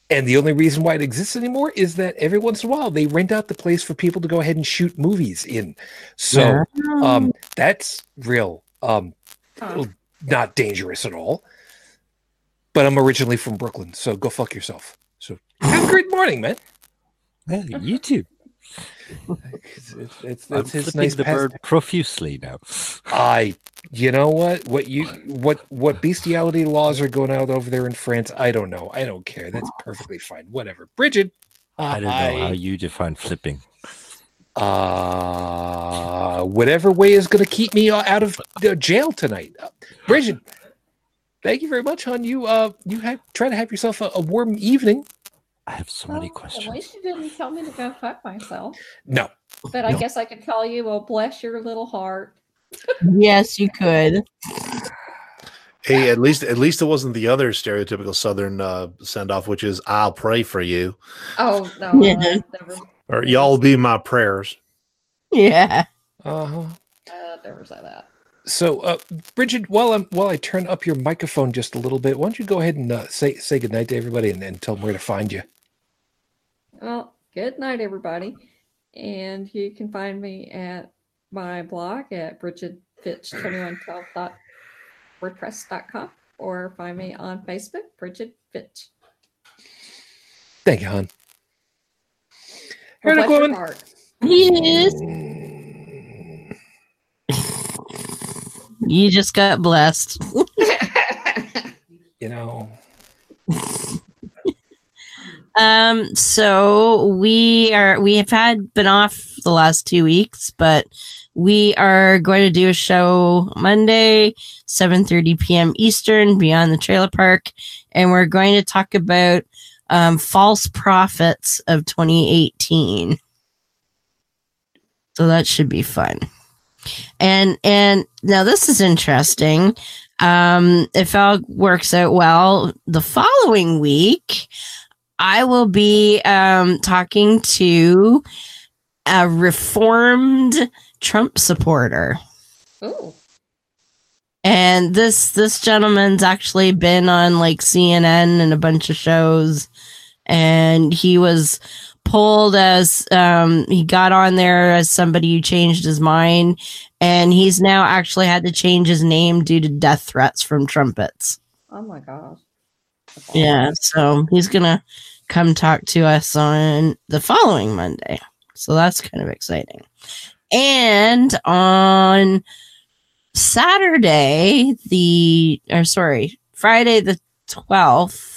and the only reason why it exists anymore is that every once in a while they rent out the place for people to go ahead and shoot movies in. So um that's real um Huh. not dangerous at all but i'm originally from brooklyn so go fuck yourself so have a great morning man Yeah, you too. it's, it's, it's, I'm it's his flipping nice the past- bird profusely now. I, you know what? What you what what bestiality laws are going out over there in France? I don't know. I don't care. That's perfectly fine. Whatever. Bridget. I don't know how you define flipping. Uh, whatever way is going to keep me uh, out of the jail tonight. Uh, Bridget, thank you very much, hon. You uh, you have try to have yourself a, a warm evening. I have so many Well, At questions. least you didn't tell me to go fuck myself. No, But I No. guess I could tell you, well, bless your little heart. Yes, you could. Hey, at least at least it wasn't the other stereotypical Southern uh, send off, which is "I'll pray for you" Oh no, Yeah. Never, or "Y'all be my prayers." Yeah. uh huh. uh, never say that. So, uh, Bridget, while I'm while I turn up your microphone just a little bit, why don't you go ahead and uh, say say goodnight to everybody and, and tell them where to find you. Well, good night, everybody. And you can find me at my blog at bridgetfitch2112.wordpress.com or find me on Facebook, Bridget Fitch. Thank you, hon. Well, Eric bless your woman. heart. Yes. You just got blessed. You know, Um, so we are we have had been off the last two weeks, but we are going to do a show Monday, 7:30 p.m. Eastern, beyond the trailer park, and we're going to talk about um, false prophets of 2018. So that should be fun. And and now this is interesting. Um, if all works out well, the following week, I will be um, talking to a reformed Trump supporter. Ooh. And this this gentleman's actually been on like CNN and a bunch of shows, and he was pulled as um, he got on there as somebody who changed his mind, and he's now actually had to change his name due to death threats from trumpets. Oh my god. That's Yeah, so he's gonna come talk to us on the following Monday. So that's kind of exciting. And on Saturday, the or sorry, Friday the 12th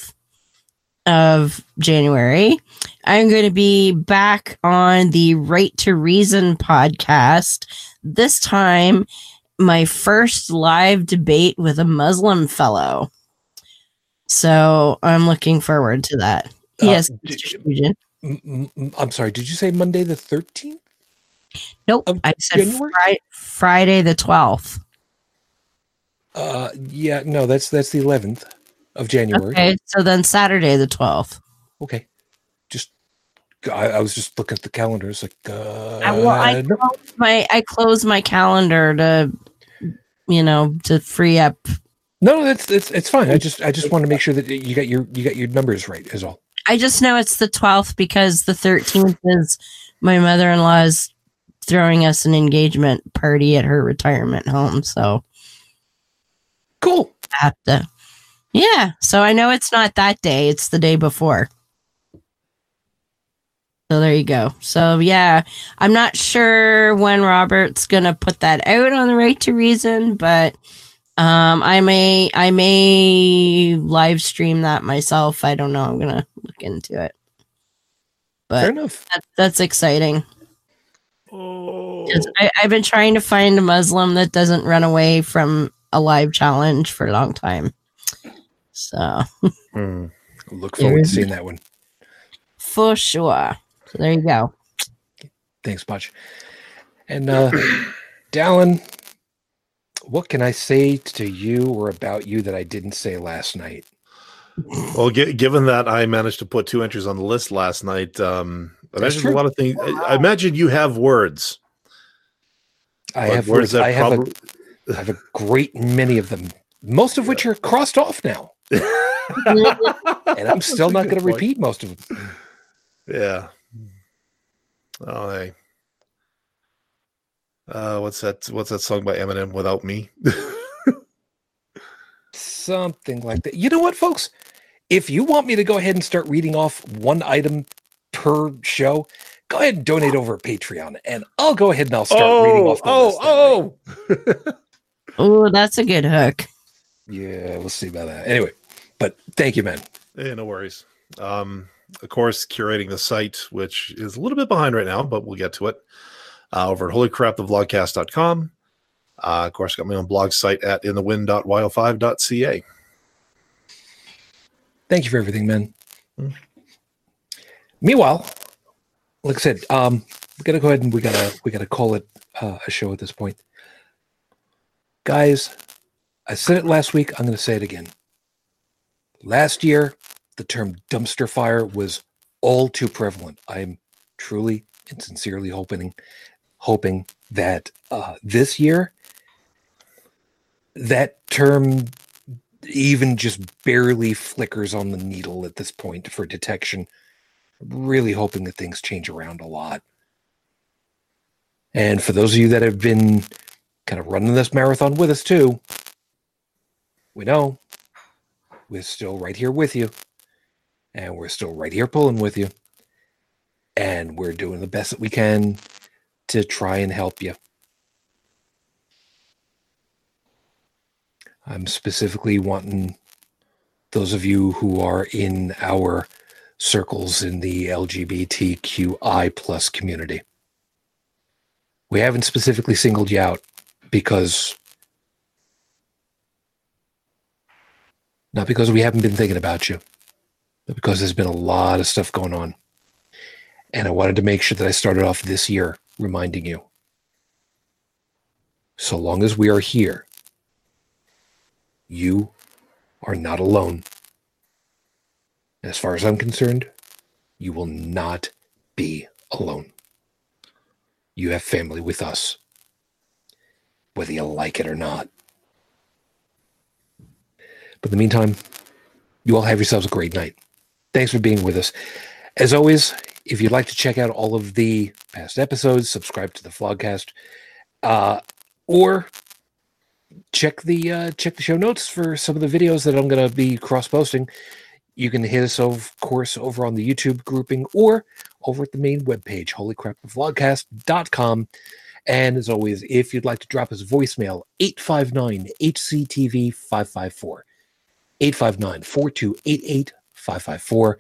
of January, I'm going to be back on the Right to Reason podcast. This time, my first live debate with a Muslim fellow. So I'm looking forward to that. Uh, yes, Mr. Fusion. m- m- m- I'm sorry. Did you say Monday the 13th? Nope. I said Fri- Friday the 12th. Uh, yeah, no, that's that's the 11th of January. Okay. So then Saturday the 12th. Okay. Just, I, I was just looking at the calendar. It's like, uh, I, well, I no. closed my I closed my calendar to you know to free up. no, that's it's it's fine. I just I just want to make sure that you got your you got your numbers right. Is all. I just know it's the 12th because the 13th is my mother-in-law's throwing us an engagement party at her retirement home. So Cool. I have to Yeah, so I know it's not that day, it's the day before. So there you go. So yeah, I'm not sure when Robert's gonna put that out on the right to reason, but um I may I may live stream that myself. I don't know. I'm gonna look into it. Fair But enough. that, that's exciting. Oh, 'Cause I, I've been trying to find a Muslim that doesn't run away from a live challenge for a long time. So Hmm. Look forward to seeing that one. for sure. So there you go. Thanks much. And uh Dallin, what can I say to you or about you that I didn't say last night? Well, gi- given that I managed to put two entries on the list last night, um, I imagine a lot of things. I, I imagine you have words. I have words words, that I have a probably- I have a great many of them, most of which are crossed off now, and I'm still not going to repeat most of them. Yeah. Oh, hey. Uh, what's that? What's that song by Eminem? Without me. Something like that. You know what, folks? If you want me to go ahead and start reading off one item per show, go ahead and donate over at Patreon, and I'll go ahead and I'll start reading off the list. oh, oh. Oh, that's a good hook. Yeah, we'll see about that. Anyway, but thank you, man. Hey, no worries. Um, of course, curating the site, which is a little bit behind right now, but we'll get to it. Uh, over at holycrapthevlogcast.com. Uh, of course, got my own blog site at inthewind.wild5.ca. Thank you for everything, man. Mm. Meanwhile, like I said, um, we gotta go ahead and we gotta we gotta call it uh, a show at this point, guys. I said it last week. I'm gonna say it again. Last year, the term dumpster fire was all too prevalent. I'm truly and sincerely hoping hoping that uh, this year that term even just barely flickers on the needle at this point for detection. Really hoping that things change around a lot. And for those of you that have been kind of running this marathon with us too, we know we're still right here with you. And we're still right here pulling with you. And we're doing the best that we can to try and help you. I'm specifically wanting those of you who are in our circles in the LGBTQI plus community. We haven't specifically singled you out because not because we haven't been thinking about you, but because there's been a lot of stuff going on. And I wanted to make sure that I started off this year reminding you. So long as we are here, you are not alone. As far as I'm concerned, you will not be alone. You have family with us, whether you like it or not. But in the meantime, you all have yourselves a great night. Thanks for being with us. As always, if you'd like to check out all of the past episodes, subscribe to the vlogcast, uh, or check the uh, check the show notes for some of the videos that I'm going to be cross posting. You can hit us, of course, over on the YouTube grouping or over at the main webpage, holycrapthevlogcast.com. And as always, if you'd like to drop us a voicemail, 859 HCTV 554. 859 4288 554.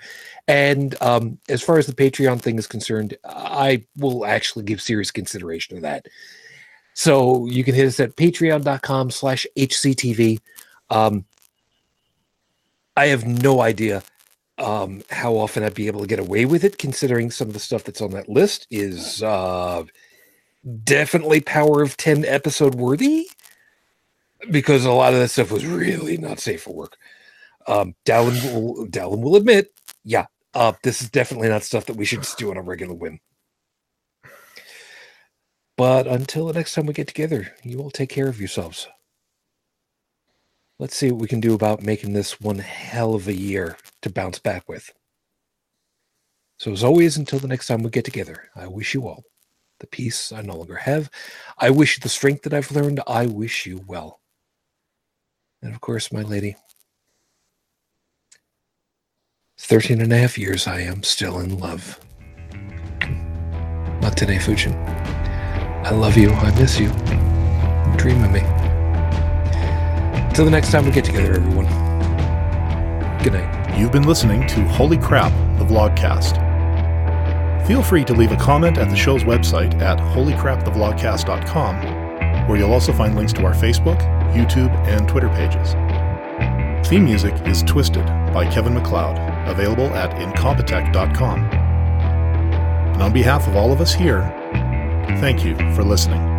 And um, as far as the Patreon thing is concerned, I will actually give serious consideration to that. So you can hit us at patreon.com slash HCTV. Um, I have no idea um, how often I'd be able to get away with it, considering some of the stuff that's on that list is uh, definitely Power of 10 episode worthy because a lot of that stuff was really not safe for work. Um, Dallin will, Dallin will admit, yeah, uh, this is definitely not stuff that we should just do on a regular whim. But until the next time we get together, you all take care of yourselves. Let's see what we can do about making this one hell of a year to bounce back with. So, as always, until the next time we get together, I wish you all the peace I no longer have. I wish you the strength that I've learned. I wish you well. And of course, my lady, 13 and a half years I am still in love. Today, Fujin. I love you. I miss you. Dream of me. Until the next time we get together, everyone. Good night. You've been listening to Holy Crap, the Vlogcast. Feel free to leave a comment at the show's website at holycrapthevlogcast.com, where you'll also find links to our Facebook, YouTube, and Twitter pages. Theme music is Twisted by Kevin MacLeod, available at incompetech.com. And on behalf of all of us here, thank you for listening.